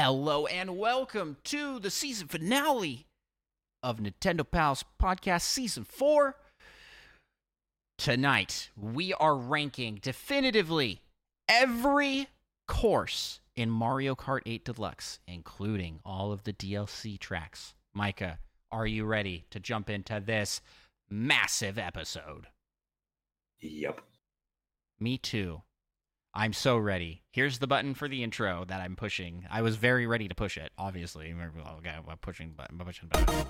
Hello and welcome to the season finale of Nintendo Pals Podcast Season 4. Tonight, we are ranking definitively every course in Mario Kart 8 Deluxe, including all of the DLC tracks. Micah, are you ready to jump into this massive episode? Yep. Me too. I'm so ready. Here's the button for the intro that I'm pushing. I was very ready to push it, obviously. Okay, I'm pushing button, pushing button.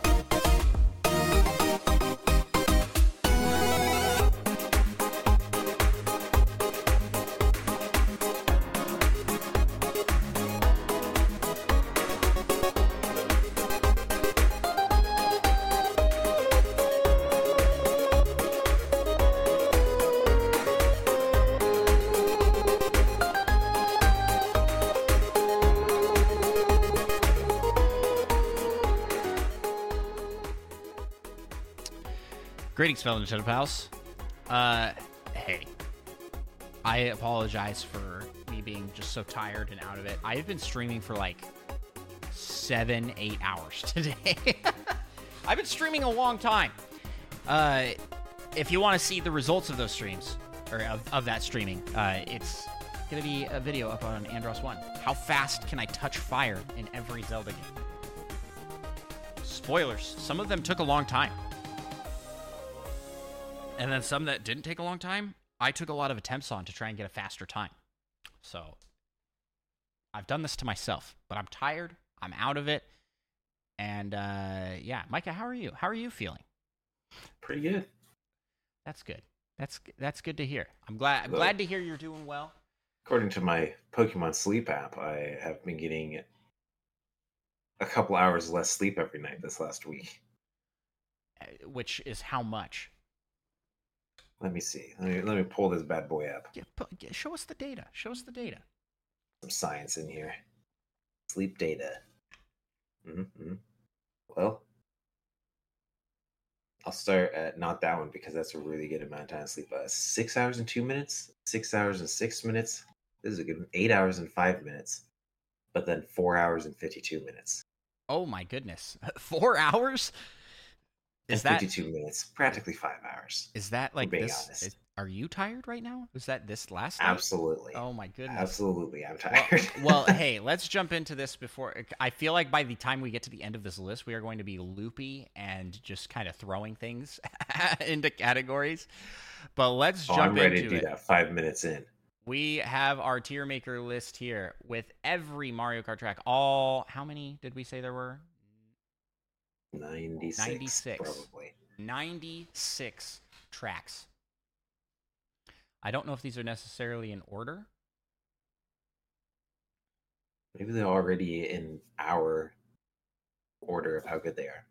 Greetings, fellow Nintendo pals. Uh, hey, I apologize for me being just so tired and out of it. I've been streaming for like seven, eight hours today. I've been streaming a long time. Uh, if you want to see the results of those streams or of, of that streaming, uh, it's gonna be a video up on Andros One. How fast can I touch fire in every Zelda game? Spoilers. Some of them took a long time. And then some that didn't take a long time, I took a lot of attempts on to try and get a faster time. So I've done this to myself, but I'm tired. I'm out of it. And uh, yeah, Micah, how are you? How are you feeling? Pretty good. That's good. That's that's good to hear. I'm glad. I'm Well- glad to hear you're doing well. According to my Pokemon Sleep app, I have been getting a couple hours less sleep every night this last week. uh, Which is how much? Let me see. Let me let me pull this bad boy up. Yeah, show us the data. Show us the data. Some science in here. Sleep data. Mm-hmm. Well, I'll start at not that one because that's a really good amount of time to sleep. Uh, six hours and two minutes. Six hours and six minutes. This is a good. Eight hours and five minutes. But then four hours and fifty-two minutes. Oh my goodness, four hours. Is that 52 minutes, practically five hours. is that like being this? is- are you tired right now? Is that this last? night? Absolutely. Oh my goodness. Absolutely. I'm Well, tired. well, hey, let's jump into this before. I feel like by the time we get to the end of this list, we are going to be loopy and just kind of throwing things into categories. But let's oh, jump I'm ready into to do it. that five minutes in. We have our tier maker list here with every Mario Kart track. All how many did we say there were? 96. 96. Probably. 96 tracks. I don't know if these are necessarily in order. Maybe they're already in our order of how good they are.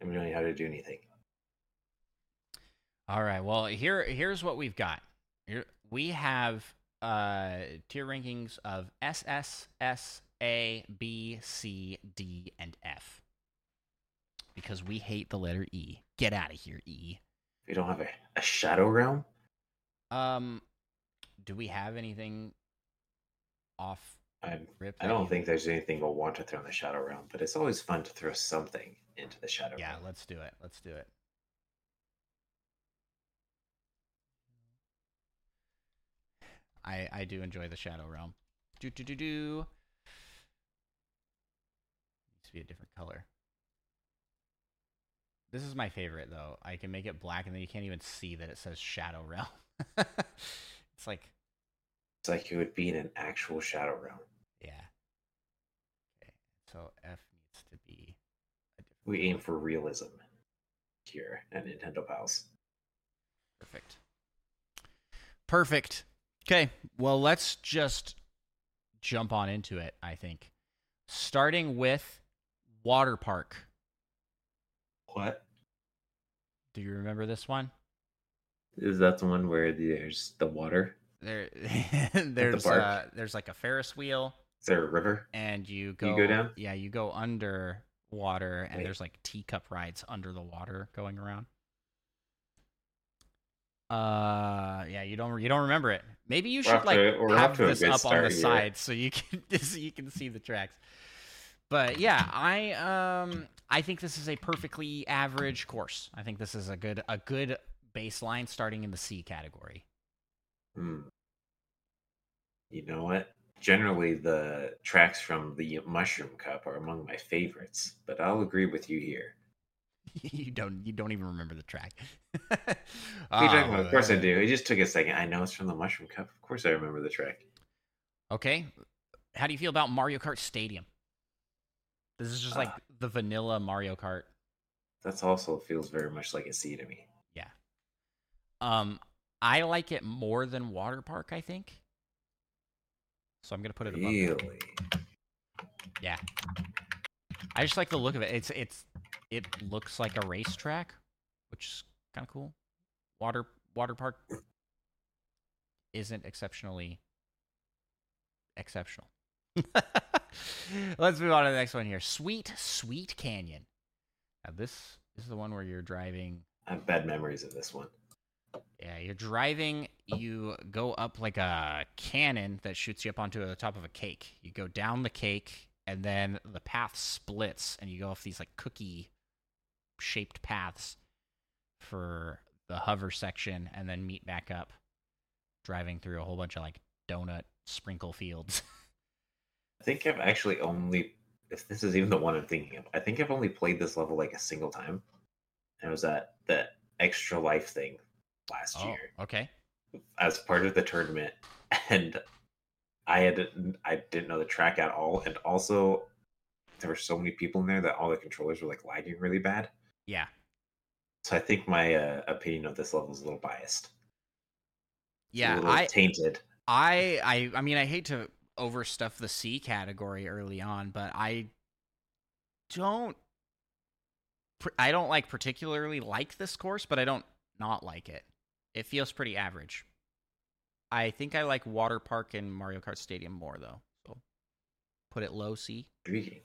And we don't know how to do anything. All right. Well, here here's what we've got. Here we have uh tier rankings of S S S A B C D and F. Because we hate the letter E. Get out of here, E. We don't have a, a Shadow Realm. Um do we have anything off I, rip? I don't think there's anything we'll want to throw in the Shadow Realm, but it's always fun to throw something into the Shadow Yeah, Realm. let's do it. Let's do it. I I do enjoy the Shadow Realm. Do do do do. Needs to be a different color. This is my favorite though. I can make it black and then you can't even see that it says Shadow Realm. it's like It's like it would be in an actual Shadow Realm. yeah. Okay. So F needs to be a different We aim for realism here at Nintendo Pals. Perfect. Perfect. Okay, well, let's just jump on into it, I think. Starting with Water Park. What? Do you remember this one? Is that the one where there's the water? There there's park? uh, there's like a Ferris wheel Is there a river? and you go you go down? Yeah, you go under water and Wait. there's like teacup rides under the water going around. Uh, yeah, you don't you don't remember it. Maybe you We're should like to- have this up on start the here. side so you can so you can see the tracks. But yeah, I um I think this is a perfectly average course. I think this is a good a good baseline starting in the C category. Hmm. You know what? Generally, the tracks from the Mushroom Cup are among my favorites, but I'll agree with you here. you don't you don't even remember the track. What are you talking Oh, about? Of course I do. It just took a second. I know it's from the Mushroom Cup. Of course I remember the track. Okay. How do you feel about Mario Kart Stadium? This is just like Ah. the vanilla Mario Kart. That's also feels very much like a C to me. Yeah. Um, I like it more than Water Park. I think. So I'm gonna put it above. that. Really? Yeah. I just like the look of it. It's it's it looks like a racetrack, which is kind of cool. Water Water Park isn't exceptionally exceptional. Let's move on to the next one here. Sweet Sweet Canyon. Now this, this is the one where you're driving I have bad memories of this one. Yeah, you're driving, you go up like a cannon that shoots you up onto the top of a cake. You go down the cake, and then the path splits, and you go off these like cookie shaped paths for the hover section, and then meet back up, driving through a whole bunch of like donut sprinkle fields. I think I've actually only, if this is even the one I'm thinking of, I think I've only played this level like a single time. And it was at the extra life thing last oh, year okay. as part of the tournament. And I had I didn't know the track at all. And also, there were so many people in there that all the controllers were like lagging really bad. Yeah. So I think my uh, opinion of this level is a little biased. It's a Yeah, little I tainted. I I I mean I hate to overstuff the C category early on, but I don't I don't like particularly like this course, but I don't not like it. It feels pretty average. I think I like Water Park and Mario Kart Stadium more though. So put it low C. Intriguing.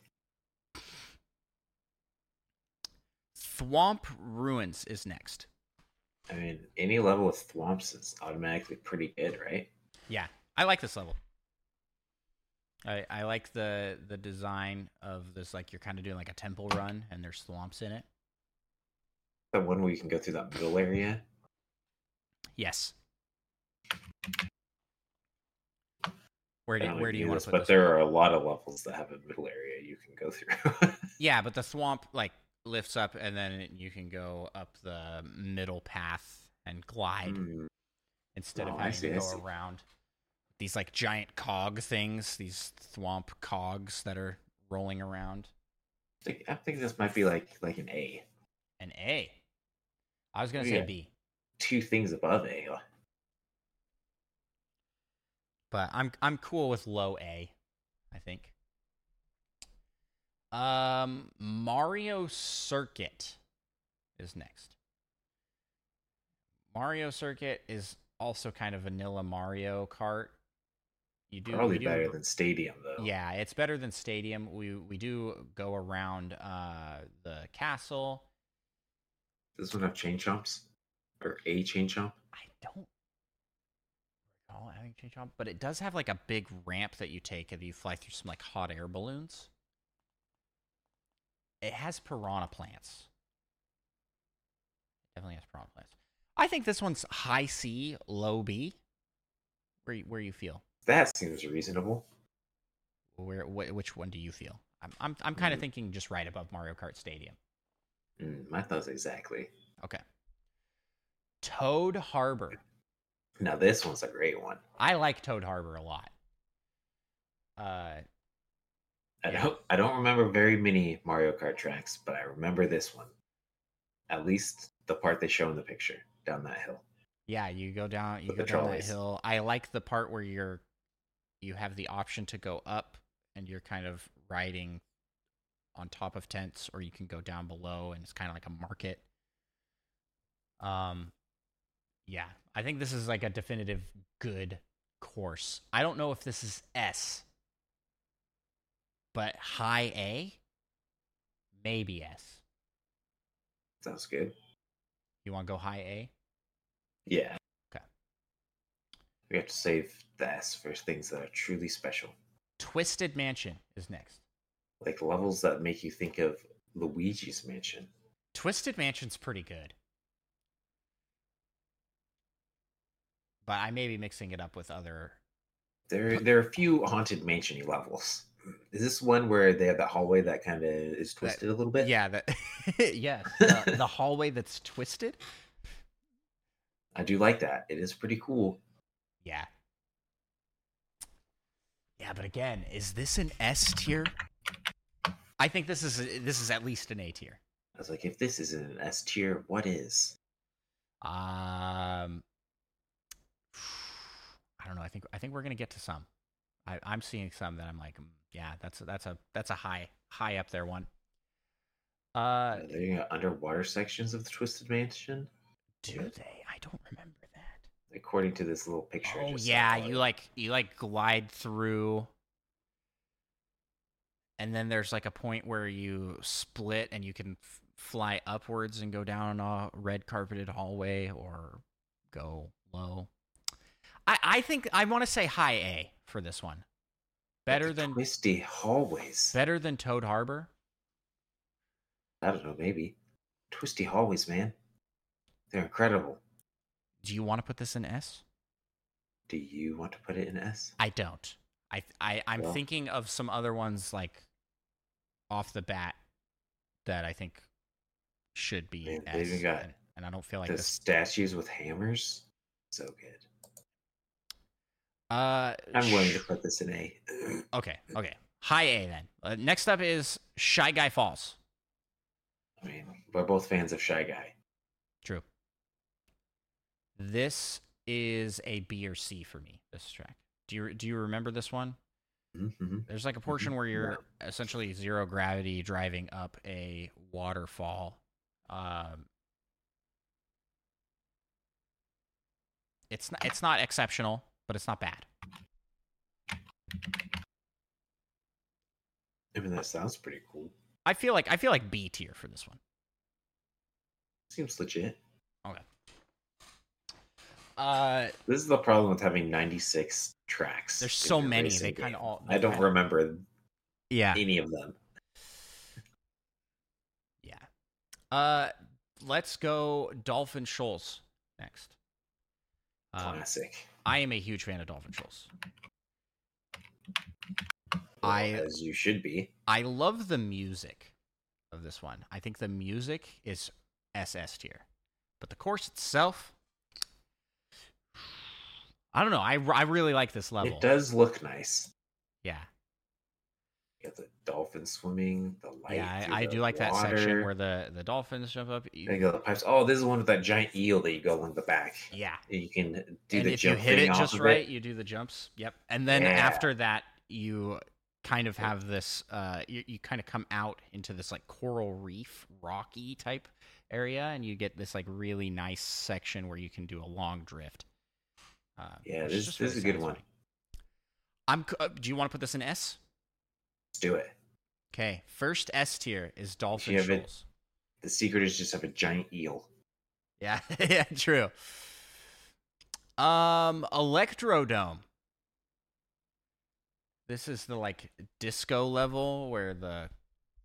Thwomp Ruins is next. I mean, any level with thwomps is automatically pretty good, right? Yeah, I like this level. I I like the the design of this. Like you're kind of doing like a temple run, and there's thwomps in it. The one where you can go through that middle area. Yes. Where do where do you want to put But there are a lot of levels that have a middle area you can go through. Yeah, but the thwomp like lifts up, and then you can go up the middle path and glide Hmm, instead Oh, of having to go around. These like giant cog things, these thwomp cogs that are rolling around. I think, I think this might be like like an A. An A. I was gonna say. B, Two things above A. but I'm I'm cool with low A. I think. Um, Mario Circuit is next. Mario Circuit is also kind of vanilla Mario Kart. You do Probably do- better than Stadium though. Yeah, it's better than Stadium. We we do go around uh the castle. Does this one have chain chomps? Or a chain chomp? I don't recall having chain chomp, but it does have like a big ramp that you take and you fly through some like hot air balloons. It has piranha plants. It definitely has piranha plants. I think this one's high C, low B. Where you, where you feel? That seems reasonable. Where wh- which one do you feel? I'm I'm I'm kind of Mm. thinking just right above Mario Kart Stadium. Mm, my thoughts exactly. Okay. Toad Harbor. Now this one's a great one. I like Toad Harbor a lot. Uh, I Yeah. don't I don't remember very many Mario Kart tracks, but I remember this one. At least the part they show in the picture down that hill. yeah, you go down, you With go the down that hill. I like the part where you're, you have the option to go up, and you're kind of riding on top of tents, or you can go down below, and it's kind of like a market. Um, yeah, I think this is like a definitive good course. I don't know if this is S, but high A, maybe S. Sounds good. You want to go high A? Yeah. We have to save the S for things that are truly special, Twisted Mansion is next. like levels that make you think of Luigi's Mansion. Twisted Mansion's pretty good. But I may be mixing it up with other. There, there are a few haunted mansiony levels. Is this one where they have that hallway that kind of is twisted a little bit? Yeah, that. yeah, the, the hallway that's twisted. I do like that. It is pretty cool. Yeah. Yeah, but again, is this an S tier? I think this is this is at least an A tier. I was like, if this isn't an S tier, what is? Um, I don't know. I think I think we're gonna get to some. I, I'm seeing some that I'm like, mm, yeah, that's a, that's a that's a high high up there one. Uh, Are there underwater sections of the Twisted Mansion? do they? I don't remember. According to this little picture. Oh just yeah, you like you like glide through, and then there's like a point where you split and you can f- fly upwards and go down a red carpeted hallway or go low. I I think I want to say high A for this one. Better than twisty hallways. better than Toad Harbor. I don't know, maybe twisty hallways, man. They're incredible. Do you want to put this in S? Do you want to put it in S? I don't. I I I'm Well- thinking of some other ones like off the bat that I think should be Man, S, even got and, and I don't feel like the this. statues with hammers, so good. Uh, I'm willing to put this in A. Okay, okay, high A then. Uh, next up is Shy Guy Falls. I mean, we're both fans of Shy Guy. This is a B or C for me. This track. Do you do you remember this one? Mm-hmm. There's like a portion where you're essentially zero gravity driving up a waterfall. Um, it's not it's not exceptional, but it's not bad. I mean, that sounds pretty cool. I feel like I feel like B tier for this one. Seems legit. Uh, This is the problem with having 96 tracks. there's so many. They kind of all. I don't remember Yeah. any of them. Yeah. Uh, let's go Dolphin Shoals next. Um, Classic. I am a huge fan of Dolphin Shoals. Well, I- as you should be. I love the music of this one. I think the music is SS tier, but the course itself, I don't know. I, I really like this level. It does look nice. Yeah, You got the dolphins swimming, the light. yeah. I, I do like that section where the the dolphins jump up. You- There you go, the pipes. Oh, this is one with that giant eel that you go along the back. yeah, And you can do and the if you hit it just right, It. you do the jumps. Yep. And then Yeah. after that, you kind of have this. Uh, you, you kind of come out into this like coral reef, rocky type area, and you get this like really nice section where you can do a long drift. Uh, Yeah, this, this is a good one. I'm. Uh, do you want to put this in S? Let's do it. Okay. First S tier is Dolphin you have it- Shoals. The secret is just have a giant eel. Yeah, yeah, true. Um, Electrodome. This is the like disco level where the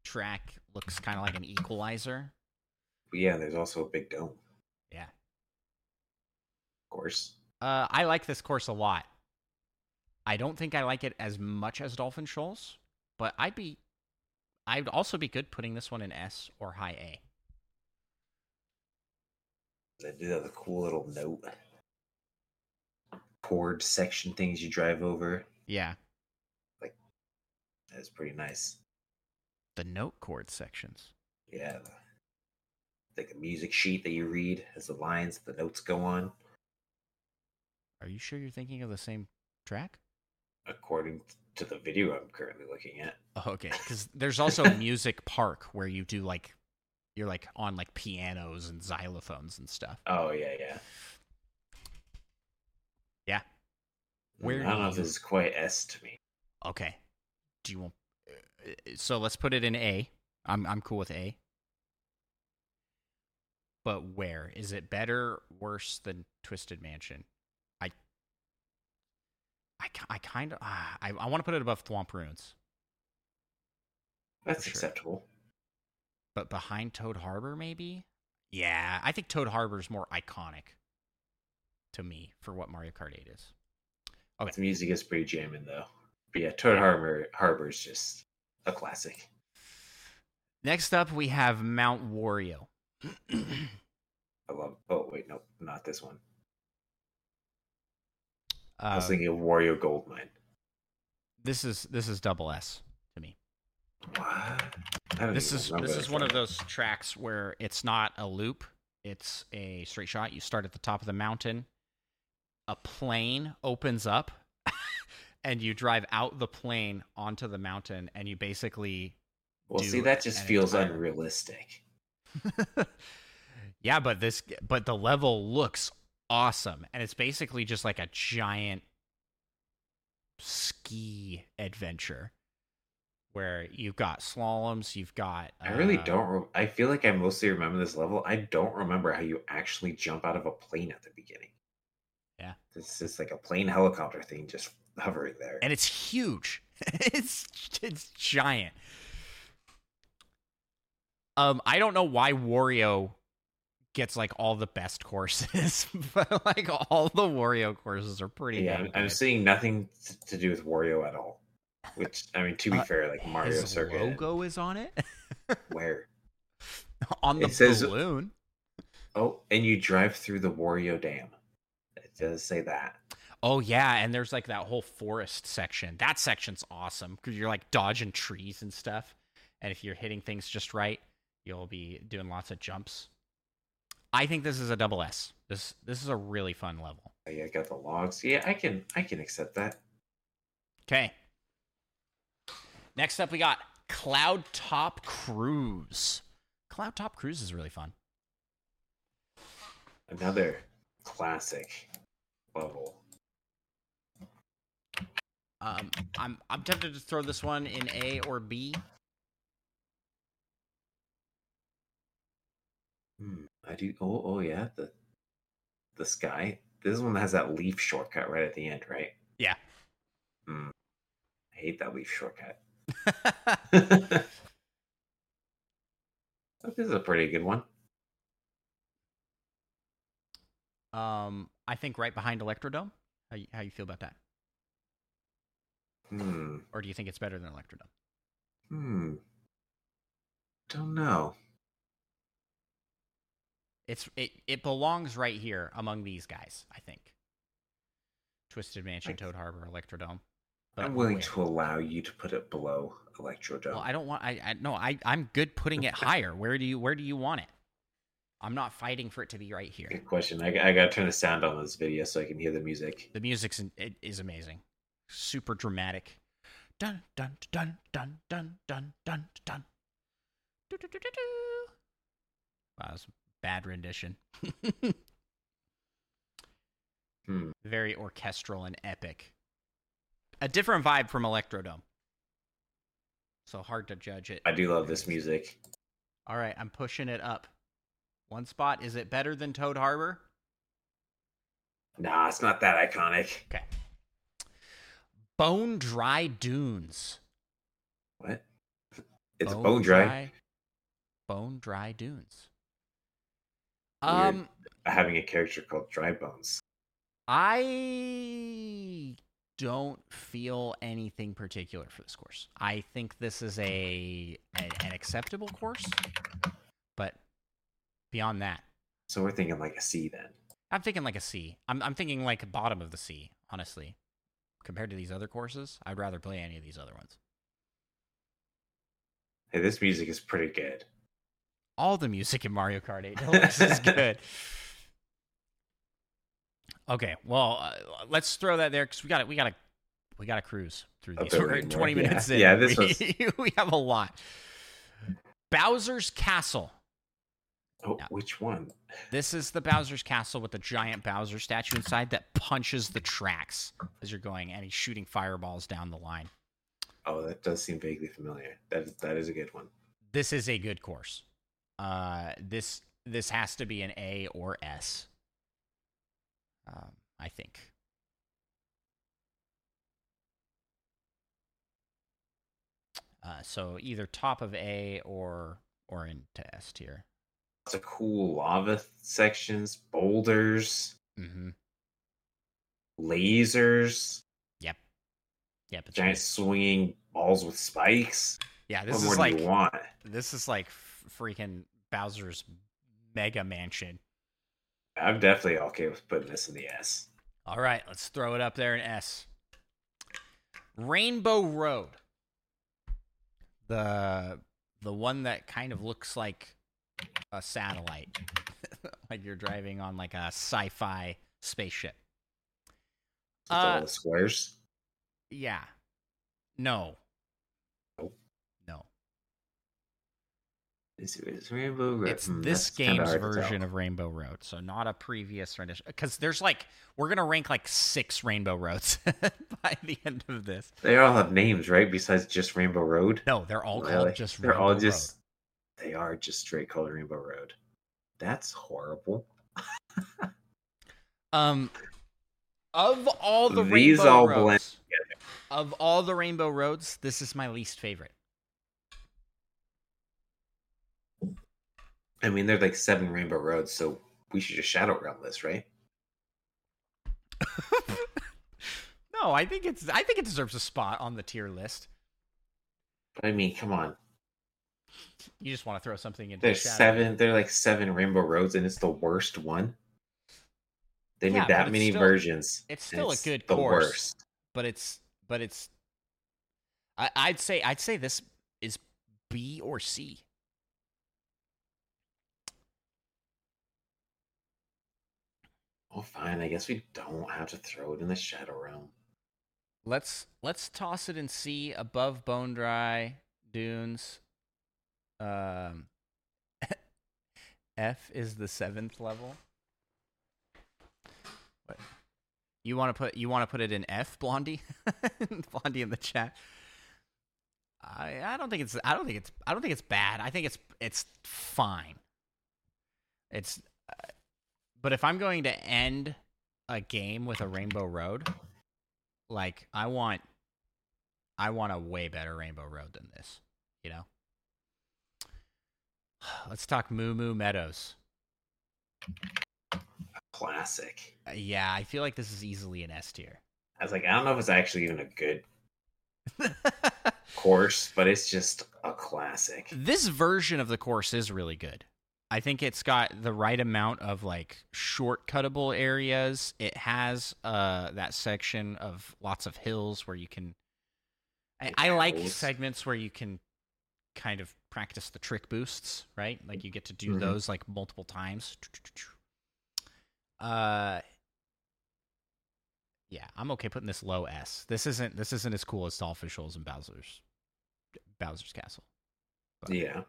track looks kind of like an equalizer. Yeah, there's also a big dome, Yeah. of course. Uh, I like this course a lot. I don't think I like it as much as Dolphin Shoals, but I'd be, I'd also be good putting this one in S or high A. They do have the cool little note chord section things you drive over. Yeah, Like, That's pretty nice. the note chord sections. Yeah. Like a music sheet that you read as the lines, the notes go on, Are you sure you're thinking of the same track? according to the video I'm currently looking at. Oh, okay, because there's also Music Park where you do like you're like on like pianos and xylophones and stuff. Oh yeah, yeah. Yeah. Where I don't do know if this is quite S to me. Okay. Do you want? uh, So let's put it in A. I'm I'm cool with A. but where is it better, worse than Twisted Mansion? I, I, kind of, ah, I, I want to put it above Thwomp Ruins, That's sure. acceptable. but behind Toad Harbor, maybe. Yeah, I think Toad Harbor is more iconic to me for what Mario Kart 8 is. Okay. The music is pretty jamming though. But yeah, Toad Harbor Harbor is just a classic. Next up, we have Mount Wario. I love. Oh wait, no, not this one. I was um, thinking of Wario Goldmine. this is this is double S to me. What? This is this is one of those tracks where it's not a loop; it's a straight shot. You start at the top of the mountain, a plane opens up, and you drive out the plane onto the mountain, and you basically Well, see, that just feels entire- unrealistic. yeah, but this but the level looks awesome, and it's basically just like a giant ski adventure where you've got slaloms, you've got. I really uh, don't. Re- I feel like I mostly remember this level. I don't remember how you actually jump out of a plane at the beginning. Yeah. It's just like a plane helicopter thing just hovering there. and it's huge. it's it's giant. Um, I don't know why Wario gets like all the best courses, but like all the Wario courses are pretty. yeah, I'm, I'm seeing nothing to do with Wario at all. Which I mean, to be Uh, fair, like Mario His Circuit, logo is on it where on the It says- balloon. oh, and you drive through the Wario Dam. It does say that. Oh yeah, and there's like that whole forest section. That section's awesome because you're like dodging trees and stuff. And if you're hitting things just right, you'll be doing lots of jumps. I think this is a double S. This this is a really fun level. Oh, yeah, I got the logs. Yeah, I can I can accept that. Okay. Next up, we got Cloud Top Cruise. Cloud Top Cruise is really fun. Another classic level. Um, I'm I'm tempted to throw this one in A or B. Hmm, I do. Oh, oh yeah, the the sky. This one has that leaf shortcut right at the end, right? Yeah. Hmm. I hate that leaf shortcut. This is a pretty good one. um, I think right behind Electrodome. How you, how you feel about that? Hmm. Or do you think it's better than Electrodome? Hmm. Don't know. It's it it belongs right here among these guys. I think. Twisted Mansion, I- Toad Harbor, Electrodome. But I'm willing where? to allow you to put it below Electrodome. Well, I don't want. I, I no. I I'm good putting it higher. Where do you Where do you want it? I'm not fighting for it to be right here. Good question. I, I gotta turn the sound on this video so I can hear the music. The music's it is amazing, super dramatic. Dun dun dun dun dun dun dun dun. Wow, that's bad rendition. Hmm. Very orchestral and epic. A different vibe from Electrodome. So hard to judge it. I do love this music. All right, I'm pushing it up. One spot. Is it better than Toad Harbor? Nah, it's not that iconic. Okay. Bone Dry Dunes. What? It's bone dry. Bone Dry Dunes. Um, Having a character called Dry Bones. I don't feel anything particular for this course. I think this is a, a an acceptable course, but beyond that, So we're thinking like a C then. I'm thinking like a C. I'm I'm thinking like bottom of the C, honestly. Compared to these other courses, I'd rather play any of these other ones. Hey, this music is pretty good. All the music in Mario Kart 8 Deluxe is good. Okay, well, uh, let's throw that there because we got it. we got to we got to cruise through these. We're more, 20 yeah. minutes in. Yeah, this we, was- we have a lot. Bowser's Castle. Oh, Yeah. which one? This is the Bowser's Castle with the giant Bowser statue inside that punches the tracks as you're going, and he's shooting fireballs down the line. Oh, that does seem vaguely familiar. That is, that is a good one. this is a good course. Uh, this this has to be an A or S. Um, I think. Uh, so either top of A or or into S tier. Lots of cool lava sections, boulders, Mm-hmm. lasers, Yep. Yep. Giant swinging balls with spikes. yeah. This what is like do you want? this is like freaking Bowser's mega mansion. I'm definitely okay with putting this in the S. All right, let's throw it up there in S. Rainbow Road. The the one that kind of looks like a satellite. like you're driving on like a sci-fi spaceship. With all Uh, the squares. Yeah. No. Nope. No. Is, is Rainbow Road? It's Hmm, this game's hard to tell. version of Rainbow Road, so not a previous rendition. Because there's like we're gonna rank like six Rainbow Roads by the end of this. They all have names, right? Besides just Rainbow Road. No, they're all Really? called just. They're Rainbow all Road. just. They are just straight called Rainbow Road. That's horrible. Um, of all the These rainbow all roads, blend of all the rainbow roads, this is my least favorite. I mean, there's like seven Rainbow Roads, so we should just Shadow Realm this, right? no, I think it's. I think it deserves a spot on the tier list. I mean, come on. You just want to throw something into There's Shadow. seven. There are like seven Rainbow Roads, and it's the worst one. They Yeah, made that many still- versions. it's still a good the course. worst. but it's but it's. I, I'd say I'd say this is B or C. Well, fine. I guess we don't have to throw it in the Shadow Realm. Let's let's toss it in C above Bone Dry Dunes. Um, F is the seventh level. What? You want to put you want to put it in F, Blondie? Blondie in the chat. I I don't think it's I don't think it's I don't think it's bad. I think it's it's fine. It's uh, but if I'm going to end a game with a Rainbow Road, like I want I want a way better Rainbow Road than this, you know. Let's talk Moo Moo Meadows. Classic. Uh, yeah, I feel like this is easily an S tier. I was like, I don't know if it's actually even a good course, but it's just a classic. this version of the course is really good. I think it's got the right amount of like shortcuttable areas. It has uh that section of lots of hills where you can I, I like segments where you can kind of practice the trick boosts, right? Like you get to do Mhm. those like multiple times. Uh yeah, I'm okay putting this low S. This isn't this isn't as cool as Dolphin Shoals and Bowser's Bowser's Castle. But- Yeah.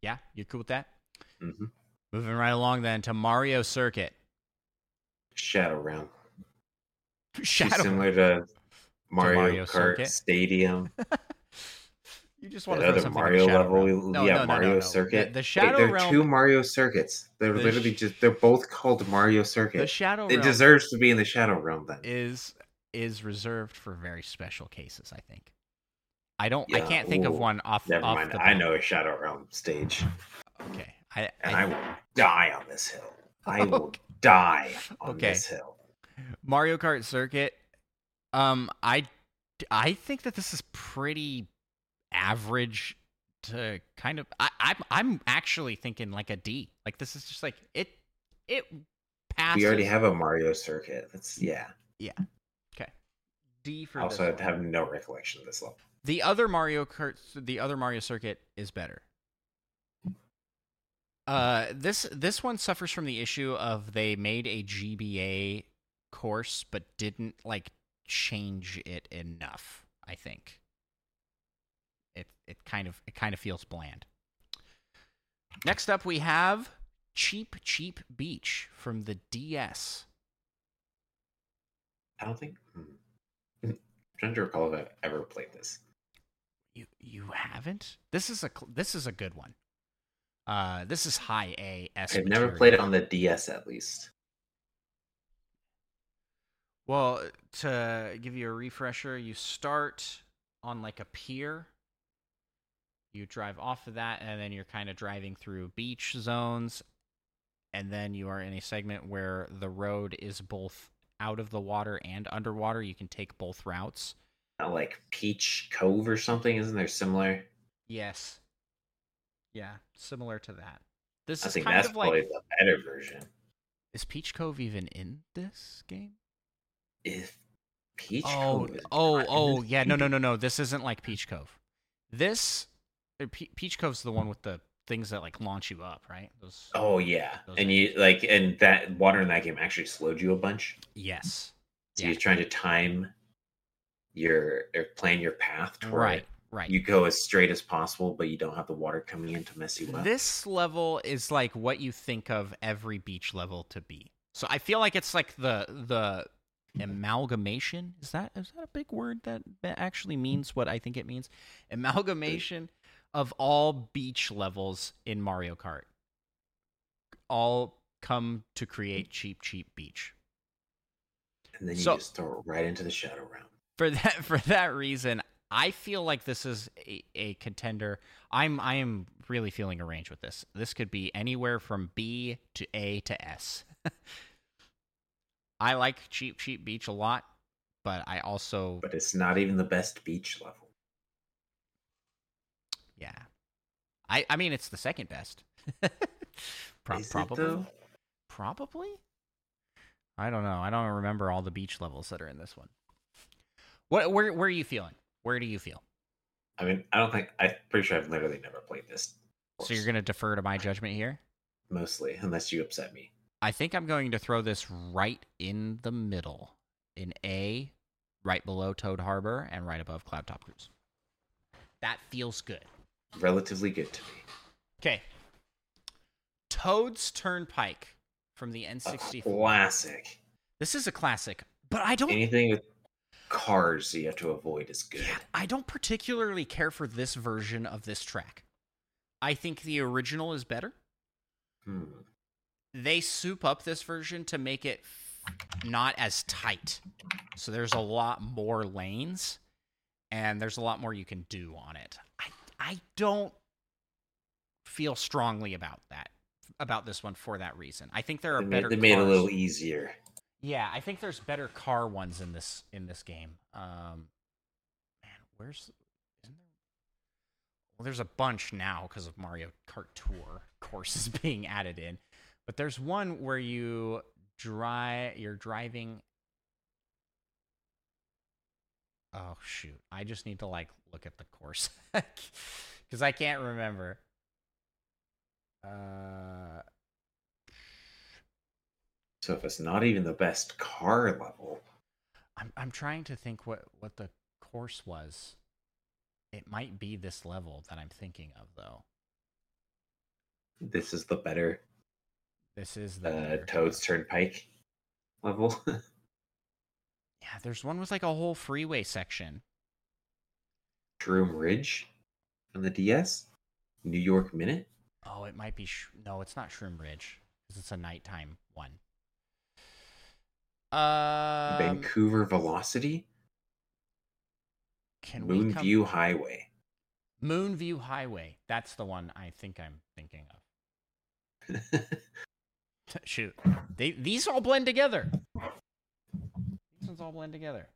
Yeah, you're cool with that? Hmm Moving right along then to Mario Circuit. Shadow Realm. Shadow. similar to Mario, Mario Kart Circuit? Stadium. You just That want to throw other Mario level. Realm. No, yeah, no, no, Mario. Circuit. The, the Shadow there are Realm. two Mario Circuits. They're The literally sh- just they're both called Mario the Circuit. Shadow It Realm deserves to be in the Shadow Realm then. is is reserved for very special cases. I think. I don't. I can't think of one off. Never off mind. The I know a Shadow Realm stage, Okay. I, and I, I, will die on this hill. I will die on Okay. this hill. Mario Kart Circuit. Um, I I think that this is pretty average to kind of. I, I'm I'm actually thinking like a D. Like this is just like it. It passes. We already have a Mario Circuit. That's yeah. Yeah. Okay. D for also one. have no recollection of this level. The other Mario Kart, the other Mario Circuit is better. Uh, this this one suffers from the issue of they made a GBA course but didn't like change it enough. I think it it kind of it kind of feels bland. Next up, we have Cheep Cheep Beach from the DS. I don't think. Hmm. I'm trying to recall if I've ever played this. You you haven't? This is a this is a good one. Uh, this is high A S. I've never played it on the DS at least. Well, to give you a refresher, you start on like a pier. You drive off of that, and then you're kind of driving through beach zones. And then you are in a segment where the road is both out of the water and underwater. You can take both routes. Like Peach Cove or something, isn't there similar? Yes. Yeah, similar to that. This I is think kind that's of probably like the better version. is Peach Cove even in this game? If Peach Oh, Cove is oh, oh, yeah. No, no, no, no. This isn't like Peach Cove. This uh, Pe- Peach Cove's the one with the things that like launch you up, right? Those. Oh yeah, Those and you like, and that water in that game actually slowed you a bunch. Yes. So Yeah. you're trying to time your or plan your path to where Right. Right. you go as straight as possible, but you don't have the water coming in to mess you up. This level is like what you think of every beach level to be. So I feel like it's like the the amalgamation. Is that is that a big word that, that actually means what I think it means? Amalgamation of all beach levels in Mario Kart. All come to create cheep cheep beach. and then you so- just throw it right into the shadow realm. for that for that reason i feel like this is a, a contender. I'm i am really feeling a range with this. This could be anywhere from b to a to s. I like cheep cheep beach a lot but i also But it's not even the best beach level. yeah. I i mean it's the second best. Pro- probably. probably? I don't know. I don't remember all the beach levels that are in this one. What where where are you feeling where do you feel I mean, I don't think I'm pretty sure I've literally never played this. So you're going to defer to my judgment here? mostly, unless you upset me. I think I'm going to throw this right in the middle. In A, right below Toad Harbor and right above Cloud Top Cruise. That feels good. Relatively good to me. Okay. Toad's Turnpike from the N64. classic. This is a classic, but I don't Anything with cars you have to avoid is good. Yeah, I don't particularly care for this version of this track. I think the original is better. Hmm. they soup up this version to make it not as tight. So there's a lot more lanes and there's a lot more you can do on it. I I don't feel strongly about that about this one for that reason. I think there are They better made, they made it a little easier. Yeah, I think there's better car ones in this in this game. Um man, where's isn't there well, there's a bunch now because of Mario Kart Tour courses being added in, but there's one where you drive. You're driving. Oh shoot! I just need to like look at the course because I can't remember. Uh, So if it's not even the best car level, I'm I'm trying to think what what the course was. It might be this level that I'm thinking of though. this is the better This is the uh, Toad's Turnpike level. Yeah, there's one with like a whole freeway section. Shroom Ridge on the DS. New York Minute. Oh, it might be. Sh- no, it's not Shroom Ridge because it's a nighttime one. Um, Vancouver Velocity. can we come- Moonview Highway. Moonview Highway. That's the one I think I'm thinking of. Shoot, they these all blend together. These ones all blend together.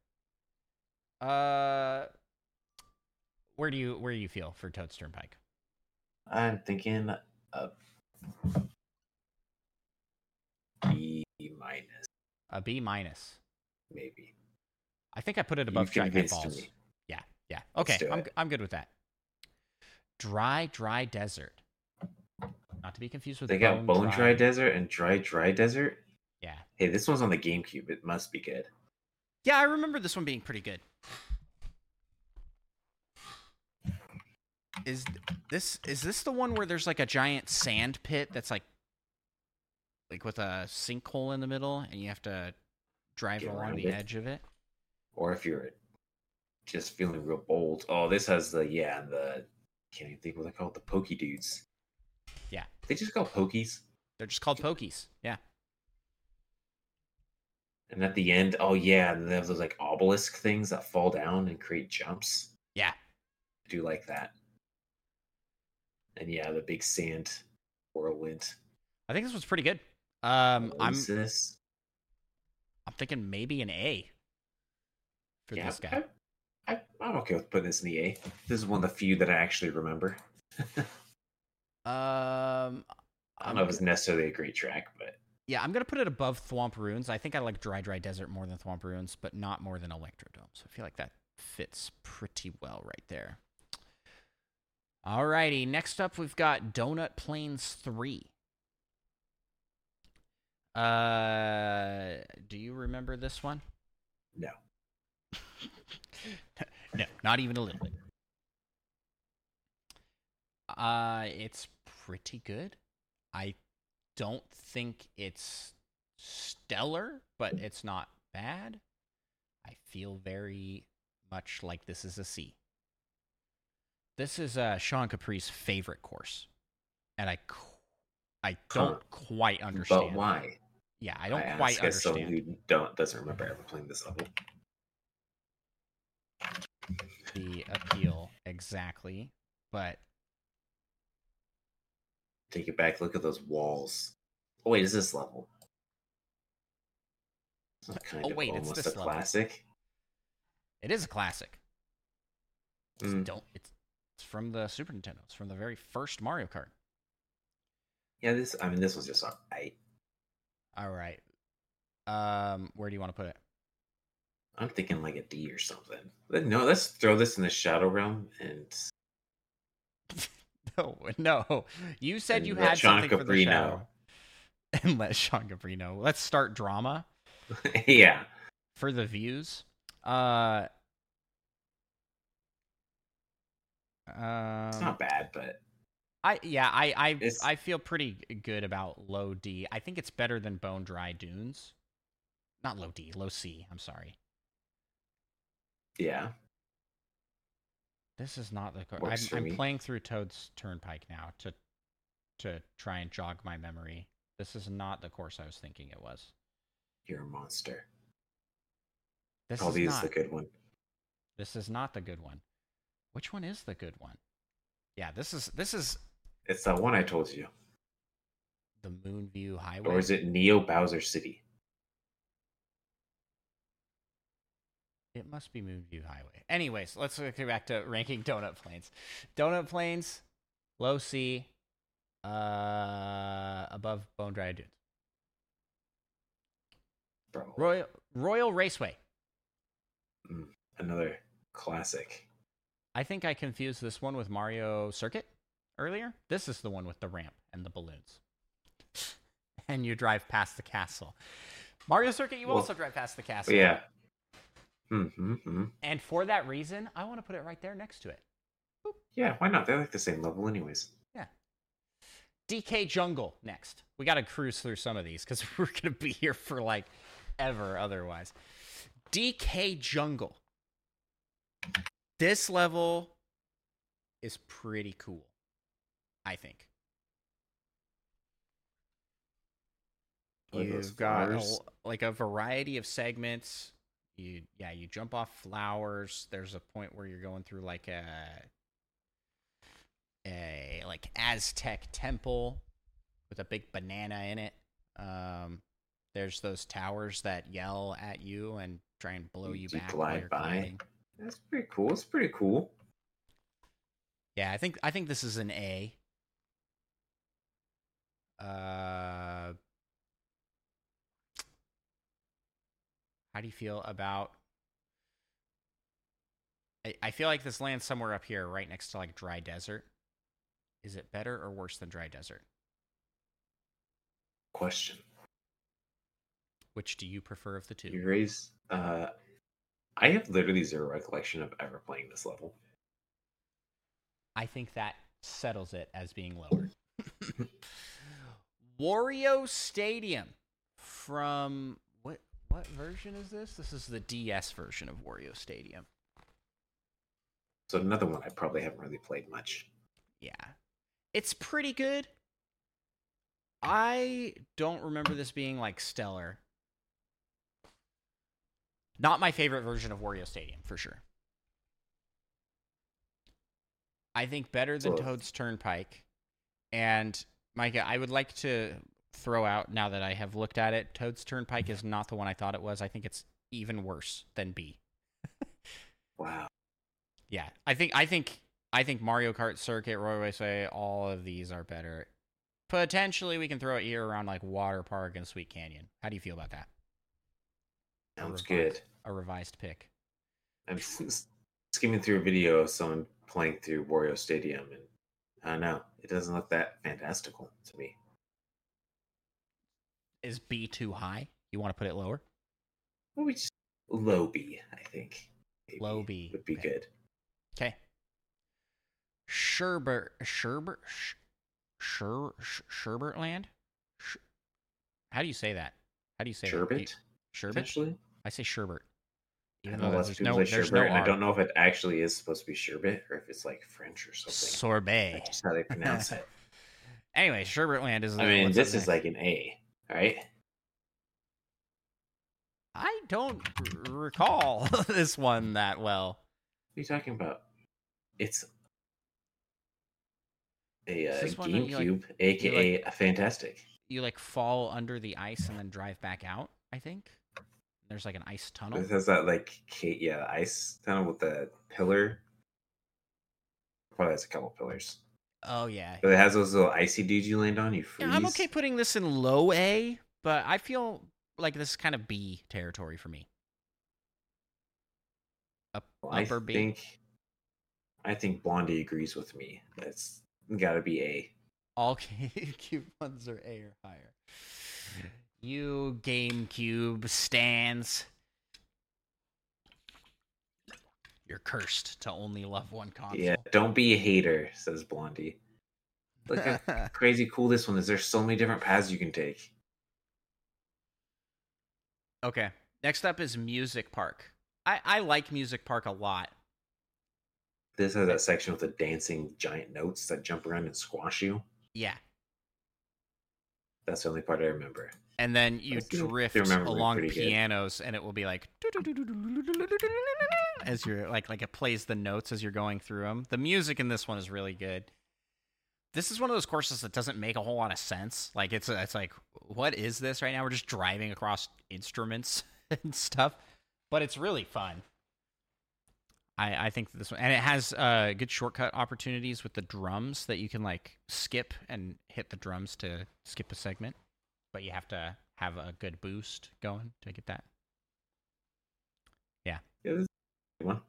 Uh, where do you where do you feel for Toad's Turnpike? I'm thinking of B minus, A B minus. maybe. I think I put it above giant Guy convinced Falls. me. Yeah, yeah. Okay, I'm. I'm good with that. Dry, dry desert. Not to be confused with They got Bone Dry Desert and Dry Dry Desert. Yeah, Hey, this one's on the GameCube. It must be good. yeah. I remember this one being pretty good. Is this is this the one where there's like a giant sand pit that's like like with a sinkhole in the middle and you have to drive Get along around the it. edge of it? Or if you're just feeling real bold. Oh, this has the yeah, the can't even think what they call it, The Pokey Dudes. Yeah. They just call pokeys. They're just called pokeys. Yeah. And at the end, oh yeah, and they have those like obelisk things that fall down and create jumps. Yeah. I do like that. And yeah, the big sand whirlwind. I think this was pretty good. Um, I'm Oasis. I'm thinking maybe an A for yeah, this guy. I, I'm okay with putting this in the A. This is one of the few that I actually remember. Um, I don't know if it's necessarily a great track, but yeah, I'm gonna put it above Thwomp Ruins. I think I like Dry Dry Desert more than Thwomp Ruins, but not more than Electrodome. So I feel like that fits pretty well right there. Alrighty, next up we've got Donut Plains 3. Uh, do you remember this one? no. no, not even a little bit. Uh, it's pretty good. I don't think it's stellar, but it's not bad. I feel very much like this is a C. This is uh, Sean Capri's favorite course, and I, qu- I don't Huh. quite understand. But why? Yeah, I don't I quite ask as someone who don't doesn't remember ever playing this level. the appeal exactly, but Take it back. Look at those walls. Oh wait, is this level? It's not kind Oh, of wait, it's almost this a level. classic. it is a classic. It's Mm. Don't it's, it's from the Super Nintendo. It's from the very first Mario Kart. Yeah, this. I mean, this was just alright. All right. Um, where do you want to put it? I'm thinking like a D or something. No, let's throw this in the Shadow Realm and No, no. You said And you had Sean something for the shadow. And let Sean Capri know. Let's start drama yeah. for the views. Uh, um, It's not bad, but I yeah, I I It's- I feel pretty good about low D. I think it's better than Bone Dry Dunes. Not low D, low C. I'm sorry. yeah. This is not the. co- Works I'm, I'm playing through Toad's Turnpike now to to try and jog my memory. This is not the course I was thinking it was. You're a monster. This is not. the good one. This is not the good one. Which one is the good one? Yeah, this is this is It's that one I told you. the Moonview Highway. Or is it Neo Bowser City? It must be Moonview Highway. Anyways, let's get back to ranking Donut Plains. Donut Plains, low C, uh, above Bone Dry Dunes. Bro. Royal Royal Raceway. Another classic. I think I confused this one with Mario Circuit earlier. This is the one with the ramp and the balloons. And you drive past the castle. Mario Circuit, you Well, also drive past the castle. Yeah. Mm-hmm, hmm And for that reason, I want to put it right there next to it. Yeah, why not? They're like the same level anyways. Yeah. DK Jungle next. We got to cruise through some of these because we're going to be here for like ever otherwise. DK Jungle. This level is pretty cool, I think. You've got a like a variety of segments. You yeah, you jump off flowers. There's a point where you're going through like a a like Aztec temple with a big banana in it. Um, there's those towers that yell at you and try and blow you, You- you back while glide by. gliding. That's pretty cool. It's pretty cool. Yeah, I think I think this is an A. Uh, how do you feel about? I, I feel like this lands somewhere up here, right next to like dry desert. Is it better or worse than dry desert? Question. Which do you prefer of the two? You raise uh I have literally zero recollection of ever playing this level. I think that settles it as being lower. Wario Stadium from what what version is this? This is the DS version of Wario Stadium. So another one I probably haven't really played much. Yeah. It's pretty good. I don't remember this being like stellar. Not my favorite version of Wario Stadium for sure. I think better than Toad's Turnpike. And Micah, I would like to throw out now that I have looked at it, Toad's Turnpike is not the one I thought it was. I think it's even worse than B. Wow. Yeah, I think I think I think Mario Kart Circuit, Roy Raceway, all of these are better. Potentially, we can throw it here around like Water Park and Sweet Canyon. How do you feel about that? Sounds revised- good. A revised pick. I'm skimming through a video of someone playing through Wario Stadium, and I don't know. It doesn't look that fantastical to me. Is B too high? You want to put it lower? Well, we just low B, I think. maybe Low B, would be okay. good. Okay. Sherbert, Sherbert, Sh- Sher, Sh- Sherbert Land. Sh- How do you say that? How do you say that? You- Sherbet, Sherbet. I say Sherbert. I Even though lots there's no, there's sherbet, no and I don't know if it actually is supposed to be sherbet or if it's like French or something. Sorbet. That's just how they pronounce it. Anyway, Sherbert Land is. I mean, this is like an A, right? I don't r- recall this one that well. What are you talking about? It's a uh, that like- GameCube, aka a Fantastic. You like fall under the ice and then drive back out. I think there's like an ice tunnel. It has that like yeah ice tunnel with the pillar. Probably has a couple pillars, Oh yeah. but it has those little icy dudes you land on. You freeze. Yeah, I'm okay putting this in low A, but I feel like this is kind of B territory for me. Up, Well, I upper B. think, I think Blondie agrees with me. That's got to be A. All GameCube ones are A or higher. You GameCube stands. You're cursed to only love one console. Yeah, don't be a hater, says Blondie. Look how crazy cool this one is. There's so many different paths you can take. okay. Next up is Music Park. I, I like Music Park a lot. This has that section with the dancing giant notes that jump around and squash you. Yeah. That's the only part I remember. And then you drift along pretty good. pianos and it will be like as you're like like it plays the notes as you're going through them. The music in this one is really good. This is one of those courses that doesn't make a whole lot of sense. Like it's it's like what is this right now? We're just driving across instruments and stuff, but it's really fun. I I think this one and it has uh good shortcut opportunities with the drums that you can like skip and hit the drums to skip a segment but you have to have a good boost going to get that. Yeah, this is a good one.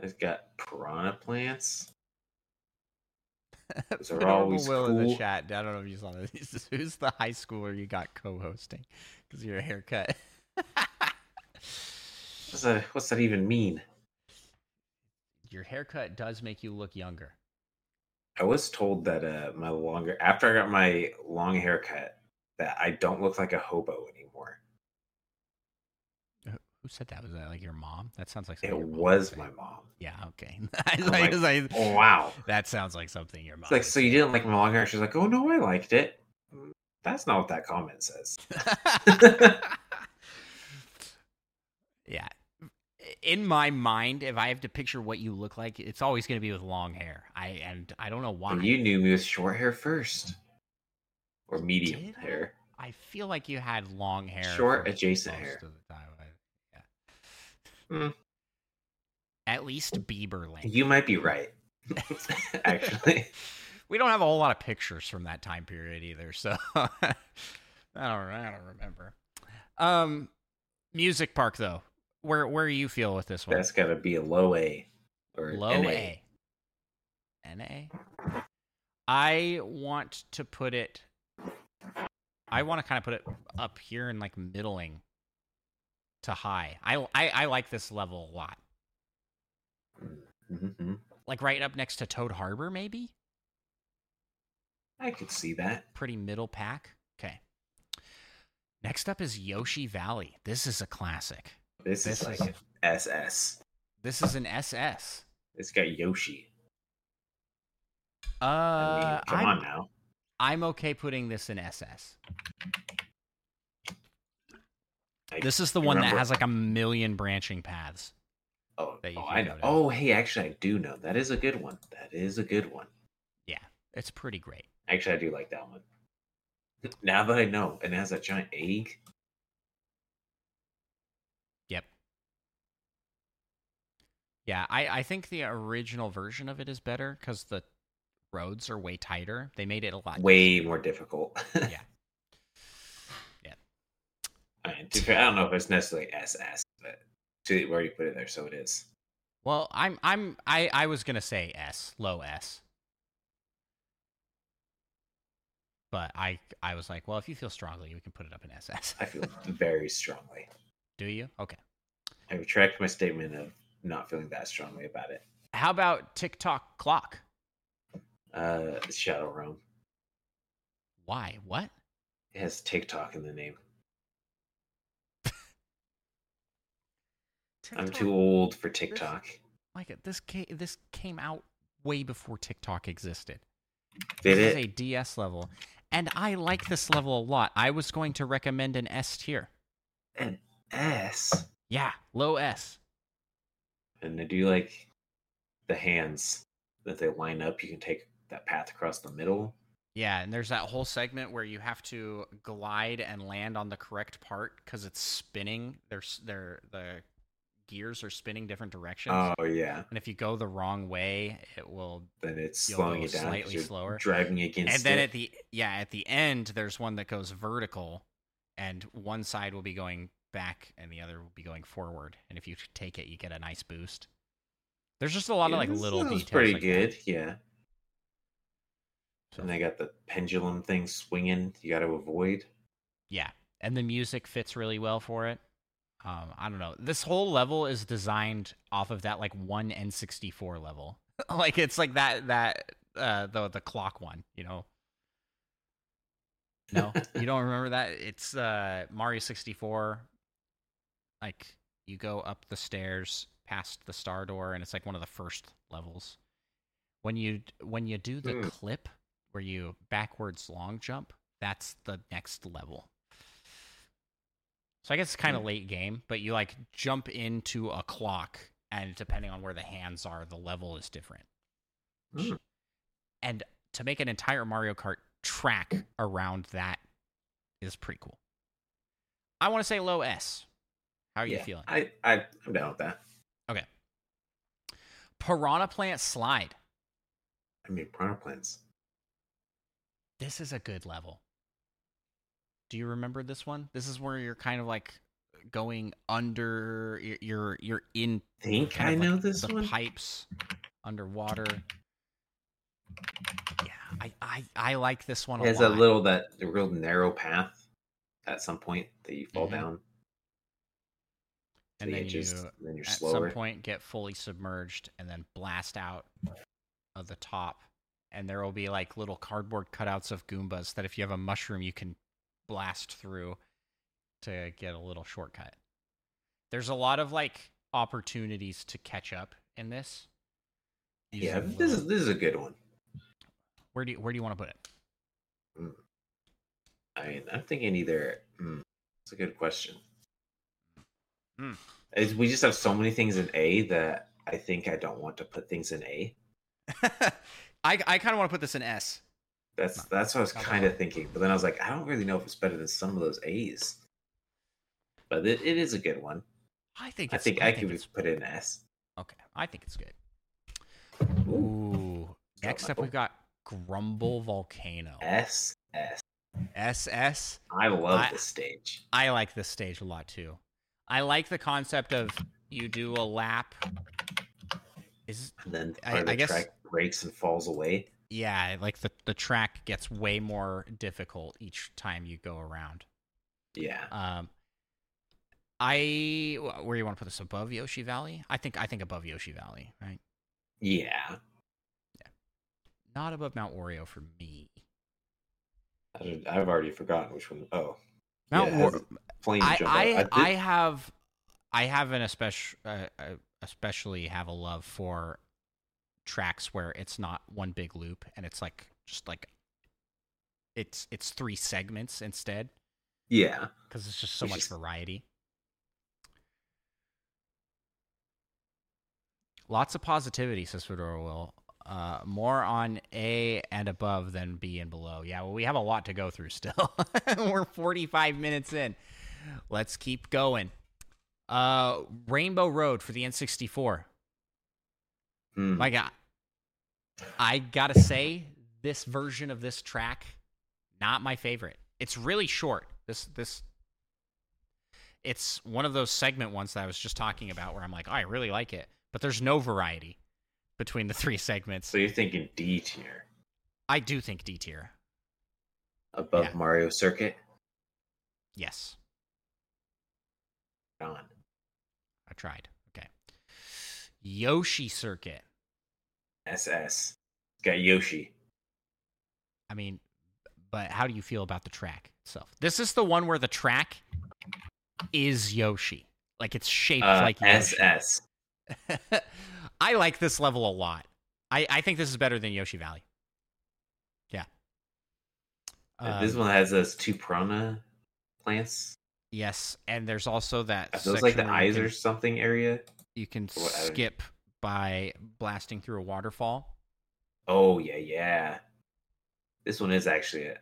It's got piranha plants. Those are always Will in the chat. I don't know if you saw this. Who's the high schooler you got co-hosting? Because your haircut. What's that, what's that even mean? your haircut does make you look younger. I was told that uh, my longer after I got my long haircut that I don't look like a hobo anymore. Who said that? Was that like your mom? That sounds like It was my mom. Yeah. Okay. I was I'm like- like, I was like, Oh wow! that sounds like something your mom. It's like, so you didn't like my long hair? She's like, oh no, I liked it. Mm, That's not what that comment says. yeah. In my mind, if I have to picture what you look like, it's always going to be with long hair. I and I don't know why. And you knew me with short hair first, or medium Did hair. I feel like you had long hair. Short, adjacent hair. of the time. I- Yeah. Hmm. At least Bieber length. You might be right. Actually, we don't have a whole lot of pictures from that time period either, so I don't. I don't remember. Um, music park though. Where where do you feel with this one? that's got to be a low A or Low NA. A. NA. I want to put it. I want to kind of put it up here in like middling to high. I I, I like this level a lot. hmm Like right up next to Toad Harbor, maybe. I could see that. Pretty middle pack. Okay. Next up is Yoshi Valley. This is a classic. This, This is like is- an SS. This is an SS. It's got Yoshi. Uh, I mean, come I'm- on now. I'm okay putting this in SS. I This is the one that has like a million branching paths. Oh, that you oh, I know. Oh, hey, actually, I do know. That is a good one. That is a good one. Yeah, it's pretty great. Actually, I do like that one. Now that I know, and it has a giant egg. Yep. Yeah, I, I think the original version of it is better because the roads are way tighter. They made it a lot. way more difficult. Yeah. Yeah. I, mean, fair, I don't know if it's necessarily SS, but to where you put it there, so it is. Well, I'm I'm I I was gonna say S, low S. But I I was like, well, if you feel strongly, we can put it up in SS. I feel very strongly. Do you? Okay. I retract my statement of not feeling that strongly about it. How about Tick-Tock Clock? Uh, Shadow Realm. Why? What? It has TikTok in the name. I'm too old for TikTok. Like it. This came this came out way before TikTok existed. Did this it? is a DS level, and I like this level a lot. I was going to recommend an S tier. An S. Yeah, low S. And I do like the hands that they line up. You can take that path across the middle. Yeah, and there's that whole segment where you have to glide and land on the correct part because it's spinning. There's there the gears are spinning different directions, Oh yeah. and if you go the wrong way, it will. Then it's slowing you down. slightly you're slower. Driving against And then it. at the yeah at the end, there's one that goes vertical, and one side will be going back, and the other will be going forward. And if you take it, you get a nice boost. There's just a lot Yeah, of like little details. pretty like that. good. Yeah. So- And they got the pendulum thing swinging. You got to avoid. Yeah, and the music fits really well for it. Um, I don't know. This whole level is designed off of that like one N64 level. like it's like that that uh the the clock one, you know. No, you don't remember that? It's uh Mario 64. Like you go up the stairs past the star door and it's like one of the first levels. When you when you do the Hmm. clip where you backwards long jump, that's the next level. So I guess it's kind of late game, but you like jump into a clock and depending on where the hands are, the level is different. Hmm. And to make an entire Mario Kart track around that is pretty cool. I want to say low S. How are you feeling? I, I I'm down with that. Okay. Piranha Plant Slide. I mean, piranha plants. This is a good level. Do you remember this one? This is where you're kind of like going under. You're you're, you're in Think I know like this the one. pipes underwater. Yeah, I, I I like this one It a a little that a real narrow path at some point that you fall Mhm. down. and the then edges, you then you're at slower. some point get fully submerged and then blast out of the top and there will be like little cardboard cutouts of goombas that if you have a mushroom you can blast through to get a little shortcut there's a lot of like opportunities to catch up in this These Yeah, little- this is this is a good one. where do you where do you want to put it I mean, I'm thinking either. Mm, it's a good question. Hmm. Is we just have so many things in A that I think I don't want to put things in A. i i kind of want to put this in s That's that's what I was kind of thinking, but then I was like, I don't really know if it's better than some of those A's. But it, it is a good one. i think I think I, think could put it in S. okay i think it's good Ooh, Ooh. Next up, we've got Grumble Volcano. S S. SS. Love I- this stage. I like this stage a lot too. I like the concept of you do a lap. Is And then I- I guess- breaks and falls away. yeah, like the the track gets way more difficult each time you go around. Yeah. Um, I where you want to put this above Yoshi Valley? I think I think above Yoshi Valley, right? Yeah. Yeah. Not above Mount Wario for me. I I've already forgotten which one. Oh, Mount Yeah, War- flame I jump I. I have I have an especially uh, uh, especially have a love for tracks where it's not one big loop and it's like just like it's it's three segments instead Yeah. because it's just so Which much is- variety. Lots of positivity, says Fedora Will. Uh, more on A and above than B and below. Yeah, well, we have a lot to go through still. We're 45 minutes in. Let's keep going. Uh, Rainbow Road for the N64. Hmm. My God, I gotta say, this version of this track, not my favorite. It's really short. This this, it's one of those segment ones that I was just talking about, where I'm like, oh, I really like it, but there's no variety between the three segments. So you're thinking D tier I do think D tier. above Yeah. Mario Circuit? Yes, On. I tried. Okay, Yoshi Circuit. SS. Got Yoshi. I mean, but how do you feel about the track itself? This is the one where the track is Yoshi. Like it's shaped Uh, like Yoshi. SS. I like this level a lot. I, I think this is better than Yoshi Valley. Yeah. Uh, this Um, one has those two piranha plants. yes, and there's also that. Are those like the section where you eyes can- or something area? You can Or what- I don't- skip by blasting through a waterfall. Oh yeah, yeah. This one is actually a,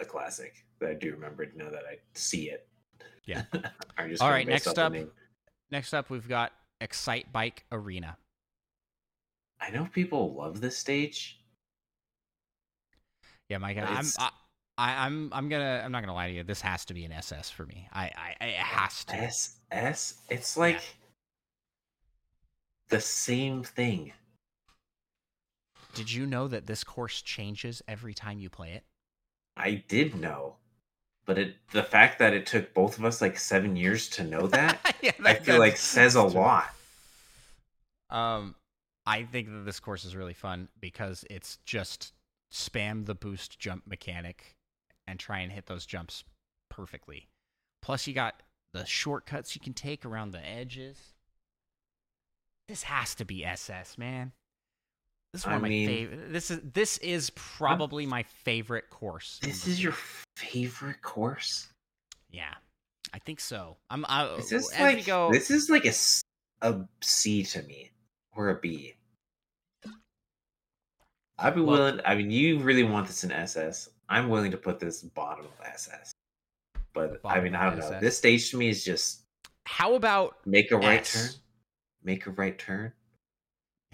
a classic. That I do remember now that I see it. Yeah. All right, next up- Next up, we've got Excitebike Arena. I know people love this stage. Yeah, Mike, I'm I, I, I'm I'm gonna I'm not gonna lie to you. This has to be an SS for me. I I, I it has to. SS. It's like the same thing. Did you know that this course changes every time you play it? I did know, but it the fact that it took both of us like seven years to know that, yeah, I feel like says a true. lot. Um, I think that this course is really fun because it's just spam the boost jump mechanic and try and hit those jumps perfectly. Plus, you got the shortcuts you can take around the edges. This has to be SS, man. This is one I of my mean- favorite. This is this is probably my favorite course. This is your favorite course. yeah. I think so. I'm. I, This is as like we go. this is like a, a C to me or a B. I'd be Well- willing. I mean, you really want this in SS. I'm willing to put this bottom of SS. But I mean, I don't know. SS. This stage to me is just how about make a right S? turn, make a right turn.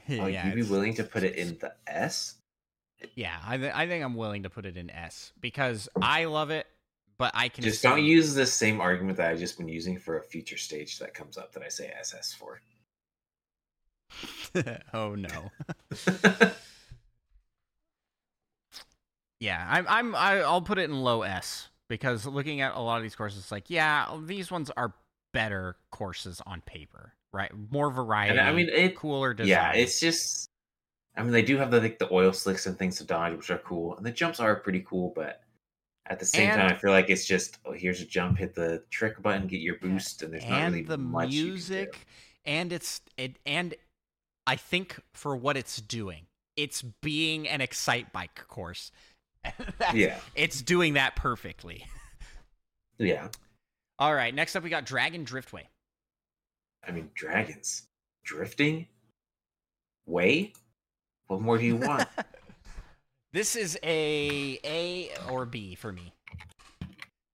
Yeah, Oh, you'd be it's- willing to put it in the S? Yeah, I, th- I think I'm willing to put it in S because I love it, but I can Just don't use the same argument that I've just been using for a future stage that comes up that I say SS for. oh no. Yeah, I'm I'm I'll put it in low S because looking at a lot of these courses, it's like yeah, these ones are better courses on paper, right? More variety. I mean, it- cooler design. Yeah, it's just. I mean, they do have the like the oil slicks and things to dodge, which are cool, and the jumps are pretty cool. But at the same And- time, I feel like it's just oh, here's a jump, hit the trick button, get your boost, and there's not really the much you can do. music and it's it and I think for what it's doing, it's being an Excitebike course. Yeah, It's doing that perfectly. yeah. All right, next up we got Dragon Driftway. I mean, dragons drifting. Way. What more do you want? this is a A or B for me.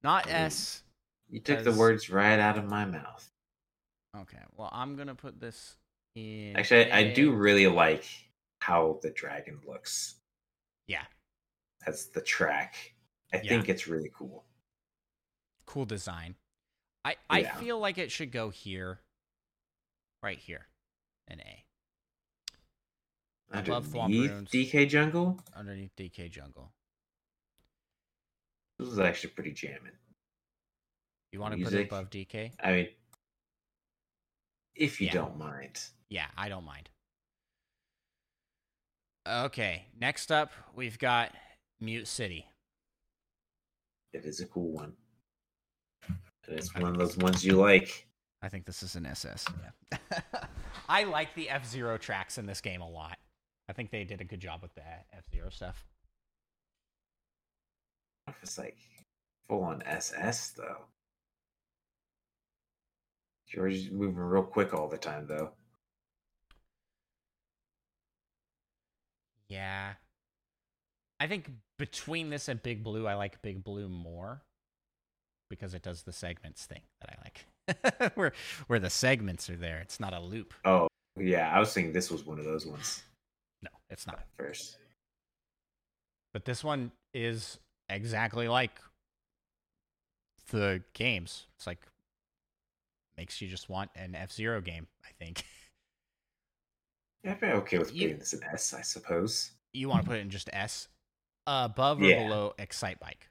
Not Ooh. S. You took the words right out of my mouth. Okay, well I'm gonna put this in. Actually, I, I do really like how the dragon looks Yeah, as the track. I Yeah. think it's really cool. cool design. I I Yeah. feel like it should go here, right here, an A. Above Thwomp Underneath DK Jungle, underneath DK Jungle. this is actually pretty jamming. You want to put it above DK? I mean, if you Yeah. don't mind. Yeah, I don't mind. Okay, next up we've got Mute City. It is a cool one. It's one of those ones you like. I think this is an SS. Yeah. I like the F Zero tracks in this game a lot. I think they did a good job with the F Zero stuff. it's like full on SS though. George's moving real quick all the time though. Yeah. I think between this and Big Blue, I like Big Blue more because it does the segments thing that I like. where where the segments are there. It's not a loop. Oh yeah, I was thinking this was one of those ones No, it's not. first. But this one is exactly like the games. It's like makes you just want an F Zero game, I think. Yeah, I'd be okay with You- putting this in S, I suppose. you want to put it in just S? above or Yeah. below Excitebike?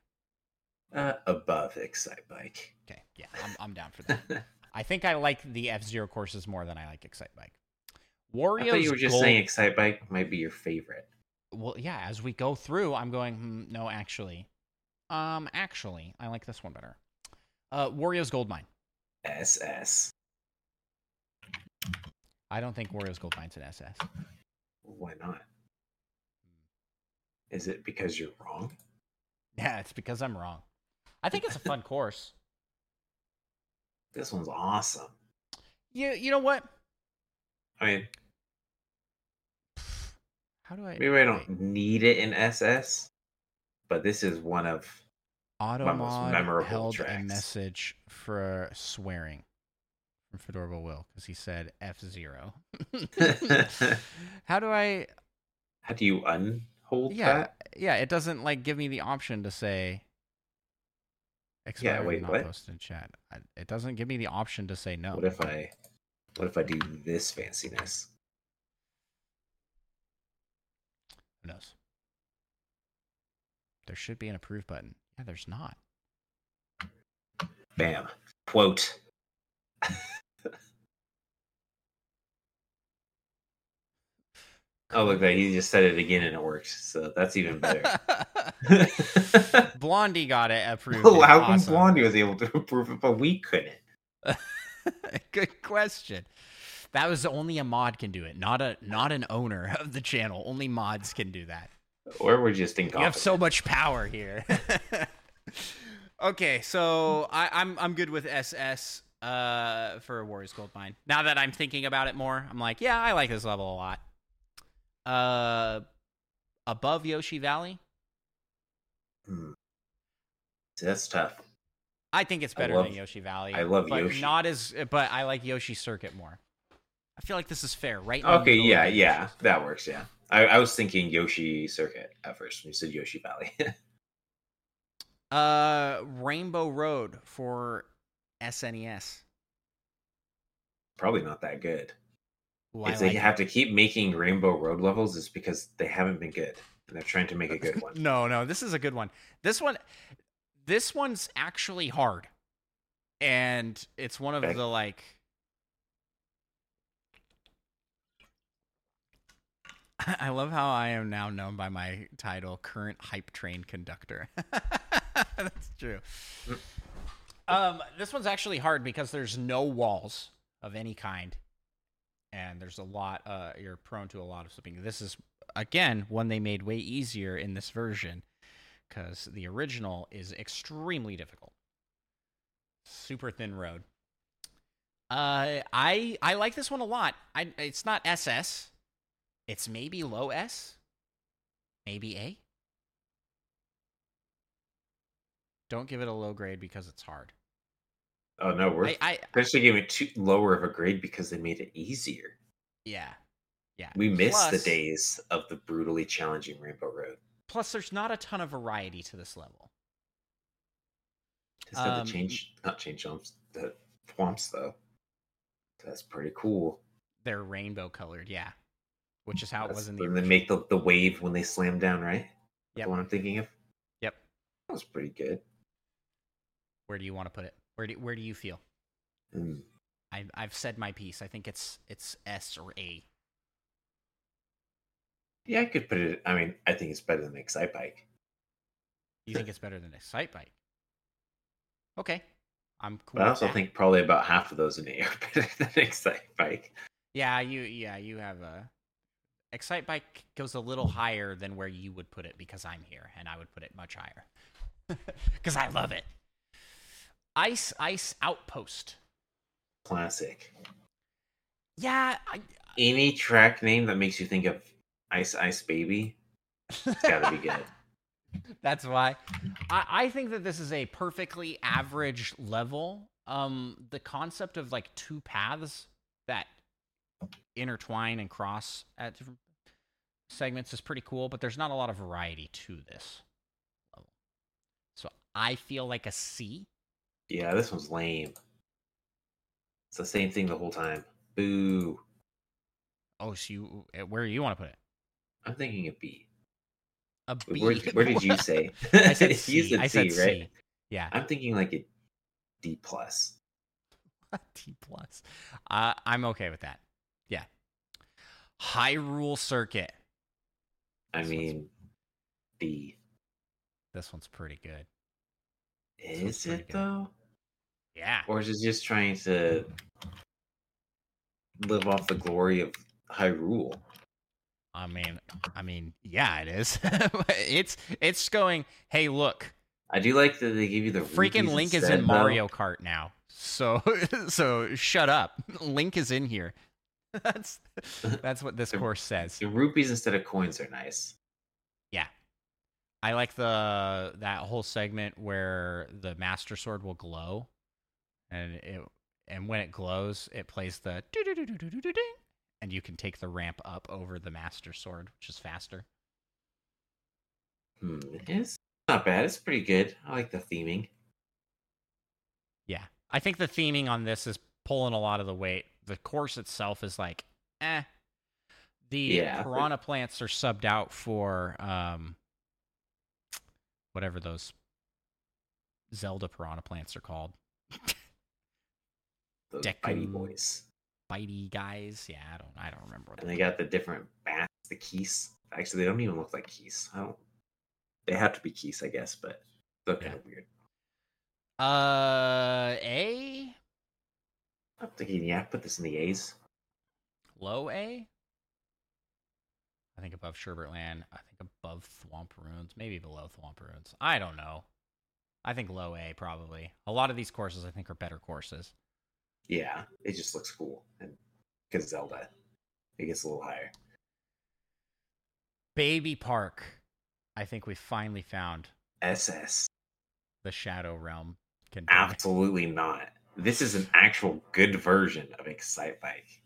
Uh, above Excitebike. Okay, yeah, I'm, I'm down for that. I think I like the F Zero courses more than I like Excite Bike. I thought you were just gold- saying Excitebike might be your favorite. well, yeah. As we go through, I'm going. Hmm, no, actually, um, actually, I like this one better. Uh, Wario's Gold Mine. SS. I don't think Wario's Gold Mine's an SS. Why not? Is it because you're wrong? Yeah, it's because I'm wrong. I think it's a fun course. This one's awesome. You you know what? I mean, How do I? maybe I don't need it in SS, but this is one of my most Automod memorable held a tracks. message for swearing from Fedora Will because he said F zero. How do I? How do you unhold Yeah, that? yeah. It doesn't like give me the option to say. Expired wait, not what? posted in chat. I, it doesn't give me the option to say no. What if I what if I do this fanciness? Who knows? There should be an approve button. Yeah, there's not. Bam. Quote. oh look that he just said it again and it works. So that's even better. Blondie got it approved. well, It's how come. Blondie was able to approve it, but we couldn't? Good question. That was only a mod can do it, not a not an owner of the channel. Only mods can do that. Or we're just in. You have so much power here. okay, so I, I'm I'm good with SS uh, for Wario's Gold Mine. Now that I'm thinking about it more, I'm like, yeah, I like this level a lot. Uh, above Yoshi Valley, Hmm. That's tough. I think it's better love- than Yoshi Valley. I love but Yoshi. Not as, but I like Yoshi Circuit more. I feel like this is fair, right? Okay, yeah, yeah, Yoshi. that works. Yeah, I, I was thinking Yoshi Circuit at first when you said Yoshi Valley. Uh, Rainbow Road for SNES. Probably not that good. Ooh, I they like have to keep making Rainbow Road levels, it's because they haven't been good, and they're trying to make a good one. No, no, this is a good one. This one, this one's actually hard, and it's one of Okay. the like. I love how I am now known by my title, current hype train conductor. That's true. Mm. Um, this one's actually hard because there's no walls of any kind, and there's a lot. Uh, you're prone to a lot of slipping. This is again one they made way easier in this version because the original is extremely difficult. Super thin road. Uh, I I like this one a lot. I it's not SS. It's maybe low S. Maybe A. Don't give it a low grade because it's hard. Oh no, we're I, I actually giving it too lower of a grade because they made it easier. yeah. Yeah. We miss the days of the brutally challenging Rainbow Road. Plus there's not a ton of variety to this level. Just Um, to change, not change jumps, the thwomps though. That's pretty cool. They're rainbow colored, yeah. Which is how it That's was in the when they make the, the wave when they slam down, right? Yep. The one I'm thinking of. Yep. That was pretty good. Where do you want to put it? Where do where do you feel? Mm. I I've said my piece. I think it's it's S or A. Yeah, I could put it. I mean, I think it's better than Excitebike. You think it's better than Excitebike? Okay, I'm cool. But I also that. think probably about half of those in A are better than Excitebike. yeah, you yeah you have a Excitebike goes a little higher than where you would put it because I'm here, and I would put it much higher because I love it. Ice Ice Outpost. Classic. Yeah, I, Any track name that makes you think of Ice Ice Baby, it's gotta be good. That's why I, I think that this is a perfectly average level. Um, the concept of like two paths that intertwine and cross at different segments is pretty cool, but there's not a lot of variety to this level. So I feel like a C. Yeah, this one's lame. It's the same thing the whole time. Boo. Oh, so you uh, where do you want to put it? I'm thinking a B. A B. Where, where did you say? I said You C. said I said C, right? C. Yeah. I'm thinking like a D plus. D plus. Uh, I'm okay with that. Yeah. Hyrule Circuit. I This mean, B. This one's pretty good. Is it good. though? Yeah. Or is it just trying to live off the glory of Hyrule? I mean, I mean, yeah, it is. it's it's going. Hey, look, I do like that they give you the freaking rupees Link is in though. Mario Kart now. So so shut up. Link is in here. That's that's what this The- course says. The rupees instead of coins are nice. I like the that whole segment where the Master Sword will glow, and it and when it glows, it plays the and you can take the ramp up over the Master Sword, which is faster. Hmm, it's not bad. It's pretty good. I like the theming. Yeah, I think the theming on this is pulling a lot of the weight. The course itself is like, eh. The Yeah, piranha plants are subbed out for um, whatever those Zelda piranha plants are called. Those Deku. bitey boys. bitey guys. Yeah, I don't I don't remember what And they got the different bats, the keys. Actually, they don't even look like keys. I don't. They have to be keys, I guess, but they're kind Yeah. of weird. Uh A I'm thinking, yeah, put this in the A's. low A. I think above Sherbertland. I think above Thwomp Ruins. Maybe below Thwomp Ruins. I don't know. I think low A probably. A lot of these courses I think are better courses. Yeah, it just looks cool, and because Zelda, it gets a little higher. Baby Park. I think we finally found SS, the Shadow Realm Can absolutely not. This is an actual good version of Excitebike.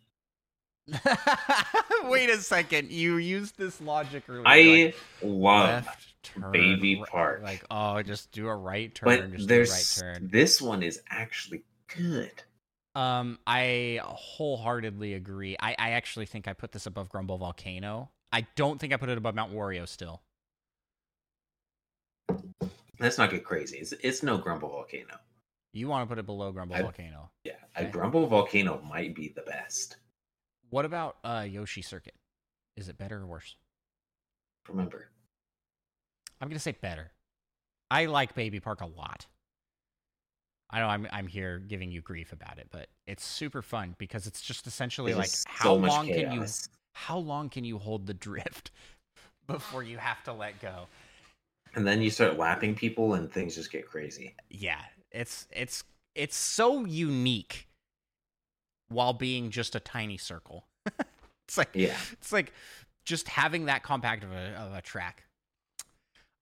Wait a second. You used this logic earlier. I like, love, left turn, Baby Park. Like, oh, just do a right turn. but just there's right turn. this one is actually good. Um, I wholeheartedly agree. I, I actually think I put this above Grumble Volcano. I don't think I put it above Mount Wario still. Let's not get crazy. It's, it's no Grumble Volcano. You want to put it below Grumble I- Volcano. Yeah, a Okay. Grumble Volcano might be the best. What about uh Yoshi Circuit? Is it better or worse? Remember, I'm gonna say better. I like Baby Park a lot. I know I'm I'm here giving you grief about it, but it's super fun because it's just essentially it's like how so much long can you how long can you hold the drift before you have to let go? And then you start lapping people, and things just get crazy. Yeah, it's it's it's so unique while being just a tiny circle. it's like Yeah, it's like just having that compact of a of a track.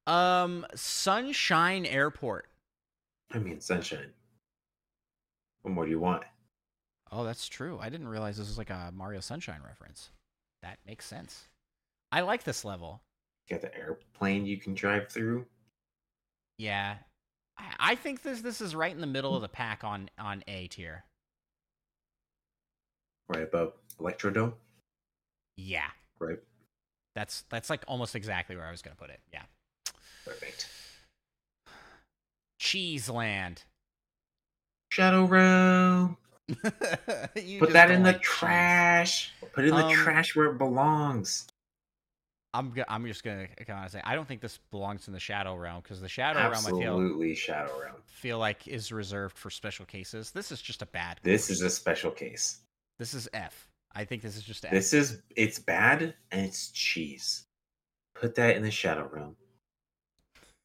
Um, Sunshine Airport. I mean, sunshine. What more do you want? Oh, that's true. I didn't realize this was like a Mario Sunshine reference. That makes sense. I like this level. You got the airplane you can drive through. Yeah, I, I think this this is right in the middle of the pack on on A tier. Right above Electrodome. Yeah, Right, that's that's like almost exactly where I was gonna put it. Yeah, perfect. Cheeseland. Shadow Realm. Put that in the like cheese. trash. Put it in the Um, trash where it belongs. I'm go- I'm just gonna kind of say I don't think this belongs in the Shadow Realm because the Shadow Realm I feel Absolutely, Shadow Realm. feel like is reserved for special cases. This is just a bad. This course. is a special case. This is F. I think this is just F. This is it's bad and it's cheese. Put that in the shadow realm,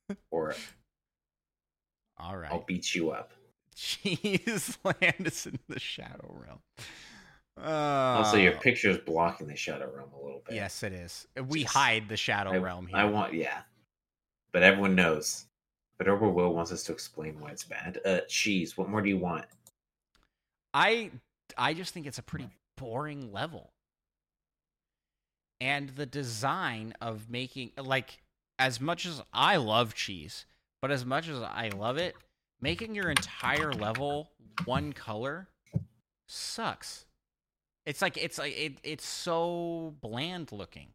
or all right. I'll beat you up. Cheese land is in the shadow realm. Also, your Uh, picture is blocking the shadow realm a little bit. Yes, it is. We Just- hide the shadow I, realm here. I want, yeah, but everyone knows. But Ober Will wants us to explain why it's bad. Uh, cheese. What more do you want? I I just think it's a pretty boring level. And the design of making like as much as I love cheese, but as much as I love it, making your entire level one color sucks. It's like it's like it, it's so bland looking.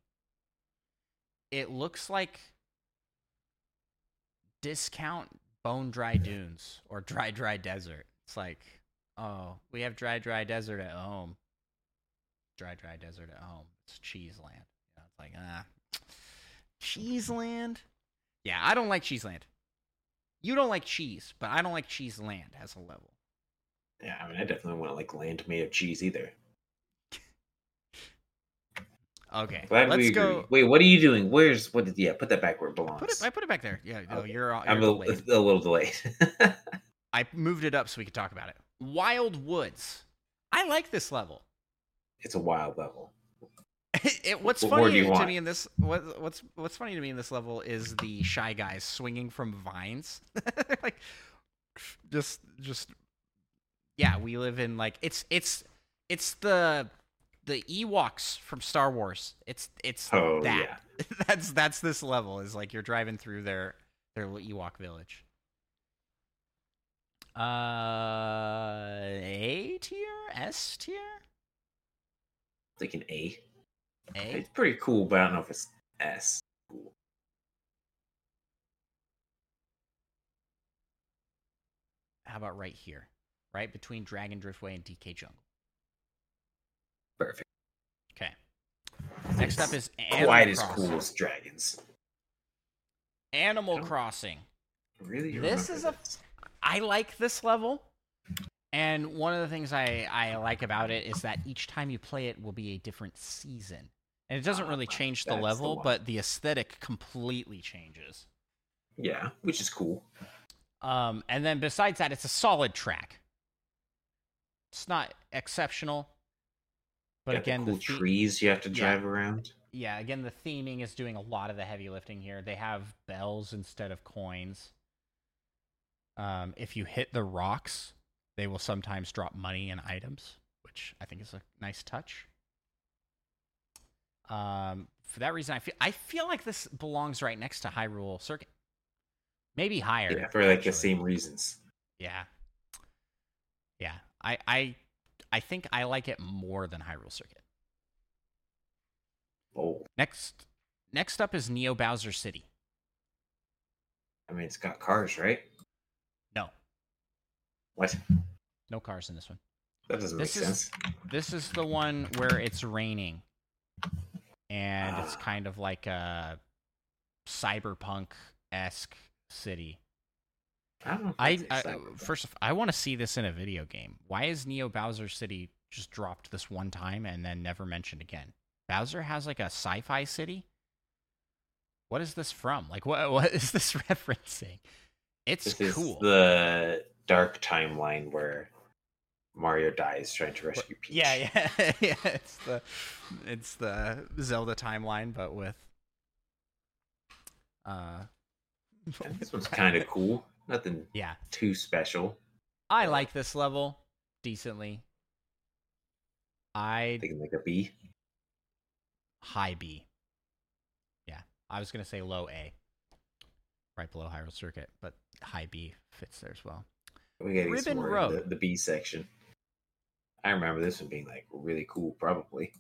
It looks like discount bone dry dunes or dry dry desert. It's like Oh, we have dry, dry desert at home. Dry, dry desert at home. It's cheese land. You know, it's like ah, cheese land. Yeah, I don't like cheese land. You don't like cheese, but I don't like cheese land as a level. Yeah, I mean, I definitely want to like land made of cheese either. Okay, Glad let's we agree. go. Wait, what are you doing? Where's what? Did, yeah, put that back where it belongs. Put it. I put it back there. Yeah, no, Okay. you're. you're I'm a, a little delayed. I moved it up so we could talk about it. Wild Woods. I like this level. it's a wild level. it, what's What funny to want? me in this what, what's what's funny to me in this level is the shy guys swinging from vines like just just yeah we live in like it's it's it's the the ewoks from star wars it's it's Oh that yeah, that's that's this level is like you're driving through their their little ewok village uh a tier s tier thinking A. a It's pretty cool, but I don't know if it's S. Cool. How about right here? Right between Dragon Driftway and DK Jungle. Perfect. Okay. Next up is Animal Quite as Crossing. cool as dragons. Animal. Crossing. Really? This is a- this? I like this level. And one of the things I, I like about it is that each time you play it will be a different season. And it doesn't Ah, really change the that's level, one. but the aesthetic completely changes. Yeah, which is cool. Um, and then besides that, it's a solid track. It's not exceptional. But Got the again, cool the the- trees you have to Yeah. drive around. yeah, again, the theming is doing a lot of the heavy lifting here. They have bells instead of coins. Um, if you hit the rocks, they will sometimes drop money and items, which I think is a nice touch. Um, for that reason, I feel I feel like this belongs right next to Hyrule Circuit, maybe higher. Yeah, for like the same reasons. Yeah, yeah. I I I think I like it more than Hyrule Circuit. Oh, Next, next up is Neo Bowser City. I mean, it's got cars, right? What? no cars in this one. That doesn't This make is- sense. This is the one where it's raining, and it's kind of like a cyberpunk esque city. I. I, I first, of- I want to see this in a video game. Why is Neo Bowser City just dropped this one time and then never mentioned again? Bowser has like a sci-fi city. What is this from? Like, what what is this referencing? It's this is cool. the dark timeline where Mario dies trying to rescue Peach. Yeah, yeah, yeah. It's the it's the Zelda timeline, but with uh, And this one's kind of cool. Nothing yeah. too special. I like this level decently. I Thinking like a B. high B. Yeah, I was gonna say low A, right below Hyrule Circuit, but high B fits there as well. We gotta get Ribbon some more Road. the, the B section. I remember this one being like really cool, probably.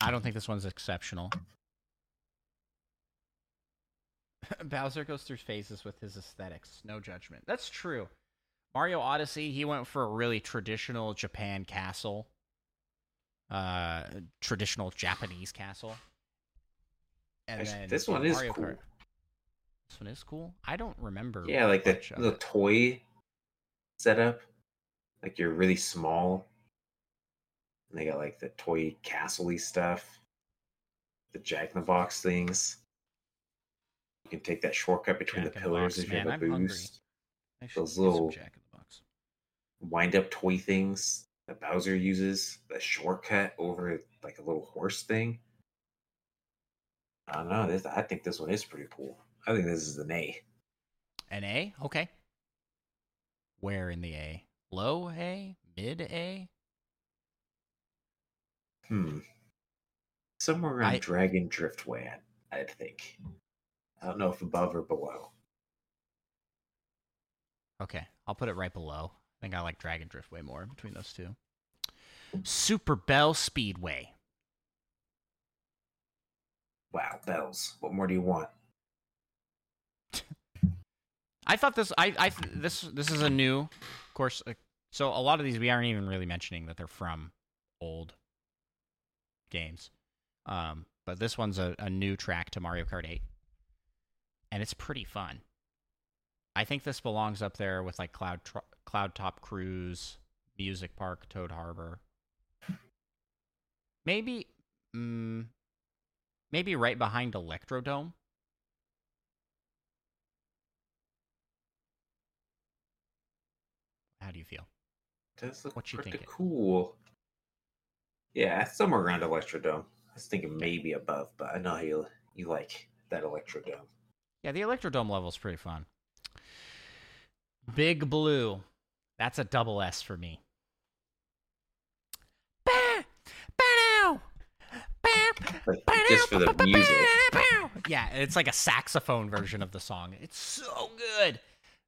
I don't think this one's exceptional. Bowser goes through phases with his aesthetics. No judgment. That's true. Mario Odyssey, he went for a really traditional Japan castle. Uh traditional Japanese castle. And Actually, then this one is Mario cool. Kart- This one is cool. I don't remember. Yeah, like the the it. toy setup. Like you're really small. And they got like the toy castle stuff, the Jack in the Box things. You can take that shortcut between Jack the the pillars Box. if you have a I'm boost. Those little- Jack in the Box. Wind up toy things that Bowser uses, the shortcut over like a little horse thing. I don't know. This I think this one is pretty cool. I think this is an A. An A? Okay. Where in the A? Low A? Mid A? Hmm. Somewhere around I- Dragon Driftway, I, I'd think. I don't know if above or below. Okay, I'll put it right below. I think I like Dragon Drift way more between those two. Super Bell Speedway. Wow, bells. What more do you want? I thought this. I. I. This. This is a new course. So a lot of these we aren't even really mentioning that they're from old games. Um, but this one's a, a new track to Mario Kart 8, and it's pretty fun. I think this belongs up there with like Cloud Tro- Cloud Top Cruise, Music Park, Toad Harbor. Maybe, mm, maybe right behind Electrodome. How do you feel? Does look What you pretty thinking? cool. Yeah, somewhere around Electrodome. I was thinking maybe above, but I know you you like that Electrodome. Yeah, the Electrodome level is pretty fun. Big Blue. That's a double S for me. Bah! Ba-dow! Bah! Like just for the music. Yeah, it's like a saxophone version of the song. It's so good.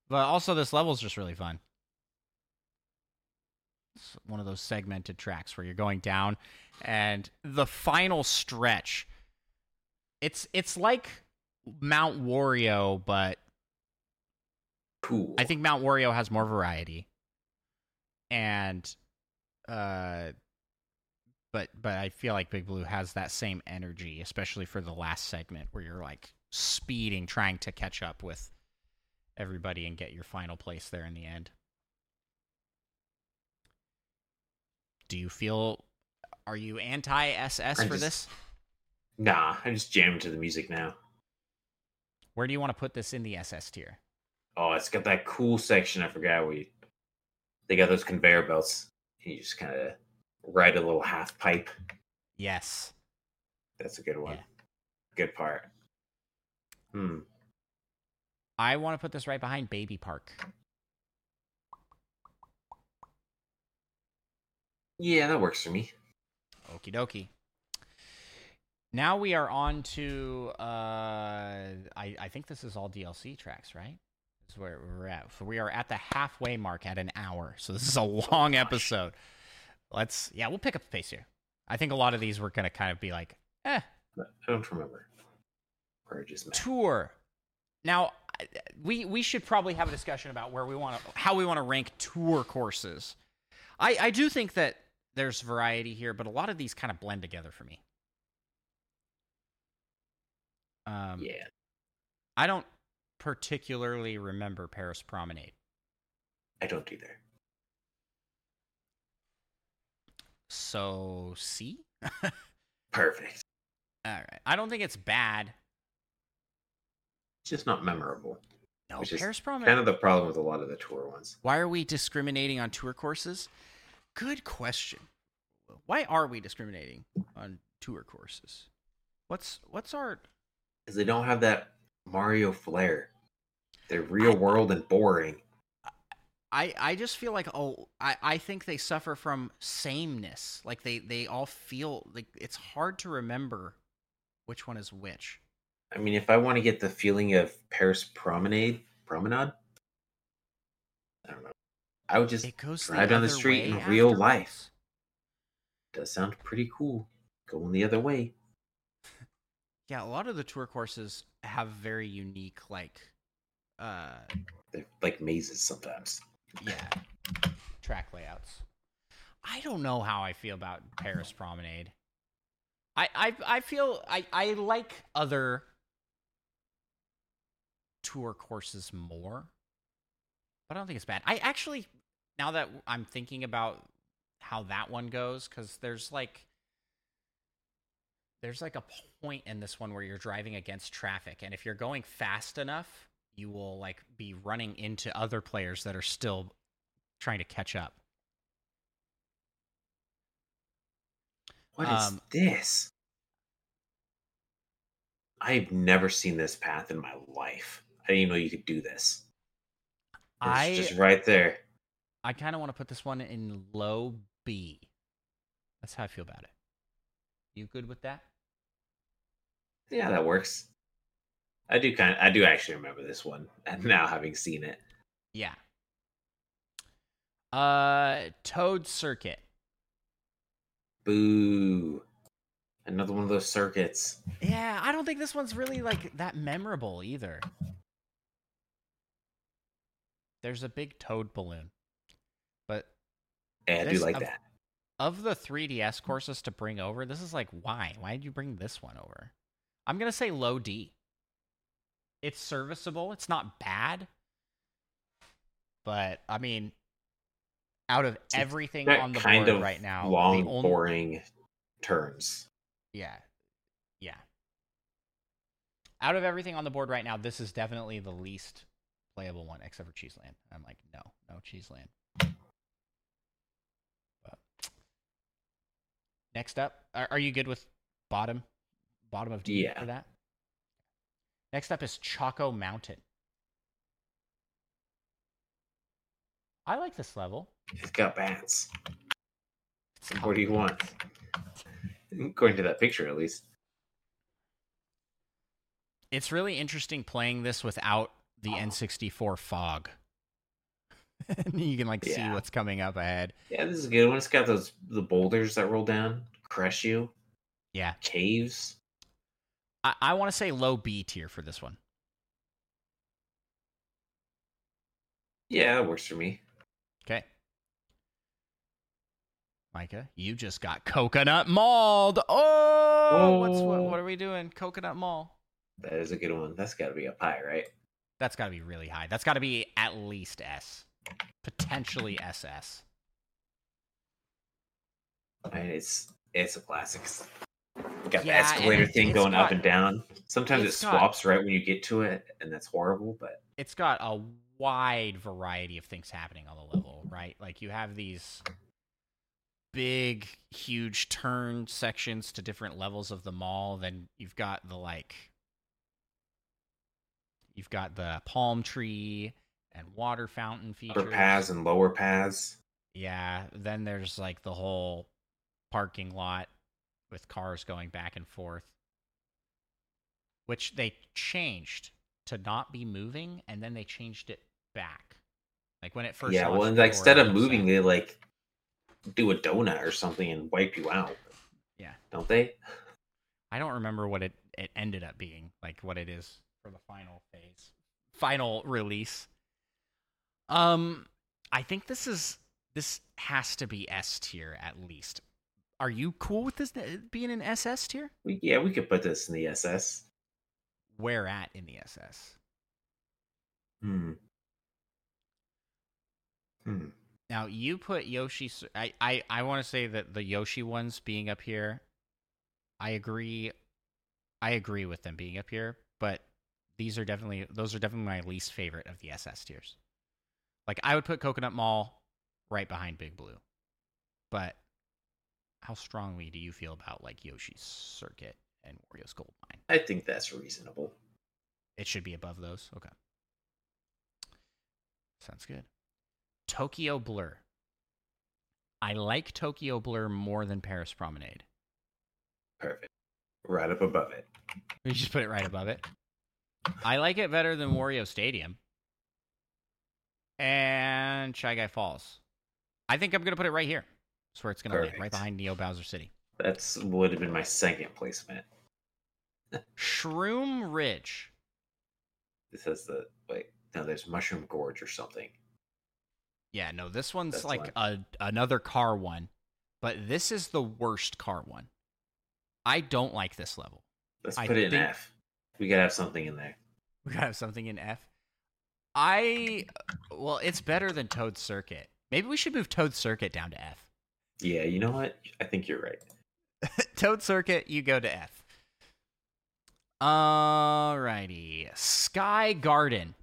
But also, this level is just really fun. It's one of those segmented tracks where you're going down, and the final stretch. It's it's like Mount Wario, but Cool. I think Mount Wario has more variety, and uh, but but I feel like Big Blue has that same energy, especially for the last segment where you're like speeding, trying to catch up with everybody and get your final place there in the end. Do you feel? Are you anti SS for just- this? Nah, I just jam to the music now. Where do you want to put this in the SS tier? Oh, it's got that cool section. I forgot we. They got those conveyor belts. You just kind of ride a little half pipe. Yes. That's a good one. Yeah. Good part. Hmm. I want to put this right behind Baby Park. Yeah, that works for me. Okie dokie. Now we are on to uh I, I think this is all DLC tracks, right? This is where we're at. So we are at the halfway mark at an hour. So this is a long gosh. episode. Let's yeah, we'll pick up the pace here. I think a lot of these we're gonna kind of be like, eh, I don't remember. Or just tour. Now we we should probably have a discussion about where we want to how we want to rank tour courses. I I do think that there's variety here, but a lot of these kind of blend together for me. Um, Yeah. I don't particularly remember Paris Promenade. I don't either. So C. Perfect. All right. I don't think it's bad. It's just not memorable. No, Paris Promenade. Kind of the problem with a lot of the tour ones. Why are we discriminating on tour courses? Good question. Why are we discriminating on tour courses? What's what's our Because they don't have that Mario flair. They're real world and boring. I, I just feel like oh I, I think they suffer from sameness. Like they, they all feel like it's hard to remember which one is which. I mean, if I want to get the feeling of Paris Promenade, Promenade, I don't know. I would just drive down the street in real afterwards. life. does sound pretty cool. Going the other way. Yeah, a lot of the tour courses have very unique like uh They're like mazes sometimes. yeah track layouts. I don't know how I feel about Paris Promenade. I I I feel I I like other tour courses more. But I don't think it's bad. I actually now that I'm thinking about how that one goes because there's like there's like a point in this one where you're driving against traffic and if you're going fast enough you will like be running into other players that are still trying to catch up What is Um, this? I've never seen this path in my life. I didn't even know you could do this. It's i just right there. I kind of want to put this one in low b that's how i feel about it you good with that Yeah, that works. I do kind of, I do actually remember this one, and now having seen it. yeah uh toad circuit Boo! Another one of those circuits. Yeah, I don't think this one's really like that memorable either. There's a big toad balloon. But Yeah, I do like of- that. of the 3DS courses to bring over, this is like why? Why did you bring this one over? I'm going to say low D. It's serviceable, it's not bad. But I mean out of It's everything on the kind board of right now, long, the only boring turns. Yeah. Yeah. Out of everything on the board right now, this is definitely the least playable one, except for Cheeseland. I'm like, no, no Cheeseland. Next up, are, are you good with bottom, bottom of D Yeah. for that? Next up is Choco Mountain. I like this level. It's got bats. It's What do you want? According to that picture, at least. It's really interesting playing this without the N64 fog. you can like see what's coming up ahead. Yeah, this is a good one. It's got those the boulders that roll down, crush you, Yeah, caves. I, I want to say low B tier for this one. Yeah, that works for me. Okay. Micah, you just got coconut mauled. Oh, what's what, Oh. what are we doing? Coconut mall. That is a good one. That's got to be up high, right? That's got to be really high. That's got to be at least S, potentially SS. I mean, it's it's a classic. Got the Yeah, and escalator thing going up and down. Sometimes it it's got- swaps right when you get to it, and that's horrible. But it's got a wide variety of things happening on the level, right? Like you have these big, huge turn sections to different levels of the mall. Then you've got the like, you've got the palm tree and water fountain features. upper paths and lower paths. Yeah. Then there's like the whole parking lot with cars going back and forth, which they changed to not be moving, and then they changed it back. Like when it first. yeah, well, like instead of moving, they like do a donut or something and wipe you out. Yeah. don't they? I don't remember what it it ended up being, like what it is for the final phase, final release. Um, I think this is this has to be S tier at least. Are you cool with this uh, being an SS tier? We, yeah, we could put this in the SS. Where at in the SS? Hmm. Hmm. Now you put Yoshi. I I, I want to say that the Yoshi ones being up here. I agree. I agree with them being up here, but these are definitely those are definitely my least favorite of the SS tiers. Like I would put Coconut Mall right behind Big Blue, but how strongly do you feel about like Yoshi's Circuit and Wario's Gold Mine? I think that's reasonable. It should be above those. Okay. Sounds good. Tokyo Blur. I like Tokyo Blur more than Paris Promenade. Perfect. Right up above it. We just put it right above it. I like it better than Wario Stadium and Shy Guy Falls. I think I'm gonna put it right here. That's where it's gonna land, right behind Neo Bowser City. That's would have been my second placement. Shroom Ridge. This has the wait. No, there's Mushroom Gorge or something. Yeah, no, this one's That's like a another car one, but this is the worst car one. I don't like this level. Let's I put it in think- F. We gotta have something in there. We gotta have something in F. I well, it's better than Toad Circuit. Maybe we should move Toad Circuit down to F. Yeah, you know what? I think you're right. Toad Circuit, you go to F. Alrighty. Sky Garden.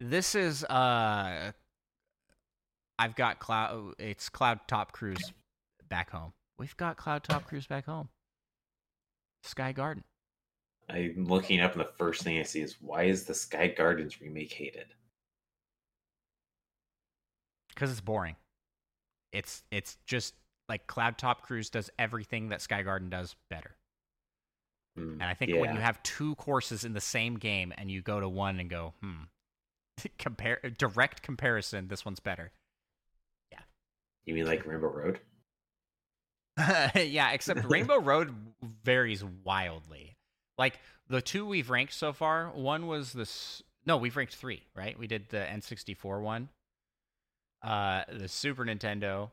This is uh I've got cloud it's Cloud Top Cruise back home. We've got Cloud Top Cruise back home. Sky Garden. I'm looking up, and the first thing I see is why is the Sky Gardens remake hated? Because it's boring. It's it's just like Cloud Top Cruise does everything that Sky Garden does better. Hmm, And I think when you have two courses in the same game and you go to one and go, hmm, compare direct comparison, this one's better. Yeah. You mean like Rainbow Road? yeah, except Rainbow Road varies wildly. Like the two we've ranked so far, one was this. No, we've ranked three, right? We did the N64 one, uh, the Super Nintendo,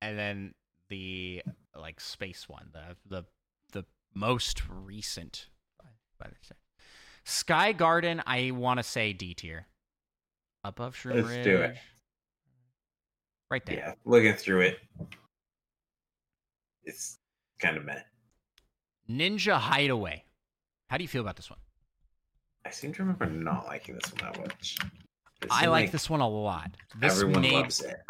and then the like space one, the the the most recent. by the say. Sky Garden, I want to say D tier, above Shroom Ridge. Let's Ridge, do it. right there. Yeah, looking through it, it's kind of meh. Ninja Hideaway. How do you feel about this one? I seem to remember not liking this one that much. I seemed like this one a lot. This Everyone may, loves it.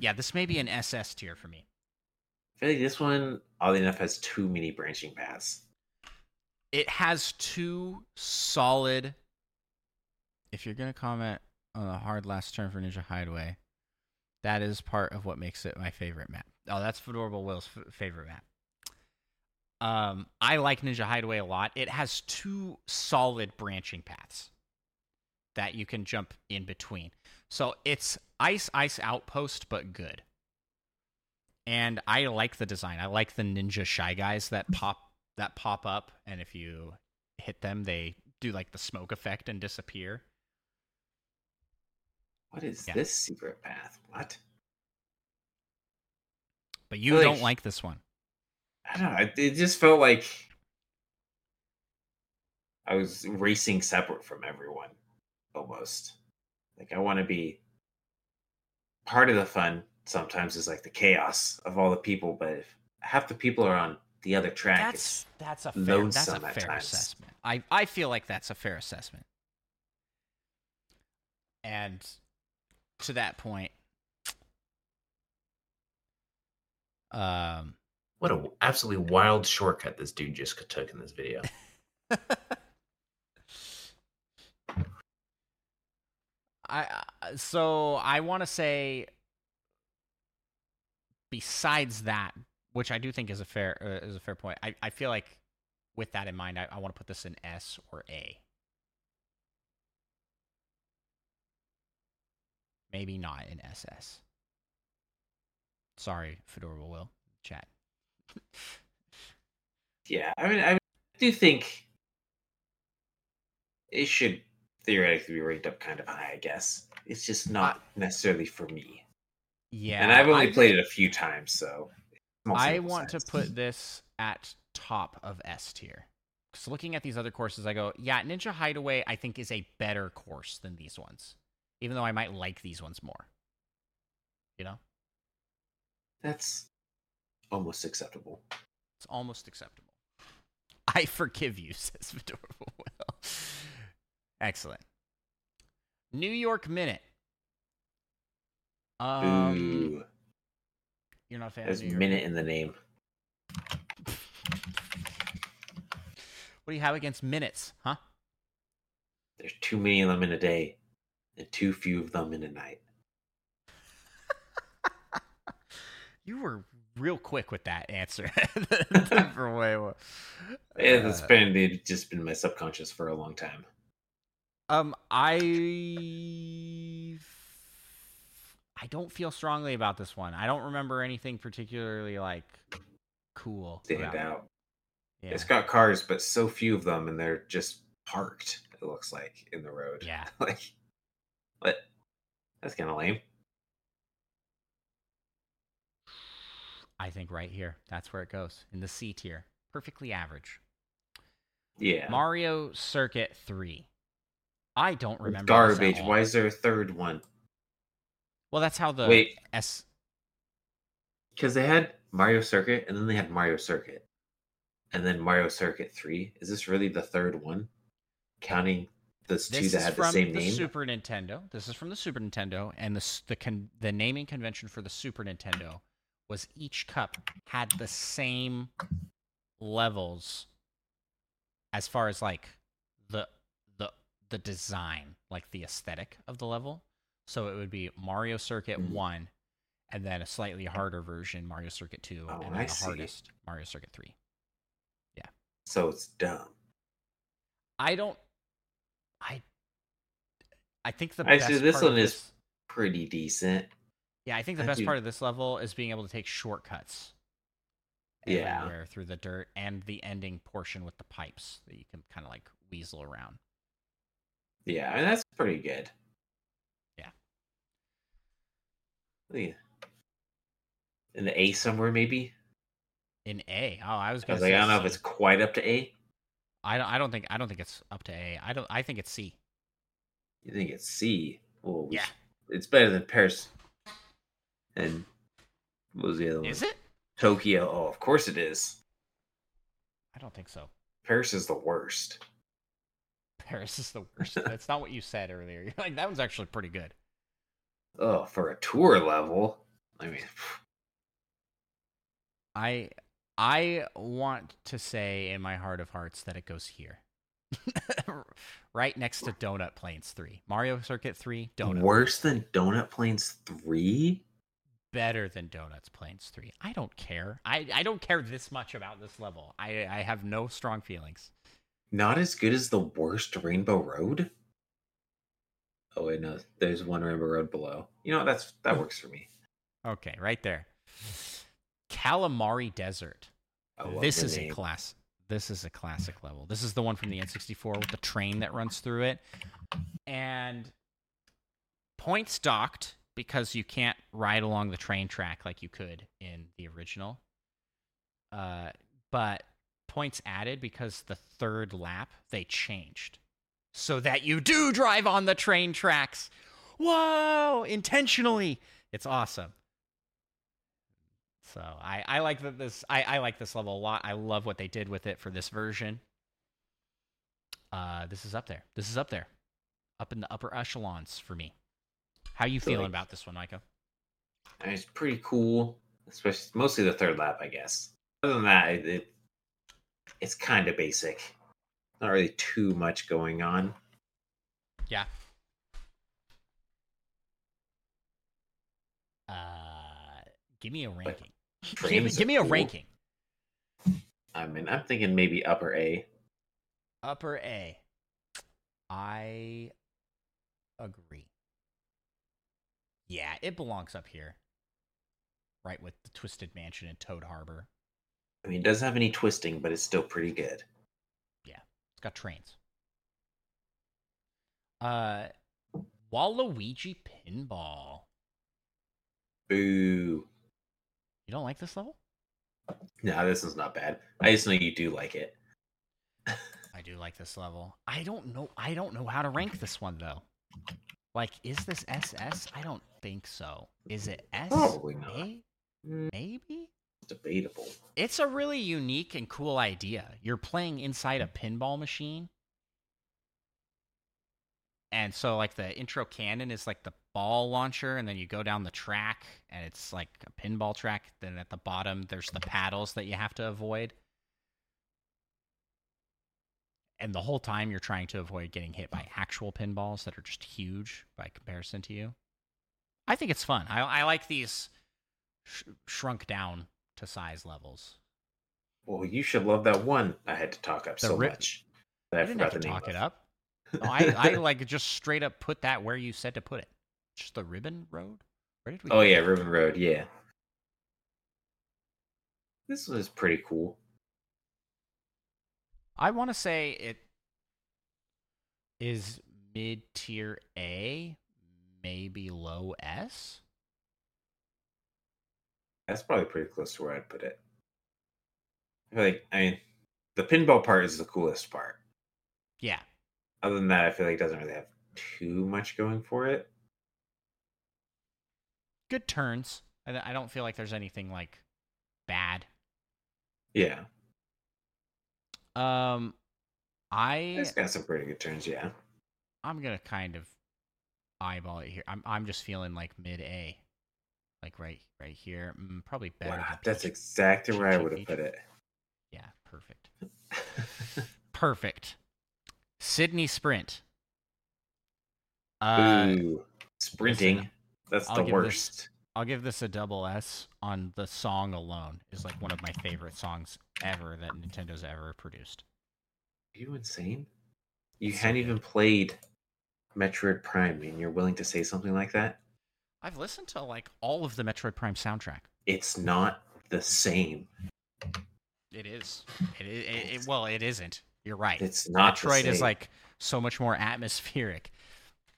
yeah, this may be an SS tier for me. I feel like this one, oddly enough, has too many branching paths. It has two solid. If you're gonna comment on a hard last turn for Ninja Hideaway, that is part of what makes it my favorite map. Oh, that's Fedorable Will's f- favorite map. Um, I like Ninja Hideaway a lot. It has two solid branching paths that you can jump in between. So it's ice ice outpost, but good. And I like the design. I like the ninja shy guys that pop that pop up, and if you hit them, they do like the smoke effect and disappear. What is Yeah. this secret path? What? But you don't like this one. I don't know. It, it just felt like I was racing separate from everyone, almost. Like I want to be part of the fun. Sometimes is like the chaos of all the people, but if half the people are on the other track, That's that's a fair that's a fair assessment. I I feel like that's a fair assessment. And to that point, um, What a absolutely wild shortcut this dude just took in this video. I I- so I want to say besides that, which I do think is a fair uh, is a fair point. I, I feel like with that in mind, I, I want to put this in S or A. Maybe not in SS. Sorry, Fedora Will chat. Yeah. I mean, I do think it should theoretically be ranked up kind of high. I guess it's just not necessarily for me. Yeah, and I've only I- played it a few times, so I want to put this at top of S tier. Because looking at these other courses, I go, yeah, Ninja Hideaway, I think, is a better course than these ones. Even though I might like these ones more. You know? that's almost acceptable. It's almost acceptable. I forgive you, says Adorable Will. Excellent. New York Minute. Um, Ooh, you're not a fan there's of minute in the name. What do you have against minutes, huh? There's too many of them in a day, and too few of them in a night. You were real quick with that answer. For way more. Yeah, that's Uh, been just been my subconscious for a long time. Um, I I don't feel strongly about this one. I don't remember anything particularly like cool. Stand about it. out. Yeah. It's got cars, but so few of them, and they're just parked. It looks like in the road. Yeah. like what? That's kind of lame. I think right here. That's where it goes in the C tier. Perfectly average. Yeah. Mario Circuit 3. I don't remember. garbage. Why is there a third one? Well, that's how the Wait. S because they had Mario Circuit and then they had Mario Circuit, and then Mario Circuit Three. Is this really the third one? Counting two This that is had the same the name. Super Nintendo. This is from the Super Nintendo, and the the con- the naming convention for the Super Nintendo was each cup had the same levels as far as like the the the design, like the aesthetic of the level. So it would be Mario Circuit Mhm. One, and then a slightly harder version, Mario Circuit Two, Oh, and then I the see. hardest, Mario Circuit Three. Yeah. so it's dumb. I don't. I. I think the I see, this one is- Pretty decent. Yeah, I think the I best do- part of this level is being able to take shortcuts. Yeah. everywhere through the dirt and the ending portion with the pipes that you can kind of like weasel around. Yeah, and that's pretty good. Yeah. Yeah. In the A somewhere, maybe. In A, oh, I was like, say I don't know if it's quite up to A. I don't. I don't think. I don't think it's up to A. I don't. I think it's C. You think it's C? Well, Yeah. it's better than Paris. And what was the other one? Is it? Tokyo. Oh, of course it is. I don't think so. Paris is the worst. Paris is the worst. That's not what you said earlier. You're like that one's actually pretty good. Oh, for a tour level. I mean, I I want to say in my heart of hearts that it goes here. right next to Donut Plains 3. Mario Circuit 3, Donut. worse than Donut Plains 3? Better than Donuts Plains 3. I don't care. I, I don't care this much about this level. I, I have no strong feelings. Not as good as the worst Rainbow Road? Oh wait, no. There's one Rainbow Road below. You know, that's that works for me. Okay, right there. Calamari Desert. This is name. a class. This is a classic level. This is the one from the N64 with the train that runs through it, and points docked because you can't ride along the train track like you could in the original. Uh, but points added because the third lap they changed so that you do drive on the train tracks. Whoa! Intentionally, it's awesome. So I, I like that this I, I like this level a lot. I love what they did with it for this version. Uh, this is up there. This is up there, up in the upper echelons for me. How you feeling about this one, Micah? I mean, it's pretty cool, especially mostly the third lap, I guess. Other than that, it, it it's kind of basic. Not really too much going on. Yeah. Uh, give me a ranking. Give, give me a ranking. I mean, I'm thinking maybe upper A. Upper A. I agree. Yeah, it belongs up here. Right with the Twisted Mansion and Toad Harbor. I mean, it doesn't have any twisting, but it's still pretty good. Yeah, it's got trains. Uh Waluigi Pinball. Boo. You don't like this level? No, this is not bad. I just know you do like it. I do like this level. I don't know I don't know how to rank this one though. Like is this SS? I don't think so. Is it S? Probably not. A? Mm, Maybe? debatable. It's a really unique and cool idea. You're playing inside a pinball machine. And so like the intro cannon is like the ball launcher and then you go down the track and it's like a pinball track. Then at the bottom there's the paddles that you have to avoid. And the whole time you're trying to avoid getting hit by actual pinballs that are just huge by comparison to you. I think it's fun. I, I like these sh- shrunk down to size levels. Well, you should love that one I had to talk up The so rip- much that I I didn't forgot have to name talk it up. No, I, I like just straight up put that where you said to put it. Just the ribbon road. Where did we? Oh yeah? Ribbon Road. Yeah, this was pretty cool. I want to say it is mid tier A, maybe low S. That's probably pretty close to where I'd put it. I feel like I mean, the pinball part is the coolest part. Yeah, Other than that, I feel like it doesn't really have too much going for it. good turns. I, I don't feel like there's anything like bad. Yeah, Um, I it's got some pretty good turns. Yeah, I'm gonna kind of eyeball it here. I'm I'm just feeling like mid A, like right right here. Mm, probably better. wow, that's Peach. exactly where I would have put it. Yeah, perfect. Perfect. Sydney Sprint. Uh, Ooh, sprinting. listen, That's I'll the give this- worst. I'll give this a double S on the song alone. Is like one of my favorite songs ever that Nintendo's ever produced. Are you insane? You So hadn't good. even played Metroid Prime, and you're willing to say something like that? I've listened to like all of the Metroid Prime soundtrack. It's not the same. It is. It, it, it, it- well, it isn't. You're right. It's not. the Metroid is like so much more atmospheric.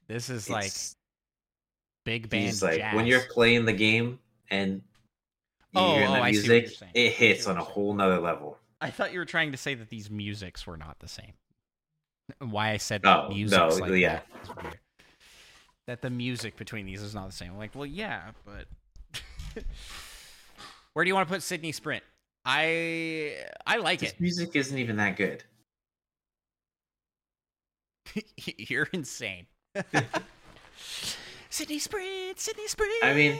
This is like It's- big band he's like jazz. when you're playing the game and you Oh, hear oh, the I see what music, it hits on a whole nother level. I thought you were trying to say that these musics were not the same. Why I said Oh, music no, like yeah. that. That the music between these is not the same. I'm like, well, yeah, but where do you want to put Sydney Sprint? I I like This it. music isn't even that good. You're insane. Sydney Sprint, Sydney Sprint. I mean,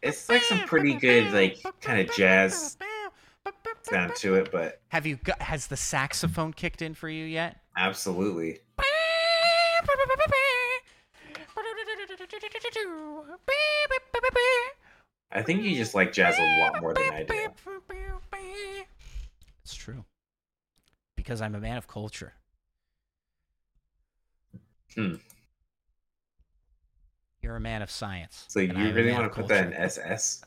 It's like some pretty good, like kind of jazz sound to it, but Have you got? Has the saxophone kicked in for you yet? absolutely. I think you just like jazz a lot more than I do. It's true. Because I'm a man of culture. Hmm. You're a man of science. So you and I'm a really want to put that in. SS?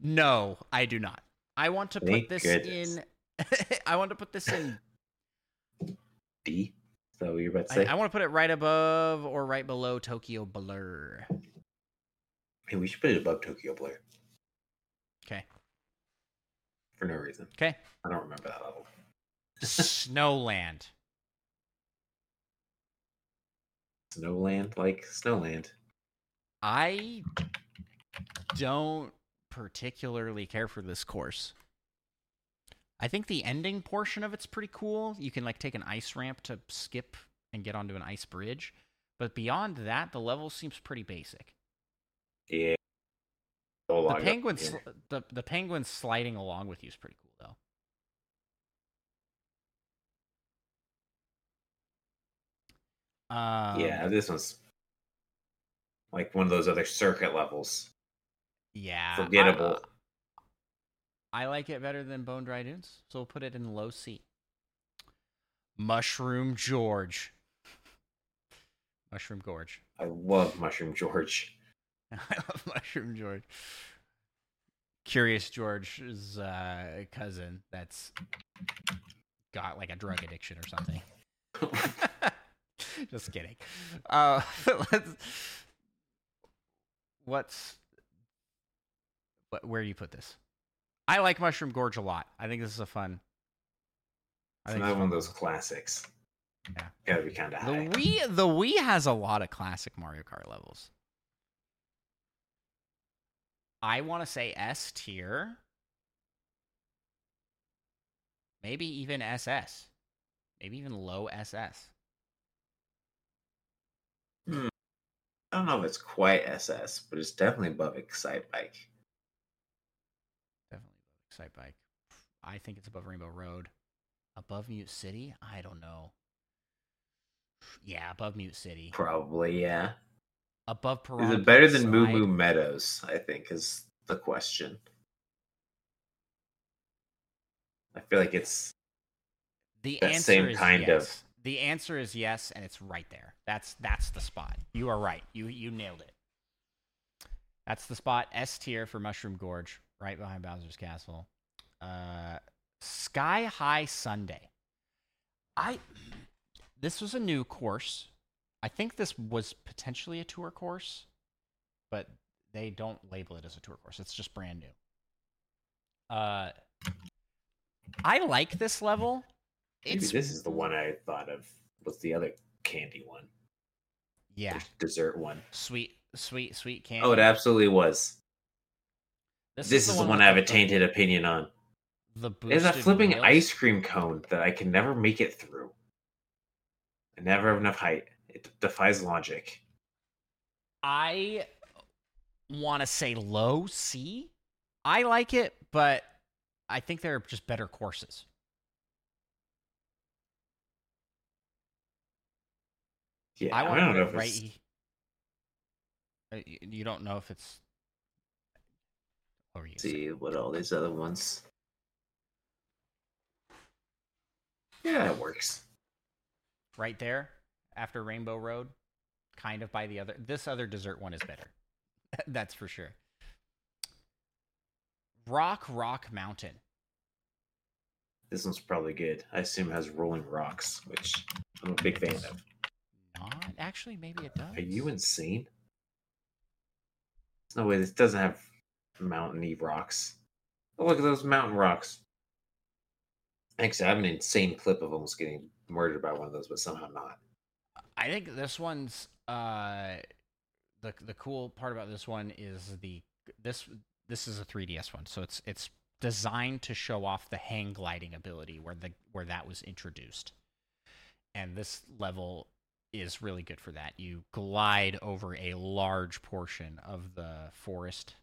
No, I do not. I want to put this goodness. in. I want to put this in. D? So you're about to I, say? I want to put it right above or right below Tokyo Blur. hey, we should put it above Tokyo Blur Okay. for no reason. Okay. I don't remember that level. Snowland. Snowland, like Snowland. I don't particularly care for this course. I think the ending portion of it's pretty cool. You can like take an ice ramp to skip and get onto an ice bridge. But beyond that, the level seems pretty basic. Yeah. The lot of- penguin, sl- the the penguin sliding along with you is pretty cool though. Um, yeah, this one's like one of those other circuit levels. yeah, I- Forgettable. I like it better than Bone Dry Dunes, so we'll put it in low C. Mushroom George. Mushroom Gorge. I love Mushroom George. I love Mushroom George. Curious George's uh, cousin that's got like a drug addiction or something. Just kidding. Uh, let's, what's what? Where do you put this? I like Mushroom Gorge a lot. I think this is a fun. I It's think another one of those classics. Yeah. Gotta be kind of The high. Wii, the Wii has a lot of classic Mario Kart levels. I want to say S tier, maybe even SS, maybe even low SS. Hmm. I don't know if it's quite SS, but it's definitely above Excite Bike. Definitely above Excitebike. I think it's above Rainbow Road. Above Mute City? I don't know. Yeah, above Mute City. Probably, yeah. Above Is it better than Moo Moo Meadows? I think is the question. I feel like it's The That same kind of- yes. The answer is yes, and it's right there. That's that's the spot. You are right. You you nailed it. That's the spot. S tier for Mushroom Gorge, right behind Bowser's Castle. Uh, Sky High Sundae. I this was a new course. I think this was potentially a tour course, but they don't label it as a tour course. It's just brand new. Uh, I like this level. Maybe It's this is the one I thought of. What's the other candy one? yeah, The dessert one. sweet, sweet, sweet candy. Oh, it absolutely was. This, is, the one I have a the- tainted opinion on. The It's a flipping wheels. ice cream cone that I can never make it through. I never have enough height. It defies logic. I want to say low C. I like it, but I think there are just better courses. Yeah, I I, don't know if right. it's, he- Uh, You don't know if it's. What you saying? see what all these other ones. Yeah, it works. right there after Rainbow Road, kind of by the other. This other dessert one is better. That's for sure. Rock Rock Mountain. This one's probably good. I assume it has rolling rocks, which I'm a big fan of. Not actually, maybe it does. Are you insane? There's no way this doesn't have mountainy rocks. Oh, look at those mountain rocks. Actually, I have an insane clip of almost getting murdered by one of those, but somehow not. I think this one's uh the the cool part about this one is the this this is a 3DS one, so it's it's designed to show off the hang gliding ability where the where that was introduced. And this level is really good for that. You glide over a large portion of the forest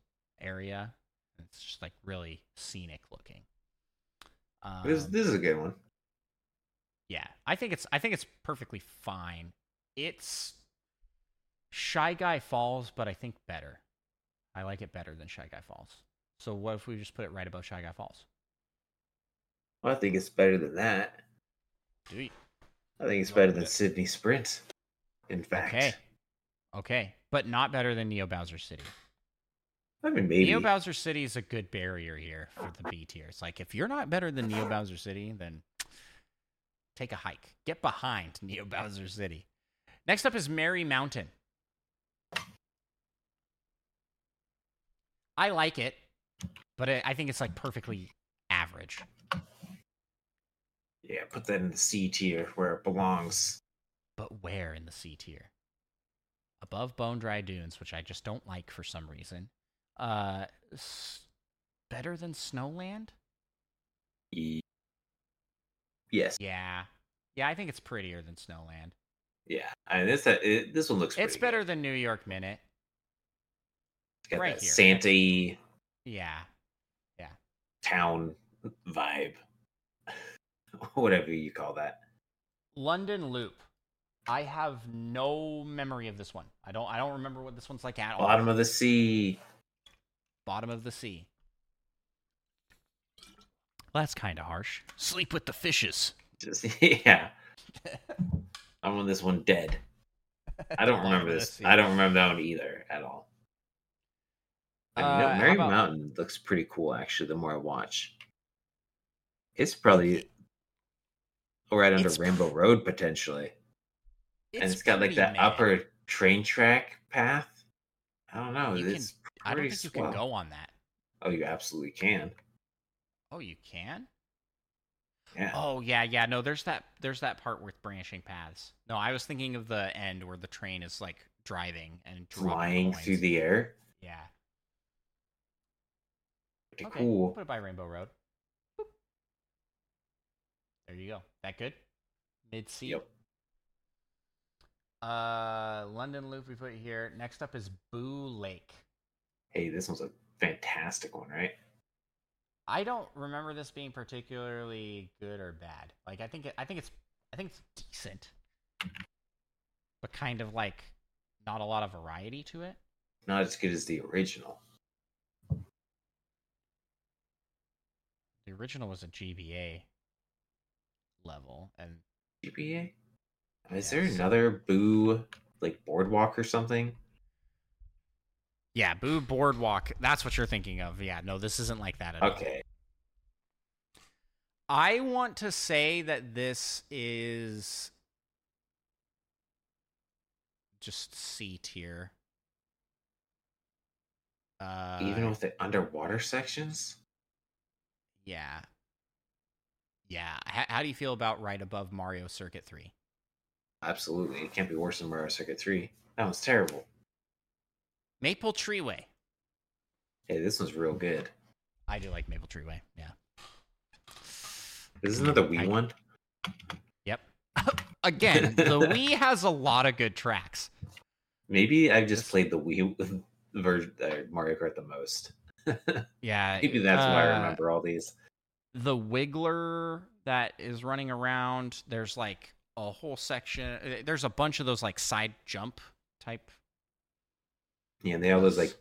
area. It's just like really scenic looking. this, Um, this is a good one. yeah, I think it's I think it's perfectly fine. It's Shy Guy Falls, but I think better. I like it better than Shy Guy Falls. So what if we just put it right above Shy Guy Falls? Well, I think it's better than that. Do you? I think it's better than Sydney Sprint. In fact, Okay. Okay, but not better than Neo Bowser City. I mean maybe. Neo Bowser City is a good barrier here for the B tier. It's like if you're not better than Neo Bowser City, then take a hike. Get behind Neo Bowser City. Next up is Merry Mountain. I like it, but I think it's like perfectly average. Yeah, put that in the C tier where it belongs. But where in the C tier? Above Bone Dry Dunes, which I just don't like for some reason. Uh, s- better than Snowland? E- Yes. Yeah. Yeah, I think it's prettier than Snowland. Yeah. I mean, this it, this one looks. It's better Good. than New York Minute. It's got right here. Santa Yeah. Yeah. town vibe, whatever you call that. London Loop. I have no memory of this one. I don't I don't remember what this one's like at all. Bottom of the sea. Bottom of the sea. Well, that's kind of harsh. Sleep with the fishes. Just yeah. I want this one dead. I don't remember this. I don't remember that one either at all. I no, Uh, Merry about- Mountain looks pretty cool actually. The more I watch, it's probably right under It's Rainbow Road potentially, and it's got like that meh. upper train track path. I don't know. You can- it's I don't think you can go on that. Oh, you absolutely can. Oh, you can? Yeah. Oh yeah, yeah. No, there's that there's that part with branching paths. No, I was thinking of the end where the train is like driving and Flying through the air. Yeah. Pretty Okay. cool. Put it by Rainbow Road. There you go. That good? Mid C. Yep. Uh, London Loop we put here. Next up is Boo Lake. Hey, this one's a fantastic one, right? I don't remember this being particularly good or bad. Like I think it, I think it's I think it's decent, but kind of like not a lot of variety to it. Not as good as the original. The original was a GBA level, and GBA. Is there Yes. another Boo like boardwalk or something? yeah, Boo Boardwalk. That's what you're thinking of. Yeah, no, this isn't like that at all. Okay. I want to say that this is just C tier. Uh, Even with the underwater sections? yeah, yeah. H- how do you feel about right above Mario Circuit Three? Absolutely. It can't be worse than Mario Circuit 3. That was terrible. Maple Treeway. Hey, this one's real good. I do like Maple Treeway. Yeah. This is another Wii I- one. Yep. Again, the Wii has a lot of good tracks. Maybe I've just played the Wii version uh, Mario Kart the most. Yeah. Maybe that's why I uh, remember all these. The Wiggler that is running around. There's like a whole section. uh, There's a bunch of those like side jump type. Yeah, and they have those like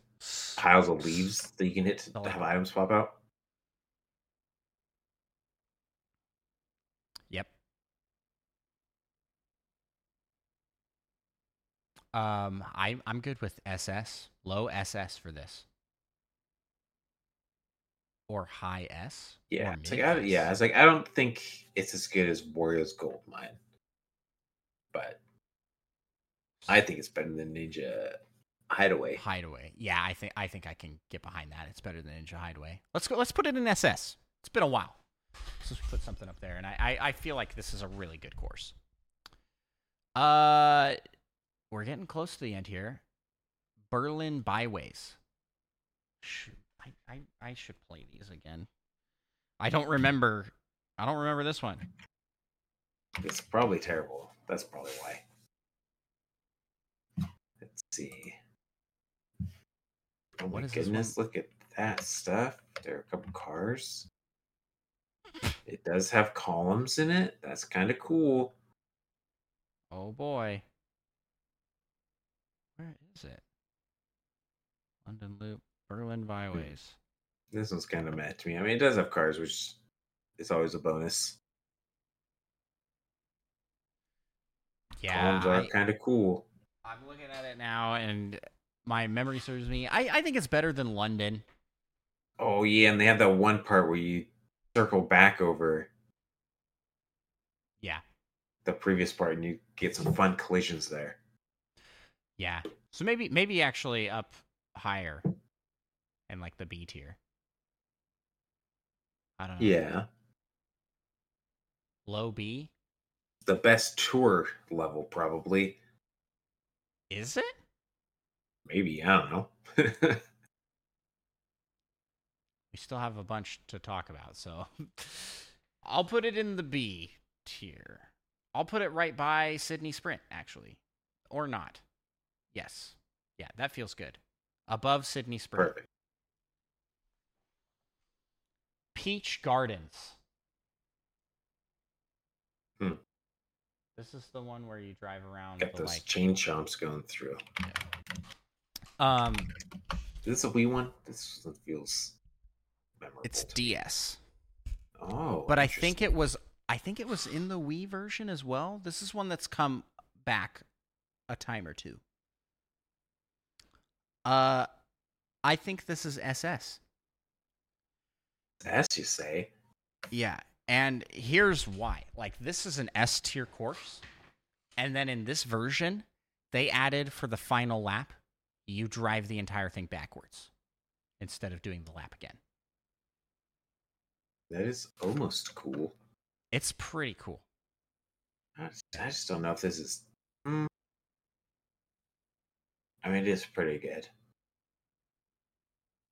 piles of leaves that you can hit to have items pop out. Yep. Um, I I'm good with SS, low SS for this, or high S. Yeah, or it's like mid I, S. yeah, it's like I don't think it's as good as Wario's Gold Mine, but I think it's better than Ninja Hideaway. Hideaway. Yeah, I think I think I can get behind that. It's better than Ninja Hideaway. Let's go. Let's put it in SS. It's been a while. since we put something up there, and I I, I feel like this is a really good course. Uh, we're getting close to the end here. Berlin Byways. Shoot, I I, I should play these again. I don't remember. I don't remember this one. It's probably terrible. That's probably why. Let's see. Oh my goodness, look at that stuff. There are a couple cars. It does have columns in it. That's kind of cool. Oh boy. Where is it? London Loop, Berlin hmm. Byways. This one's kind of meh to me. I mean, it does have cars, which is always a bonus. Yeah, columns are kind of cool. I'm looking at it now, and my memory serves me. I, I think it's better than London. Oh yeah, and they have that one part where you circle back over Yeah, the previous part, and you get some fun collisions there. yeah. So maybe maybe actually up higher, and like the B tier. I don't know. Yeah, Low B the best tour level probably. is it? Maybe I don't know. We still have a bunch to talk about, so I'll put it in the B tier. I'll put it right by Sydney Sprint, actually, or not. Yes, yeah, that feels good. Above Sydney Sprint. Perfect. Peach Gardens. Hmm. This is the one where you drive around Got the those like. chain chomps going through. Um, Is this a Wii one? This feels memorable. it's. DS, Oh, but I think it was. I think it was in the Wii version as well. This is one that's come back a time or two. Uh, I think this is SS. As you say. Yeah, and here's why. Like this is an S tier course, and then in this version, they added for the final lap, you drive the entire thing backwards instead of doing the lap again. That is almost cool. It's pretty cool. I just, I just don't know if this is. Hmm. I mean, it is pretty good.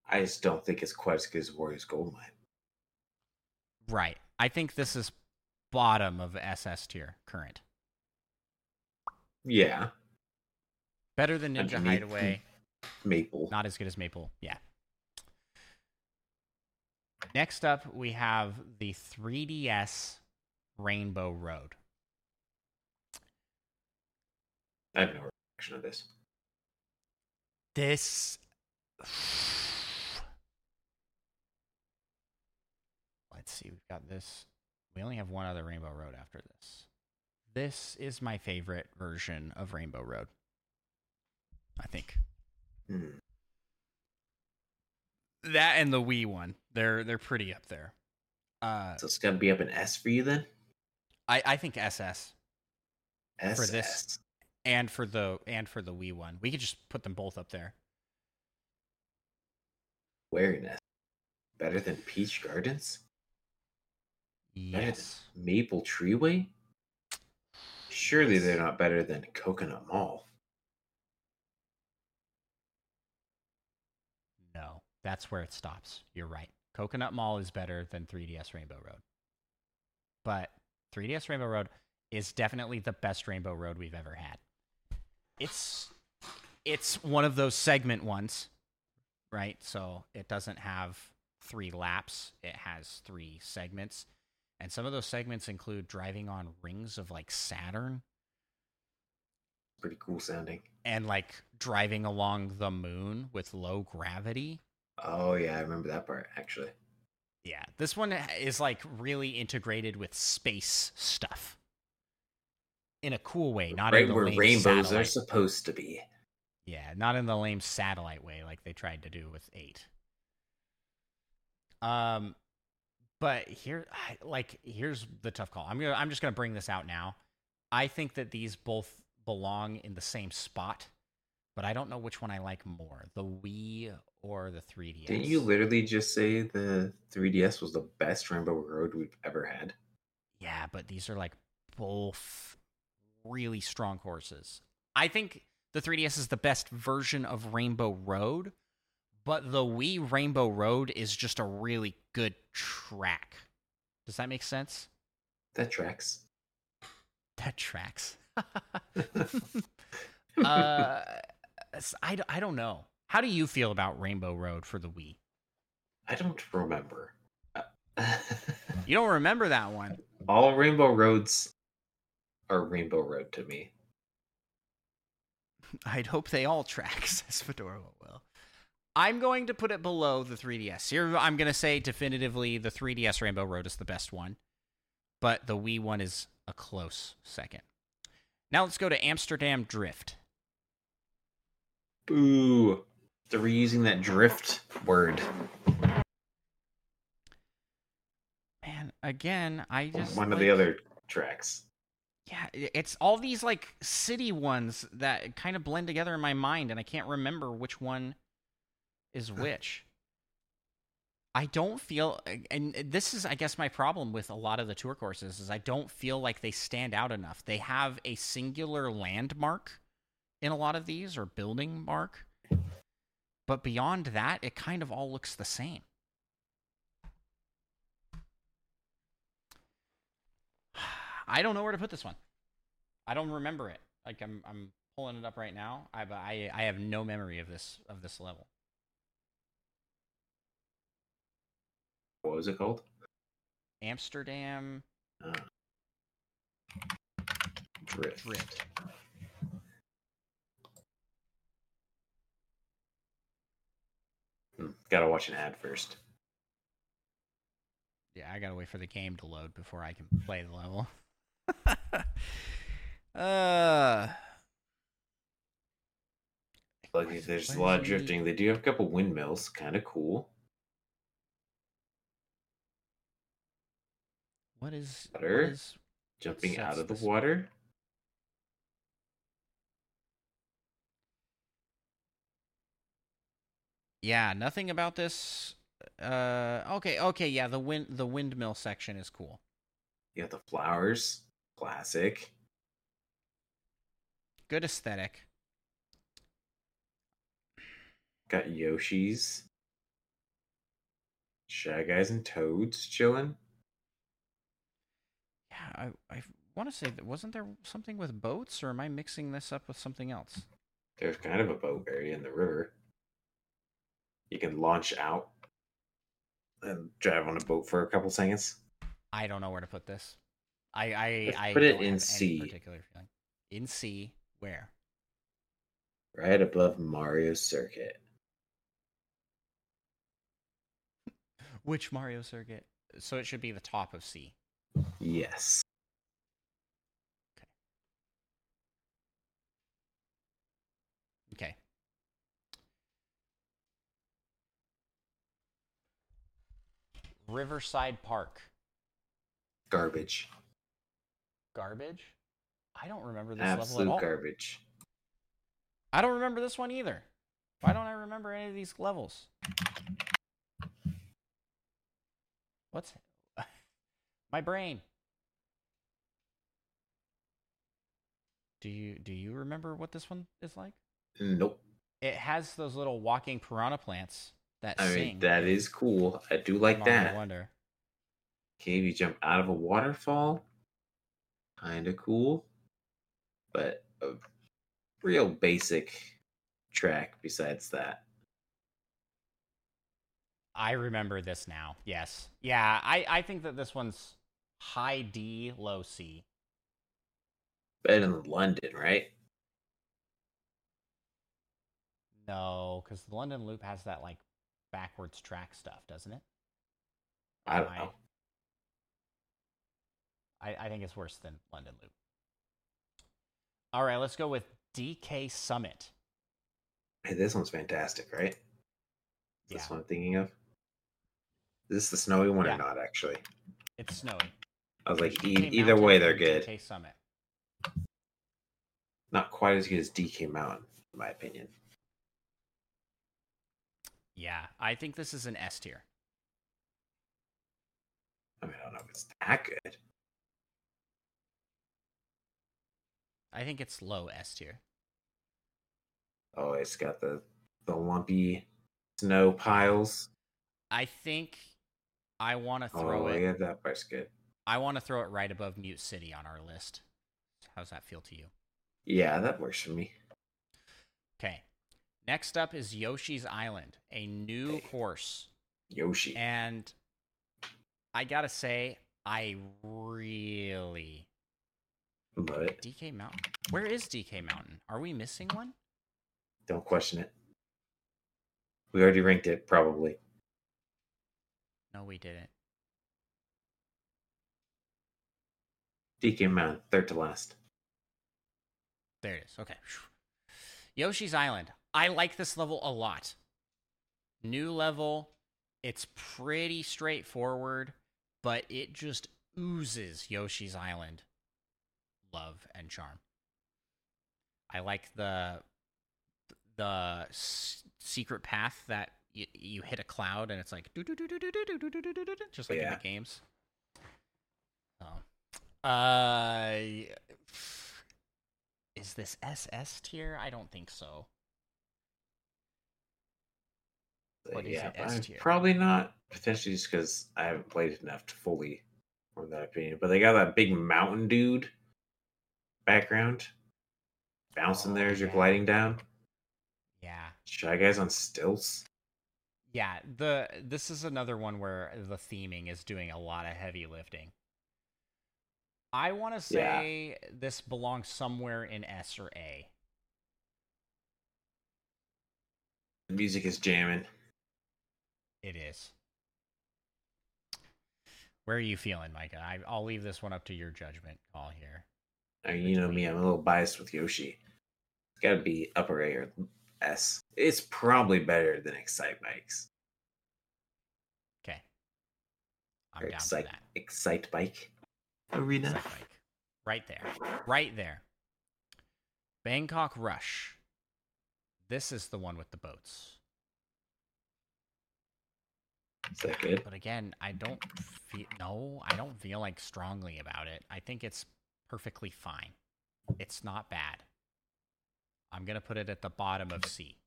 I just don't think it's quite as good as Wario's Gold Mine. Right. I think this is bottom of SS tier current. Yeah, Better than Ninja Underneath. Hideaway. Maple. Not as good as Maple. Yeah. Next up, we have the 3DS Rainbow Road. I have no reaction to this. This. Let's see. We've got this. We only have one other Rainbow Road after this. This is my favorite version of Rainbow Road. I think Hmm. that and the Wii one. They're they're pretty up there. Uh, So it's gonna be up an S for you then. I I think SS S For this. and for the and for the Wii one. We could just put them both up there. Wariness. Better than Peach Gardens. Yes. Maple Treeway. Surely they're not better than Coconut Mall. No. That's where it stops. You're right. Coconut Mall is better than 3DS Rainbow Road. But 3DS Rainbow Road is definitely the best Rainbow Road we've ever had. It's it's one of those segment ones, right? So it doesn't have three laps. It has three segments. And some of those segments include driving on rings of like Saturn Pretty cool sounding. and like driving along the moon with low gravity. Oh yeah, I remember that part actually. Yeah, this one is like really integrated with space stuff in a cool way, not right in the where lame rainbows satellite. are supposed to be. Yeah, not in the lame satellite way like they tried to do with eight. Um, but here, I, like, here's the tough call. I'm gonna, I'm just gonna bring this out now. I think that these both belong in the same spot, but I don't know which one I like more, the Wii or the 3DS. Didn't you literally just say the 3DS was the best Rainbow Road we've ever had? Yeah, but these are like both really strong horses. I think the 3DS is the best version of Rainbow Road, but the Wii Rainbow Road is just a really good track. Does that make sense? That tracks. That tracks. uh, I, I don't know. How do you feel about Rainbow Road for the Wii? I don't remember. You don't remember that one. All Rainbow Roads are Rainbow Road to me. I'd hope they all track, says Fedora Will. I'm going to put it below the 3DS. Here, I'm going to say definitively the 3DS Rainbow Road is the best one, but the Wii one is a close second. Now let's go to Amsterdam Drift. Boo. They're reusing that drift word. Man, again, I just One of the other tracks. Yeah, it's all these like city ones that kind of blend together in my mind, and I can't remember which one is which. I don't feel, and this is, I guess, my problem with a lot of the tour courses is I don't feel like they stand out enough. They have a singular landmark in a lot of these or building mark, but beyond that, it kind of all looks the same. I don't know where to put this one. I don't remember it. Like I'm, I'm pulling it up right now. I, I, I have no memory of this of this level. What was it called? Amsterdam Uh, drift. Drift. Hmm, Gotta watch an ad first. Yeah, I gotta wait for the game to load before I can play the level. uh, Like, there's a lot of drifting. They do have a couple windmills, kind of cool. What is what Butter? is Jumping out of the water. Yeah, nothing about this. Uh, okay, okay, yeah, the wind the windmill section is cool. Yeah, the flowers. Classic. Good aesthetic. Got Yoshi's. Shy Guys and Toads chilling. I I want to say that wasn't there something with boats, or am I mixing this up with something else? There's kind of a boat area in the river. You can launch out and drive on a boat for a couple seconds. I don't know where to put this. I I Let's I put it in C. particular feeling. In C, where? Right above Mario Circuit. Which Mario circuit? So it should be the top of C. Yes. Okay. Okay. Riverside Park. Garbage. Garbage? I don't remember this level at Absolute all. garbage. I don't remember this one either. Why don't I remember any of these levels? What's my brain? Do you do you remember what this one is like? Nope. It has those little walking piranha plants that I sing. mean, that is cool. I do like oh, Come on, I that. wonder. Can you jump out of a waterfall. Kind of cool. But a real basic track besides that. I remember this now. Yes. Yeah, I, I think that this one's high D, low C. Better than London, right? No, because the London Loop has that like backwards track stuff, doesn't it? I don't I- know. I, I think it's worse than London Loop. All right, let's go with DK Summit. Hey, this one's fantastic, right? Is Yeah, This one I'm thinking of. Is this the snowy one Yeah. or not? Actually, it's snowy. I was like, e- either Mountain way, they're good. DK Summit. Not quite as good as DK Mountain, in my opinion. Yeah, I think this is an S tier. I mean, I don't know if it's that good. I think it's low S tier. Oh, it's got the the lumpy snow piles. I think I want to oh, throw it. oh, it. yeah, that part's good. I want to throw it right above Mute City on our list. How's that feel to you? Yeah, that works for me. Okay. Next up is Yoshi's Island, a new Hey. course. Yoshi. And I gotta say, I really Love it. DK Mountain. Where is DK Mountain? Are we missing one? Don't question it. We already ranked it, probably. No, we didn't. DK Mountain, third to last. There it is. Okay. Yoshi's Island. I like this level a lot. New level. It's pretty straightforward, but it just oozes Yoshi's Island love and charm. I like the the s- secret path that y- you hit a cloud and it's like just like in the games. So, uh, is this SS tier? I don't think so. What yeah, it, S I'm tier? probably not. Potentially just because I haven't played enough to fully form that opinion. But they got that big mountain dude background bouncing Oh, there as you're gliding down. Yeah. Shy guys on stilts. Yeah, the this is another one where the theming is doing a lot of heavy lifting. I want to Yeah. say this belongs somewhere in S or A. The music is jamming. It is. Where are you feeling, Micah? I, I'll leave this one up to your judgment call here. I you know me, I'm a little biased with Yoshi. It's got to be upper A or S. It's probably better than Excitebikes. Okay. I'm Or down Excite, for that. Excitebike Arena. Bike. Right there. Right there. Bangkok Rush. This is the one with the boats. Is that good? But again, I don't feel no, I don't feel like strongly about it. I think it's perfectly fine. It's not bad. I'm gonna put it at the bottom of C.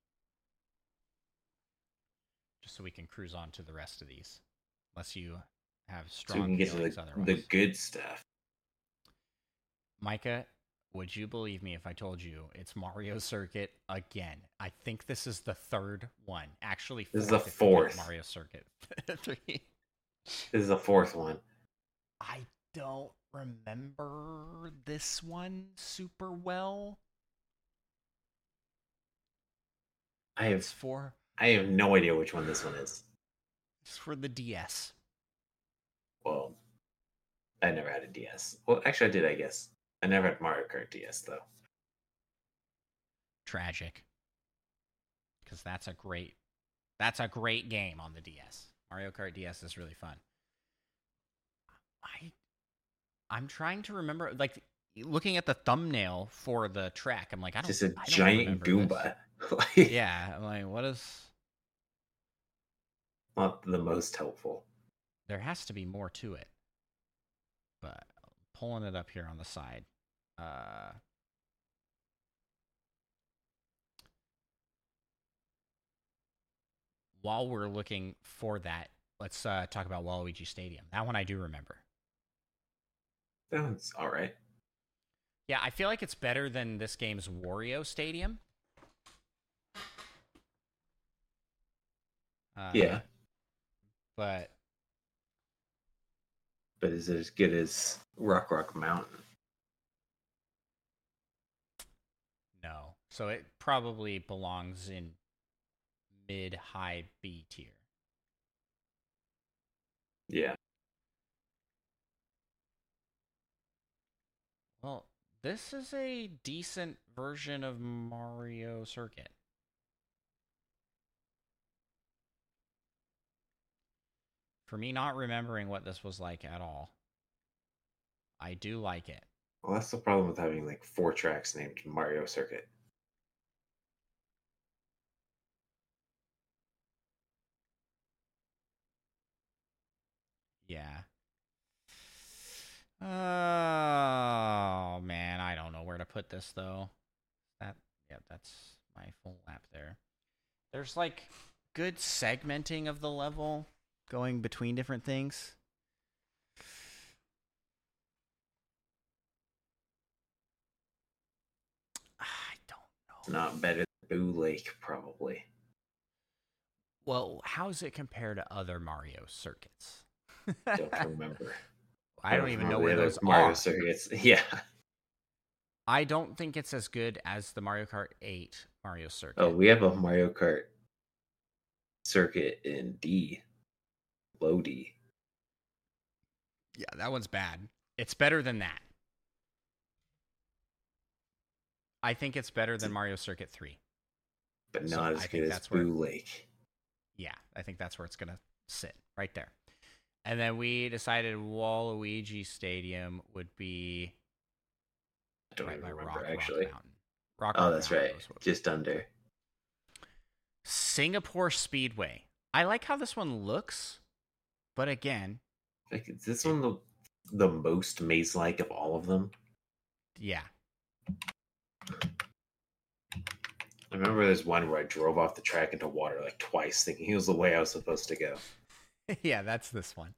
Just so we can cruise on to the rest of these. Unless you have So we strong can get to the, the good stuff. Micah, would you believe me if I told you it's Mario Circuit again? I think this is the third one. Actually, This is the fourth if you count fourth. Mario Circuit 3. This is the fourth one. I don't remember this one super well. I It's have for I have no idea which one this one is. it's for the DS. Well, I never had a DS. Well, actually, I did. I guess I never had Mario Kart DS though. Tragic. Because that's a great that's a great game on the DS. Mario Kart DS is really fun. I I'm trying to remember like looking at the thumbnail for the track, I'm like, I don't Just a I giant Goomba. Yeah, I'm like, what is not the most helpful. There has to be more to it. But pulling it up here on the side. Uh while we're looking for that, let's uh, talk about Waluigi Stadium. That one I do remember. That one's all right. Yeah, I feel like it's better than this game's Wario Stadium. Uh, yeah, but but is it as good as Rock Rock Mountain? no. So it probably belongs in mid high B tier. Yeah, Well, this is a decent version of Mario Circuit. For me, not remembering what this was like at all, I do like it. well, that's the problem with having like four tracks named Mario Circuit. Yeah. Oh man, I don't know where to put this though. That yeah, that's my full lap there. There's like good segmenting of the level going between different things. I don't know. Not better than Boo Lake, probably. Well, how's it compare to other Mario circuits? Don't remember. I don't even know where those Mario are. Circuits. Yeah, I don't think it's as good as the Mario Kart 8 Mario oh, Circuit. Oh, we have a Mario Kart circuit in D, low D. yeah, that one's bad. It's better than that. I think it's better than Mario Circuit 3. but So not I as think good as that's where- Lake. Yeah, I think that's where it's going to sit, right there. And then we decided Waluigi Stadium would be I don't right by remember Rock, actually. Rock Mountain. Rock oh, Rock that's Mountain right, just under. Singapore Speedway. I like how this one looks, but again, Like, is this one the the most maze-like of all of them? yeah, I remember there's one where I drove off the track into water like twice, thinking it was the way I was supposed to go. yeah, that's this one.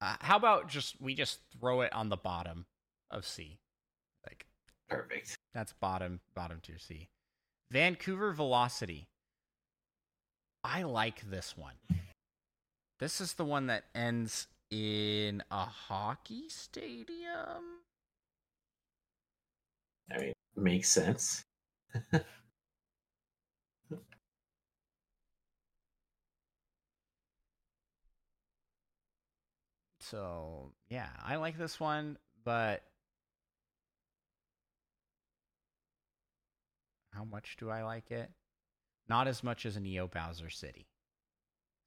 Uh, how about just we just throw it on the bottom of C, like Perfect. that's bottom bottom tier C. Vancouver Velocity. I like this one. This is the one that ends in a hockey stadium. I mean, makes sense. So yeah, I like this one, but how much do I like it? Not as much as a Neo Bowser City.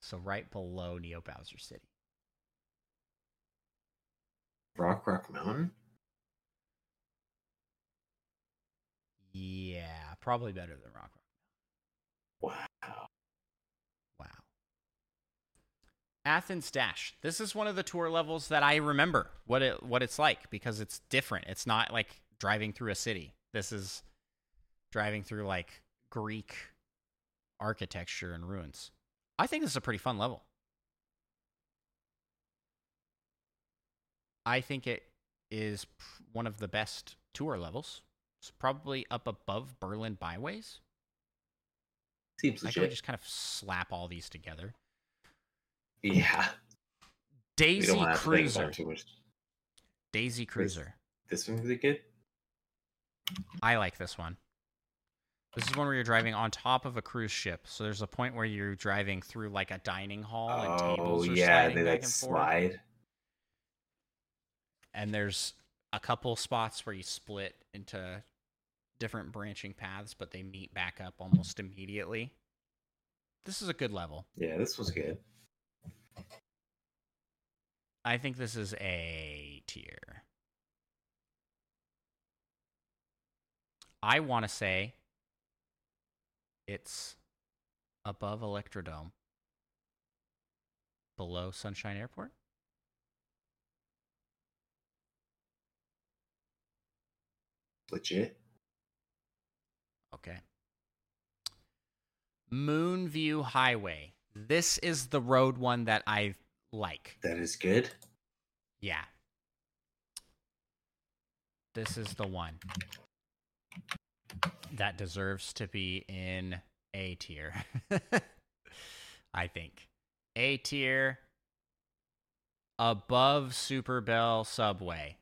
So right below Neo Bowser City. Rock Rock Mountain. Yeah, probably better than Rock Rock. Mountain. Wow. Wow. Athens Dash. This is one of the tour levels that I remember what it what it's like because it's different. It's not like driving through a city. This is driving through like Greek architecture and ruins. I think this is a pretty fun level. I think it is one of the best tour levels. It's probably up above Berlin Byways. Seems I can legit. just kind of slap all these together. Yeah. Daisy Cruiser. about it too much. Daisy Cruiser. This one's really good. I like this one. This is one where you're driving on top of a cruise ship. So there's a point where you're driving through like a dining hall and Oh tables are yeah, they back like and forth. slide. And there's a couple spots where you split into different branching paths, but they meet back up almost immediately. This is a good level. Yeah, this was good. I think this is A tier. I want to say it's above Electrodome, below Sunshine Airport. Legit. Okay. Moonview Highway. This is the road one that I like. That is good. Yeah. This is the one that deserves to be in A tier. I think. A tier above Super Bell Subway.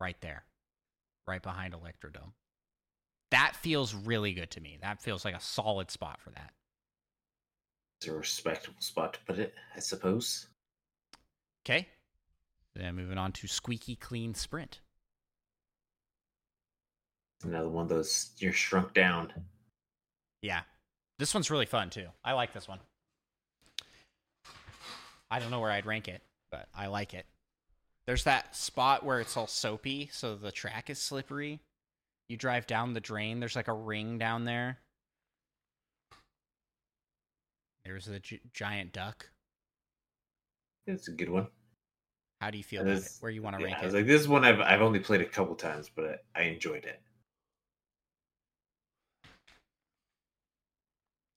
Right there. Right behind Electrodome. That feels really good to me. That feels like a solid spot for that. It's a respectable spot to put it, I suppose. Okay. Then moving on to Squeaky Clean Sprint. Another one of those you're shrunk down. Yeah. This one's really fun too. I like this one. I don't know where I'd rank it, but I like it. There's that spot where it's all soapy, so the track is slippery. You drive down the drain, there's like a ring down there. There's a gi- giant duck. It's a good one. How do you feel It about it? Where you want to Yeah, rank I was it? like, this one I've I've only played a couple times, but I enjoyed it.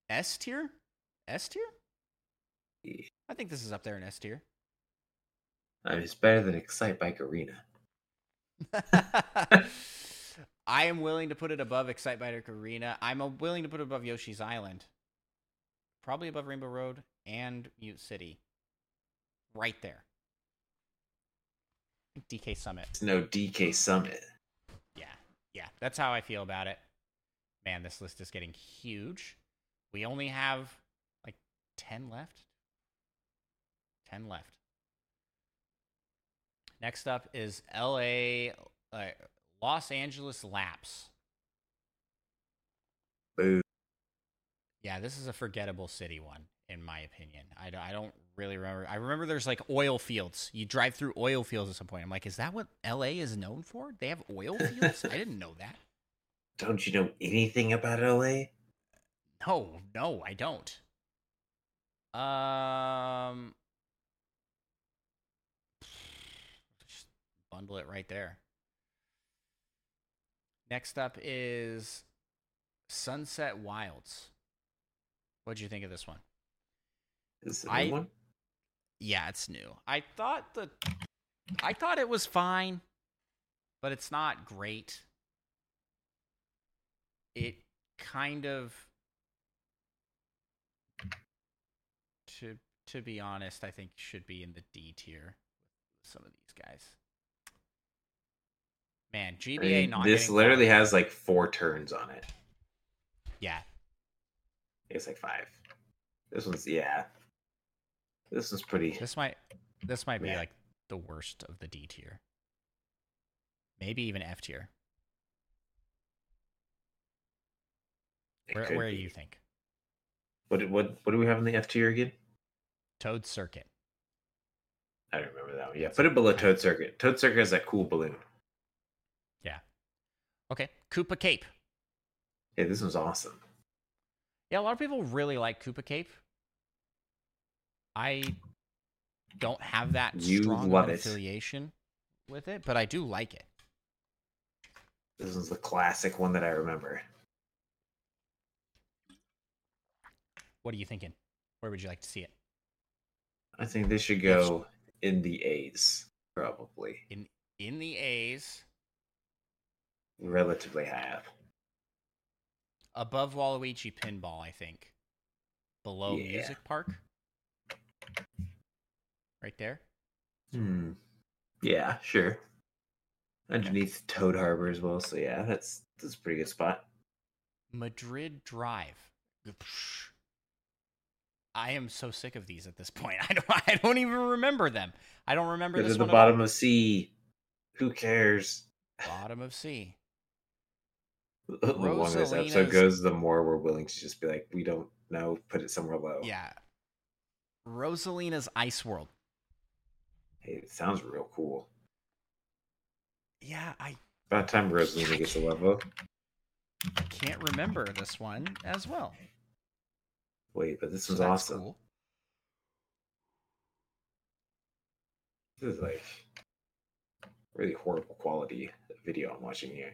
S tier? S tier? Yeah. I think this is up there in S tier. I mean, it's better than Excitebike Arena. I am willing to put it above Excitebike Arena. I'm uh, willing to put it above Yoshi's Island. Probably above Rainbow Road and Mute City. Right there. DK Summit. It's no DK Summit. Yeah. Yeah. That's how I feel about it. Man, this list is getting huge. We only have like 10 left. 10 left. Next up is LA, uh, Los Angeles Laps. Boo. Yeah, this is a forgettable city one, in my opinion. I I don't really remember. I remember there's like oil fields. You drive through oil fields at some point. I'm like, is that what LA is known for? They have oil fields? I didn't know that. Don't you know anything about LA? No, no, I don't. Um, just bundle it right there. Next up is Sunset Wilds. What'd you think of this one? Is it a I- new one? Yeah, it's new. I thought the I thought it was fine, but it's not great. It kind of to be honest, I think should be in the D tier with some of these guys. Man, GBA not this literally has like four turns on it. Yeah. It's like five. This one's yeah. This one's pretty. This might this might be Yeah. like the worst of the D tier. Maybe even F tier. Where where do you think? What what what do we have in the F tier again? Toad Circuit. I don't remember that one. Yeah, put it below Toad Circuit. Toad Circuit has that cool balloon. Yeah. Okay. Koopa Cape. Yeah, this one's awesome. Yeah, a lot of people really like Koopa Cape. I don't have that You strong an it. affiliation with it, but I do like it. This is the classic one that I remember. What are you thinking? Where would you like to see it? I think they should go in the A's, probably. In in the A's, Relatively high up. above Waluigi Pinball, I think. Below Yeah. Music Park. Right there. Hmm. Yeah, sure. Underneath Toad Harbor as well. So yeah, that's that's a pretty good spot. Madrid Drive. I am so sick of these at this point. I don't I don't even remember them. I don't remember Go this to the bottom of C. Who cares? bottom of C. The longer this episode goes, the more we're willing to just be like, we don't know, put it somewhere low. Yeah. Rosalina's Ice World. Hey, it sounds real cool. Yeah, I About time Rosalina gets a level. I can't remember this one as well. Wait, but this So that's awesome. cool. This is like really horrible quality video I'm watching here.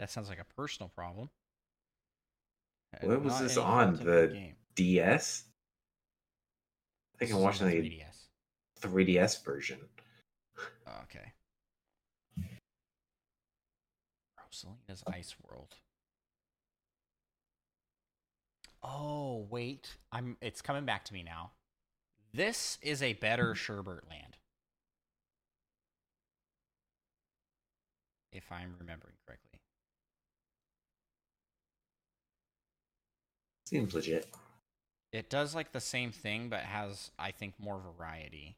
That sounds like a personal problem. What was this on? The. DS. I think I'm watching the 3DS. 3DS version. Oh, okay. Rosalina's Ice World. Oh wait, I'm. It's coming back to me now. This is a better hmm. Sherbert Land, if I'm remembering correctly. Seems legit. It does like the same thing, but has I think more variety.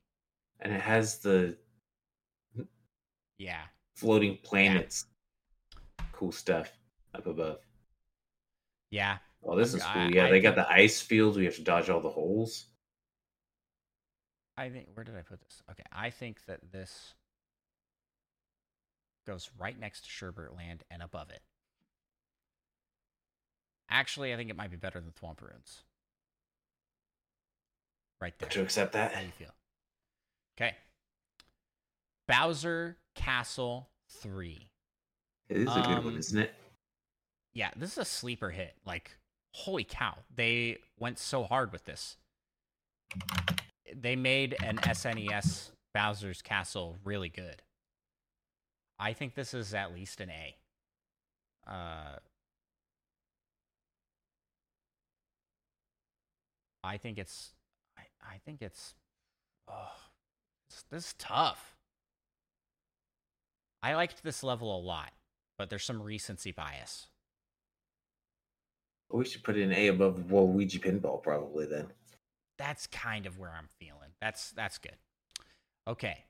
And it has the Yeah, floating planets. Cool stuff up above. yeah. Oh, this is cool. Yeah, I they got the ice fields. We have to dodge all the holes. I think where did I put this? Okay, I think that this goes right next to Sherbert Land and above it. Actually, I think it might be better than Thwomp Ruins. Right there. To accept that. How do you feel? Okay. Bowser Castle 3. It is a good Um, one, isn't it? Yeah, this is a sleeper hit. Like, holy cow. They went so hard with this. They made an SNES Bowser's Castle really good. I think this is at least an A. Uh, I think it's. I, I think it's. Oh, this, this is tough. I liked this level a lot, but there's some recency bias. We should put in A above Waluigi Pinball, probably then. that's kind of where I'm feeling. That's that's good. Okay.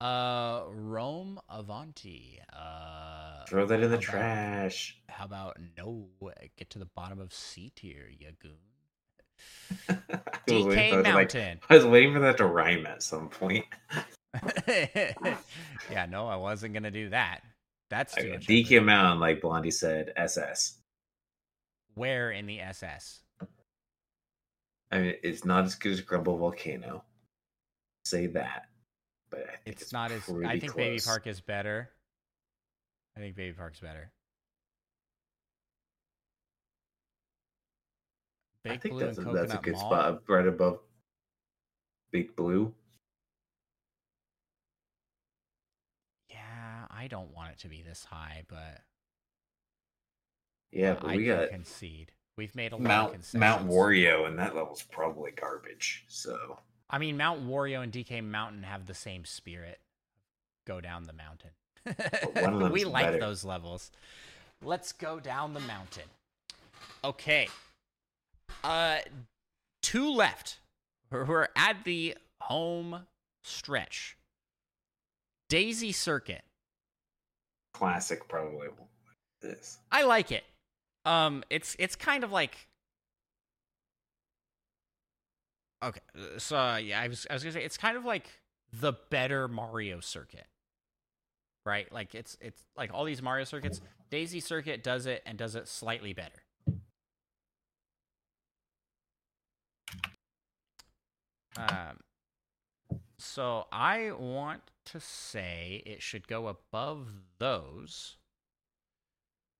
Uh Rome Avanti. Uh Throw that in the about- trash. How about no get to the bottom of C tier, you goon. I was waiting DK for that to, like- Mountain. I was waiting for that to rhyme at some point. yeah, no, I wasn't gonna do that. That's too Okay, much DK. Mountain, like Blondie said, SS. Where in the SS? I mean, it's not as good as Grumble Volcano. Say that, but I think It's, it's, not as I think Baby. Park is better. I think Baby Park's better. I think Blue that's a, that's a good Mall? spot, right above Big Blue. Yeah, I don't want it to be this high, but Yeah, uh, but I we can got concede. We've made a lot of Mount. Mount Wario, and that level's probably garbage. So I mean, Mount Wario and DK Mountain have the same spirit. Go down the mountain. we like better. those levels. Let's go down the mountain. Okay. Uh, two left. We're we're at the home stretch. Daisy Circuit. classic, probably this. I like it. Um, it's it's kind of like okay. uh, So uh, yeah, I was I was gonna say it's kind of like the better Mario circuit, right? Like it's it's like all these Mario circuits. Daisy Circuit does it and does it slightly better. Um, so I want to say it should go above those.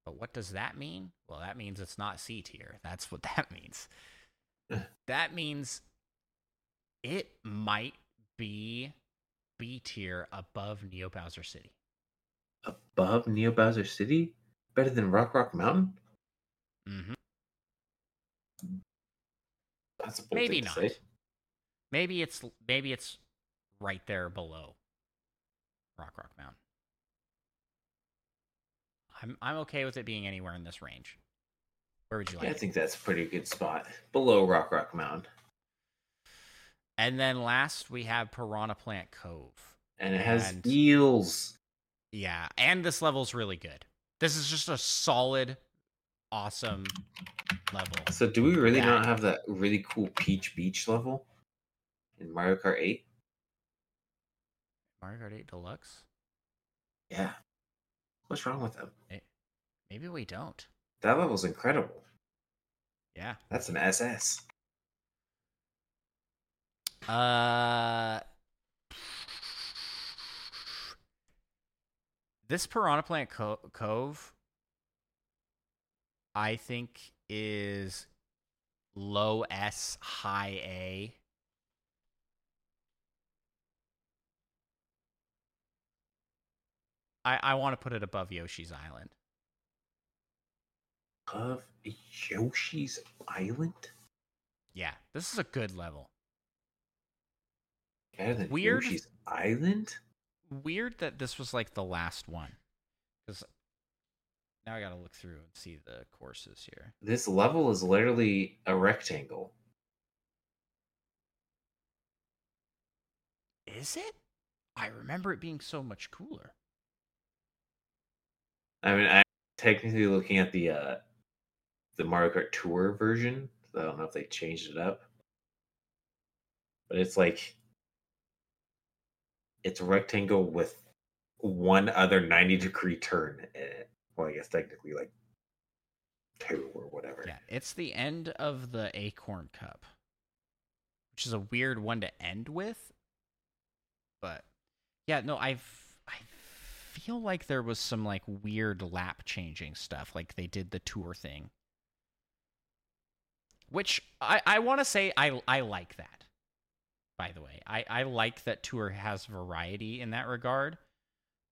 But what does that mean? Well, that means it's not C tier. That's what that means. that means it might be B tier above Neo Bowser City. Above Neo Bowser City, better than Rock Rock Mountain. Mm-hmm. That's Maybe not. say. Maybe it's maybe it's right there below Rock Rock Mountain. I'm I'm okay with it being anywhere in this range. Where would you like? Yeah, I think that's a pretty good spot below Rock Rock Mountain, And then last we have Piranha Plant Cove. and it has And- eels. Yeah, and this level's really good. This is just a solid, awesome level. So, do we really not have that really cool Peach Beach level in Mario Kart 8? Mario Kart 8 Deluxe? Yeah. What's wrong with them? Maybe we don't. That level's incredible. Yeah. That's an SS. Uh, this Piranha Plant Co- Cove I think is low S, high A. I, I want to put it above Yoshi's Island. Of Yoshi's Island? Yeah, this is a good level. Better than Weird. Yoshi's Island? Weird that this was like the last one. Because now I got to look through and see the courses here. This level is literally a rectangle. Is it? I remember it being so much cooler. I mean, I'm technically looking at the uh the Mario Kart Tour version. I don't know if they changed it up, but it's like it's a rectangle with one other 90 degree turn in it. Well, I guess technically like two or whatever. Yeah, it's the end of the Acorn Cup, which is a weird one to end with. But yeah, no, I've I feel like there was some like weird lap changing stuff, like they did the tour thing, which I I want to say I I like that. By the way, I I like that tour has variety in that regard.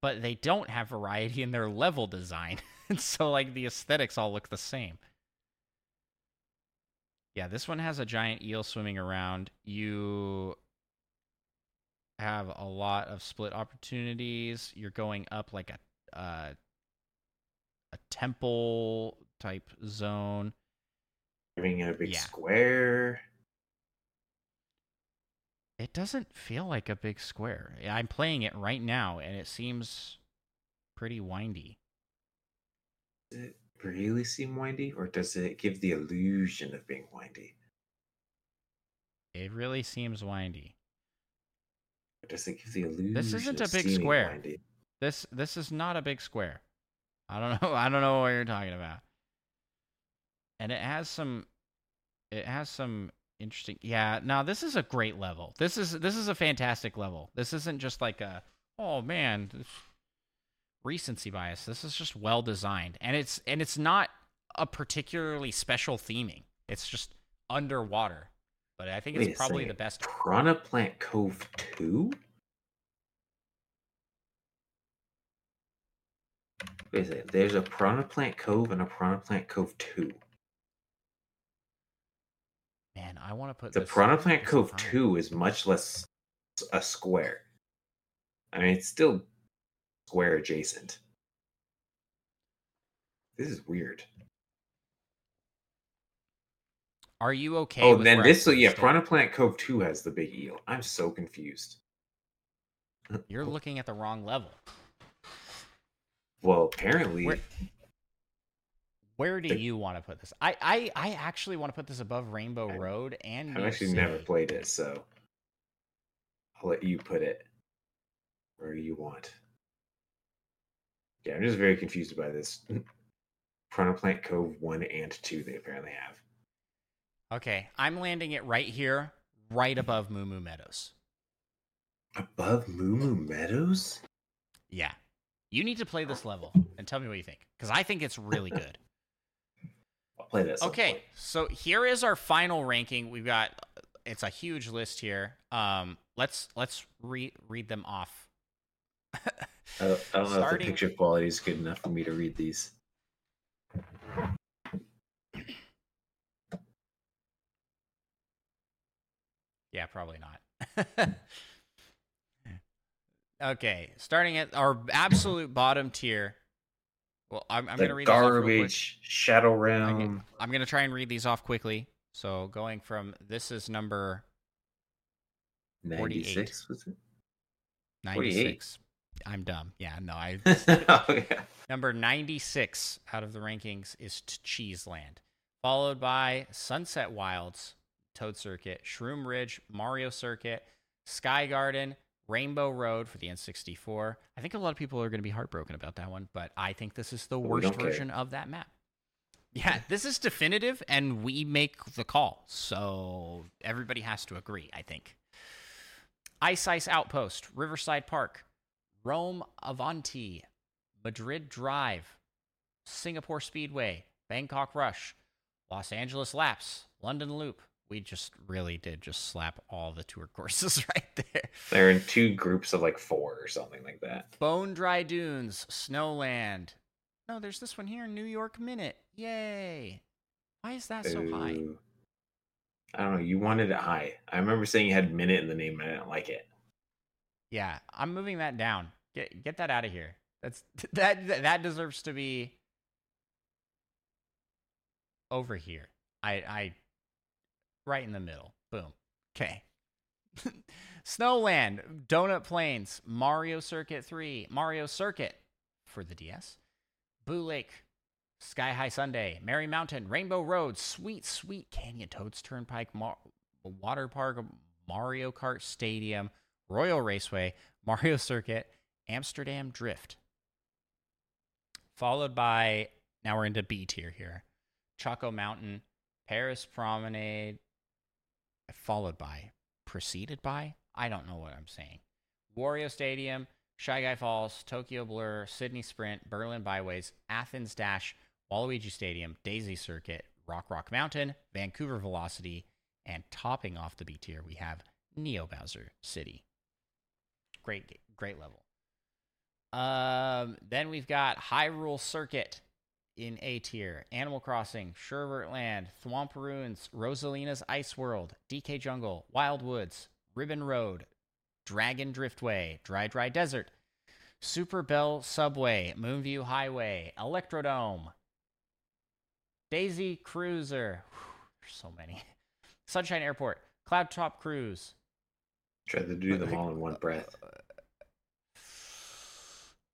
But they don't have variety in their level design. and so like the aesthetics all look the same. Yeah, this one has a giant eel swimming around. You have a lot of split opportunities. You're going up like a uh, a temple type zone. Having a big Yeah. square. It doesn't feel like a big square. I'm playing it right now and it seems pretty windy. Does it really seem windy, or does it give the illusion of being windy? It really seems windy. Or does it give the illusion? isn't a big square. This this is not a big square. I don't know. I don't know what you're talking about. And it has some it has some interesting Yeah, now this is a great level. This is this is a fantastic level. This isn't just like a oh man, recency bias. This is just well designed. And it's and it's not a particularly special theming. It's just underwater. But I think Wait it's probably second. the best Piranha Plant Cove 2? Wait a second. There's a Piranha Plant Cove and a Piranha Plant Cove 2. Man, I want to put The Piranha Plant Cove on. 2 is much less a square. I mean, it's still square adjacent. This is weird. Are you okay? oh, with then this, yeah, placed? Piranha Plant Cove 2 has the big eel. I'm so confused. You're looking at the wrong level. Well, apparently, Where- Where do The- you want to put this? I, I, I actually want to put this above Rainbow I- Road and I've actually never played it, so I'll let you put it where you want. Yeah, I'm just very confused by this. Piranha Plant Cove 1 and 2 they apparently have. Okay, I'm landing it right here, right above Moo Moo Meadows. Above Moo Moo Meadows? Yeah, you need to play this level and tell me what you think, because I think it's really good. I'll play this. Okay, so here is our final ranking. We've got it's a huge list here. Um, let's let's read read them off. I don't, I don't know if the picture quality is good enough for me to read these. Yeah, probably not. okay, starting at our absolute bottom tier. Well, I'm, I'm going to read these off real quick. garbage, Shadow Realm. I'm going to try and read these off quickly. So going from this is number 96 was it? 96. I'm dumb. Yeah, no, I oh, yeah. Number 96 out of the rankings is Cheeseland, followed by Sunset Wilds, Toad Circuit, Shroom Ridge, Mario Circuit, Sky Garden, Rainbow Road for the N64. I think a lot of people are going to be heartbroken about that one, but I think this is the We worst don't care. version of that map. Yeah, this is definitive, and we make the call. So everybody has to agree, I think. Ice Ice Outpost, Riverside Park, Rome Avanti, Madrid Drive, Singapore Speedway, Bangkok Rush, Los Angeles Laps, London Loop. We just really did just slap all the tour courses right there. They're in two groups of like four or something like that. Bone Dry Dunes, Snowland. No, there's this one here, New York Minute. Yay. Why is that so high? I don't know. You wanted it high. I remember saying you had minute in the name and I didn't like it. Yeah, I'm moving that down. Get get that out of here. That's that that deserves to be over here. I I right in the middle. Boom. Okay. Snowland, Donut Plains, Mario Circuit 3, Mario Circuit for the DS, Boo Lake, Sky High Sundae, Merry Mountain, Rainbow Road, Sweet Sweet Canyon Toad's Turnpike, Mar- Water Park, Mario Kart Stadium, Royal Raceway, Mario Circuit, Amsterdam Drift. Followed by, now we're into B tier here Choco Mountain, Paris Promenade, followed by, preceded by, I don't know what I'm saying. Wario Stadium, Shy Guy Falls, Tokyo Blur, Sydney Sprint, Berlin Byways, Athens Dash, Waluigi Stadium, Daisy Circuit, Rock Rock Mountain, Vancouver Velocity, and topping off the B tier, we have Neo Bowser City. Great, great level. Um, then we've got Hyrule Circuit in A tier, Animal Crossing, Sherbert Land, Thwomp Ruins, Rosalina's Ice World, DK Jungle, Wild Woods, Ribbon Road, Dragon Driftway, Dry Dry Desert, Super Bell Subway, Moonview Highway, Electrodome, Daisy Cruiser. Whew, there's so many. Sunshine Airport, Cloud Top Cruise, Tried to do them all in one breath. Uh,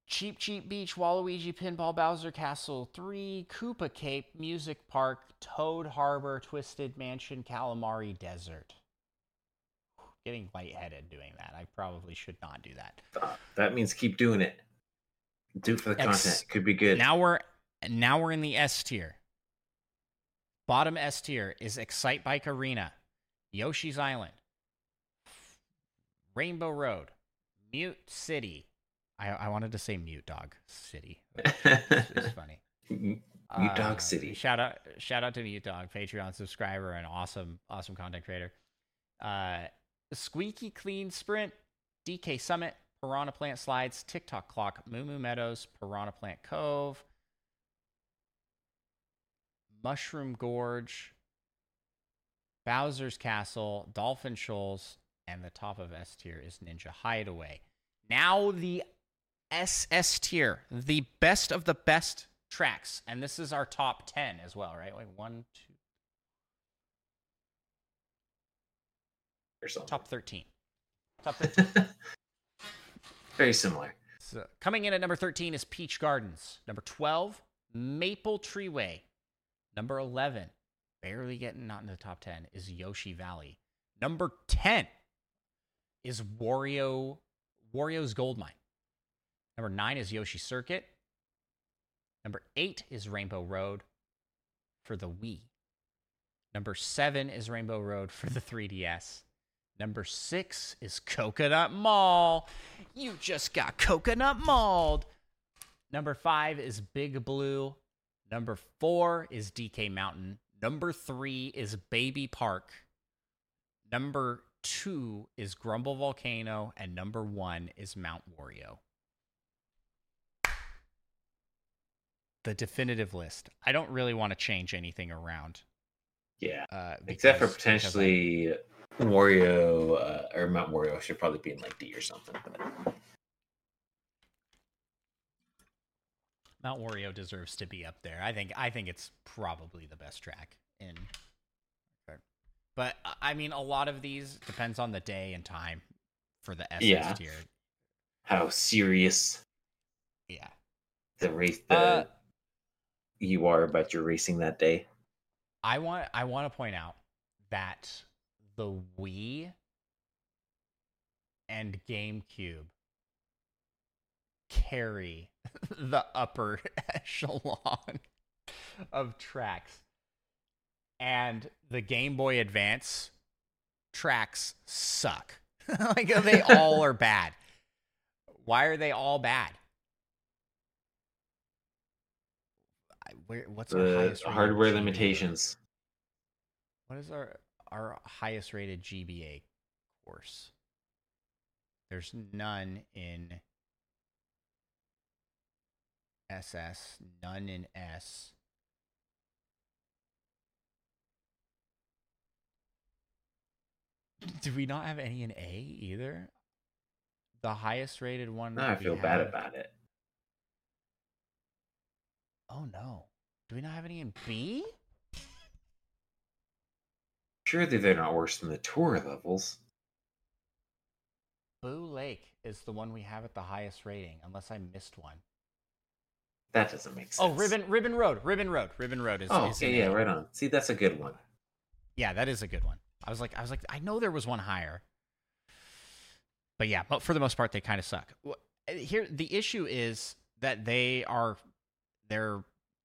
Cheep Cheep Beach, Waluigi Pinball Bowser Castle 3, Koopa Cape, Music Park, Toad Harbor, Twisted Mansion, Calamari Desert. Getting lightheaded doing that. I probably should not do that. Uh, that means keep doing it. Do for the Ex- content. Could be good. Now we're now we're in the S tier. Bottom S tier is Excitebike Arena, Yoshi's Island, Rainbow Road, Mute City. I, I wanted to say Mute Dog City. It's, funny. Mute Uh, Dog City. Shout out, shout out to Mute Dog, Patreon subscriber and awesome, awesome content creator. Uh, Squeaky Clean Sprint, DK Summit, Piranha Plant Slides, Tick-Tock Clock, Moo Moo Meadows, Piranha Plant Cove, Mushroom Gorge, Bowser's Castle, Dolphin Shoals, and the top of S tier is Ninja Hideaway. Now the SS tier, the best of the best tracks, and this is our top ten as well, right? Like one, two, or something. top thirteen, top thirteen. Very similar. So, coming in at number 13 is Peach Gardens. Number 12, Maple Treeway. Number 11, barely getting not in the top 10, is Yoshi Valley. Number 10 is Wario Wario's Gold Mine. Number 9 is Yoshi Circuit. Number 8 is Rainbow Road for the Wii. Number 7 is Rainbow Road for the 3DS. Number 6 is Coconut Mall. You just got coconut mauled. Number five is Big Blue. Number four is DK Mountain. Number three is Baby Park. Number two is Grumble Volcano. And number one is Mount Wario. The definitive list. I don't really want to change anything around. Yeah. Uh, Except for because I- potentially Wario uh, or Mount Wario should probably be in like D or something. But Mount Wario deserves to be up there. I think I think it's probably the best track in. But uh, I mean, a lot of these depends on the day and time for the SS Yeah. tier. how serious Yeah, the race the Uh, you are about your racing that day. I want I want to point out that the Wii and GameCube carry the upper echelon of tracks. And the Game Boy Advance tracks suck. like they all are bad. Why are they all bad? Where what's our The highest rated hardware limitations. What is our our highest rated GBA course? There's none in SS, none in S. Do we not have any in A either? The highest rated one. Now I feel bad about it. Oh no. Do we not have any in B? Surely they're not worse than the tour levels. Boo Lake is the one we have at the highest rating, unless I missed one. That doesn't make oh, sense. Oh, Ribbon Ribbon Road, Ribbon Road, Ribbon Road is. Oh, is okay, in yeah, right on. See, that's a good one. Yeah, that is a good one. I was like, I was like, I know there was one higher, but yeah, but for the most part, they kind of suck. Eh, here, the issue is that they are they're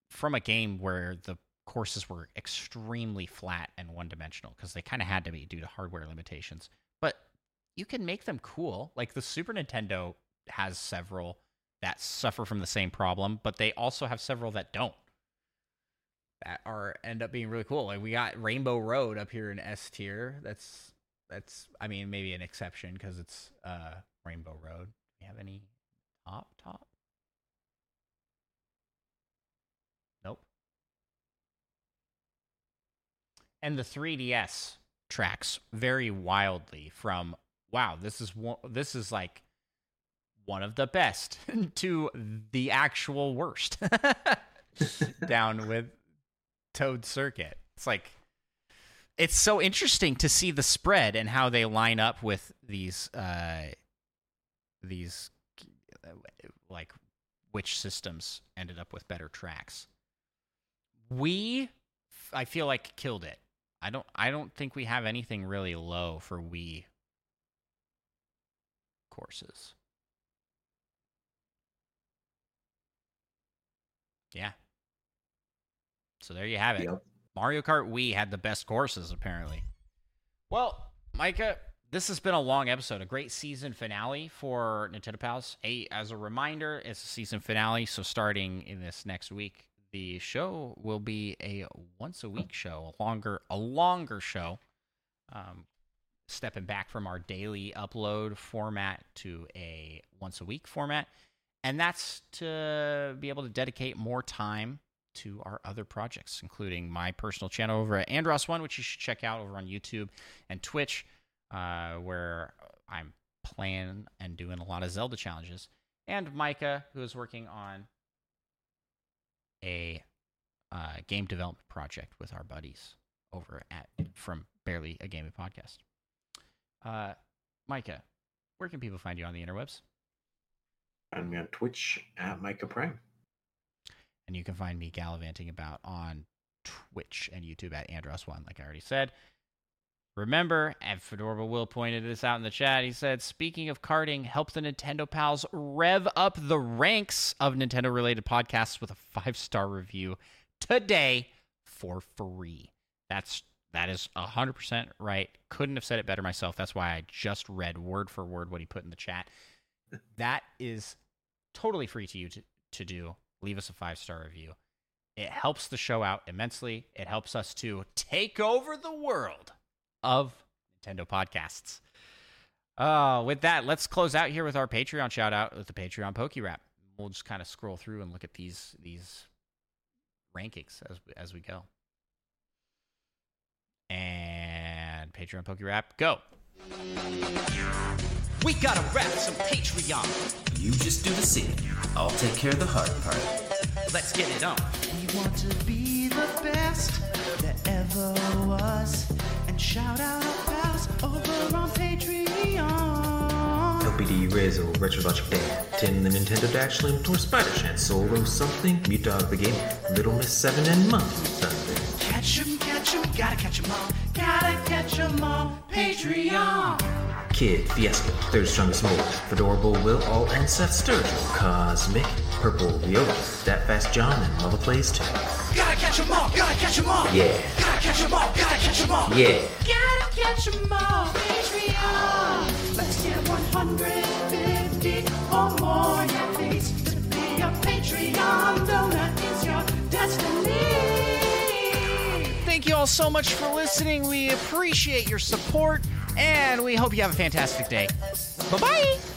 from a game where the courses were extremely flat and one dimensional because they kind of had to be due to hardware limitations. But you can make them cool. Like the Super Nintendo has several that suffer from the same problem, but they also have several that don't. That are end up being really cool. Like we got Rainbow Road up here in S tier. That's that's I mean maybe an exception because it's uh Rainbow Road. Do you have any top top? Nope. And the 3DS tracks very wildly from wow, this is one, this is like one of the best to the actual worst. Down with Toad Circuit. It's like it's so interesting to see the spread and how they line up with these uh these like which systems ended up with better tracks. We I feel like killed it. I don't I don't think we have anything really low for Wii courses. Yeah. So there you have it. Yep. Mario Kart Wii had the best courses, apparently. Well, Micah, this has been a long episode, a great season finale for Nintendo Pals. Hey, as a reminder, it's a season finale, so starting in this next week, the show will be a once a week show, a longer, a longer show. Um, stepping back from our daily upload format to a once a week format, and that's to be able to dedicate more time to our other projects, including my personal channel over at Andros One, which you should check out over on YouTube and Twitch, uh, where I'm playing and doing a lot of Zelda challenges, and Micah, who is working on a uh, game development project with our buddies over at from Barely a Gaming Podcast. Uh, Micah, where can people find you on the interwebs? Find me on Twitch at Micah Prime. and you can find me gallivanting about on Twitch and YouTube at Andros1, like I already said. Remember, and Fedorable Will pointed this out in the chat. He said, speaking of karting, help the Nintendo pals rev up the ranks of Nintendo related podcasts with a five star review today for free. That's that is 100% right. Couldn't have said it better myself. That's why I just read word for word what he put in the chat. That is totally free to you to, to do. Leave us a five star review. It helps the show out immensely. It helps us to take over the world of Nintendo podcasts. Uh, with that, let's close out here with our Patreon shout out with the Patreon Poke Rap. We'll just kind of scroll through and look at these these rankings as as we go. And Patreon Poke Rap, go. We gotta rap some Patreon. You just do the singing. I'll take care of the hard part. Let's get it on. We want to be the best that ever was. Shout out our over on Patreon. LPD Rizzo, Retro Logic Band, Tim the Nintendo Dash Slim, Tor Spider Chan, Solo something, Mute Dog the Game, Little Miss 7 and Monkey Thunder. Catch 'em, catch 'em, gotta catch 'em all. Gotta catch 'em all. Patreon. Kid, Fiasco, Third Strongest Mole, Fedorable Will, All and Seth Sturgill, Cosmic, Purple Viola, That Fast John, and Mother Plays too. Gotta catch them all, gotta catch them all. Yeah. Gotta catch them all, gotta catch them all. Yeah. Gotta catch them all. Patreon. Let's get 150 or more at least to be a Patreon donor is your destiny. Thank you all so much for listening. We appreciate your support and we hope you have a fantastic day. Bye bye.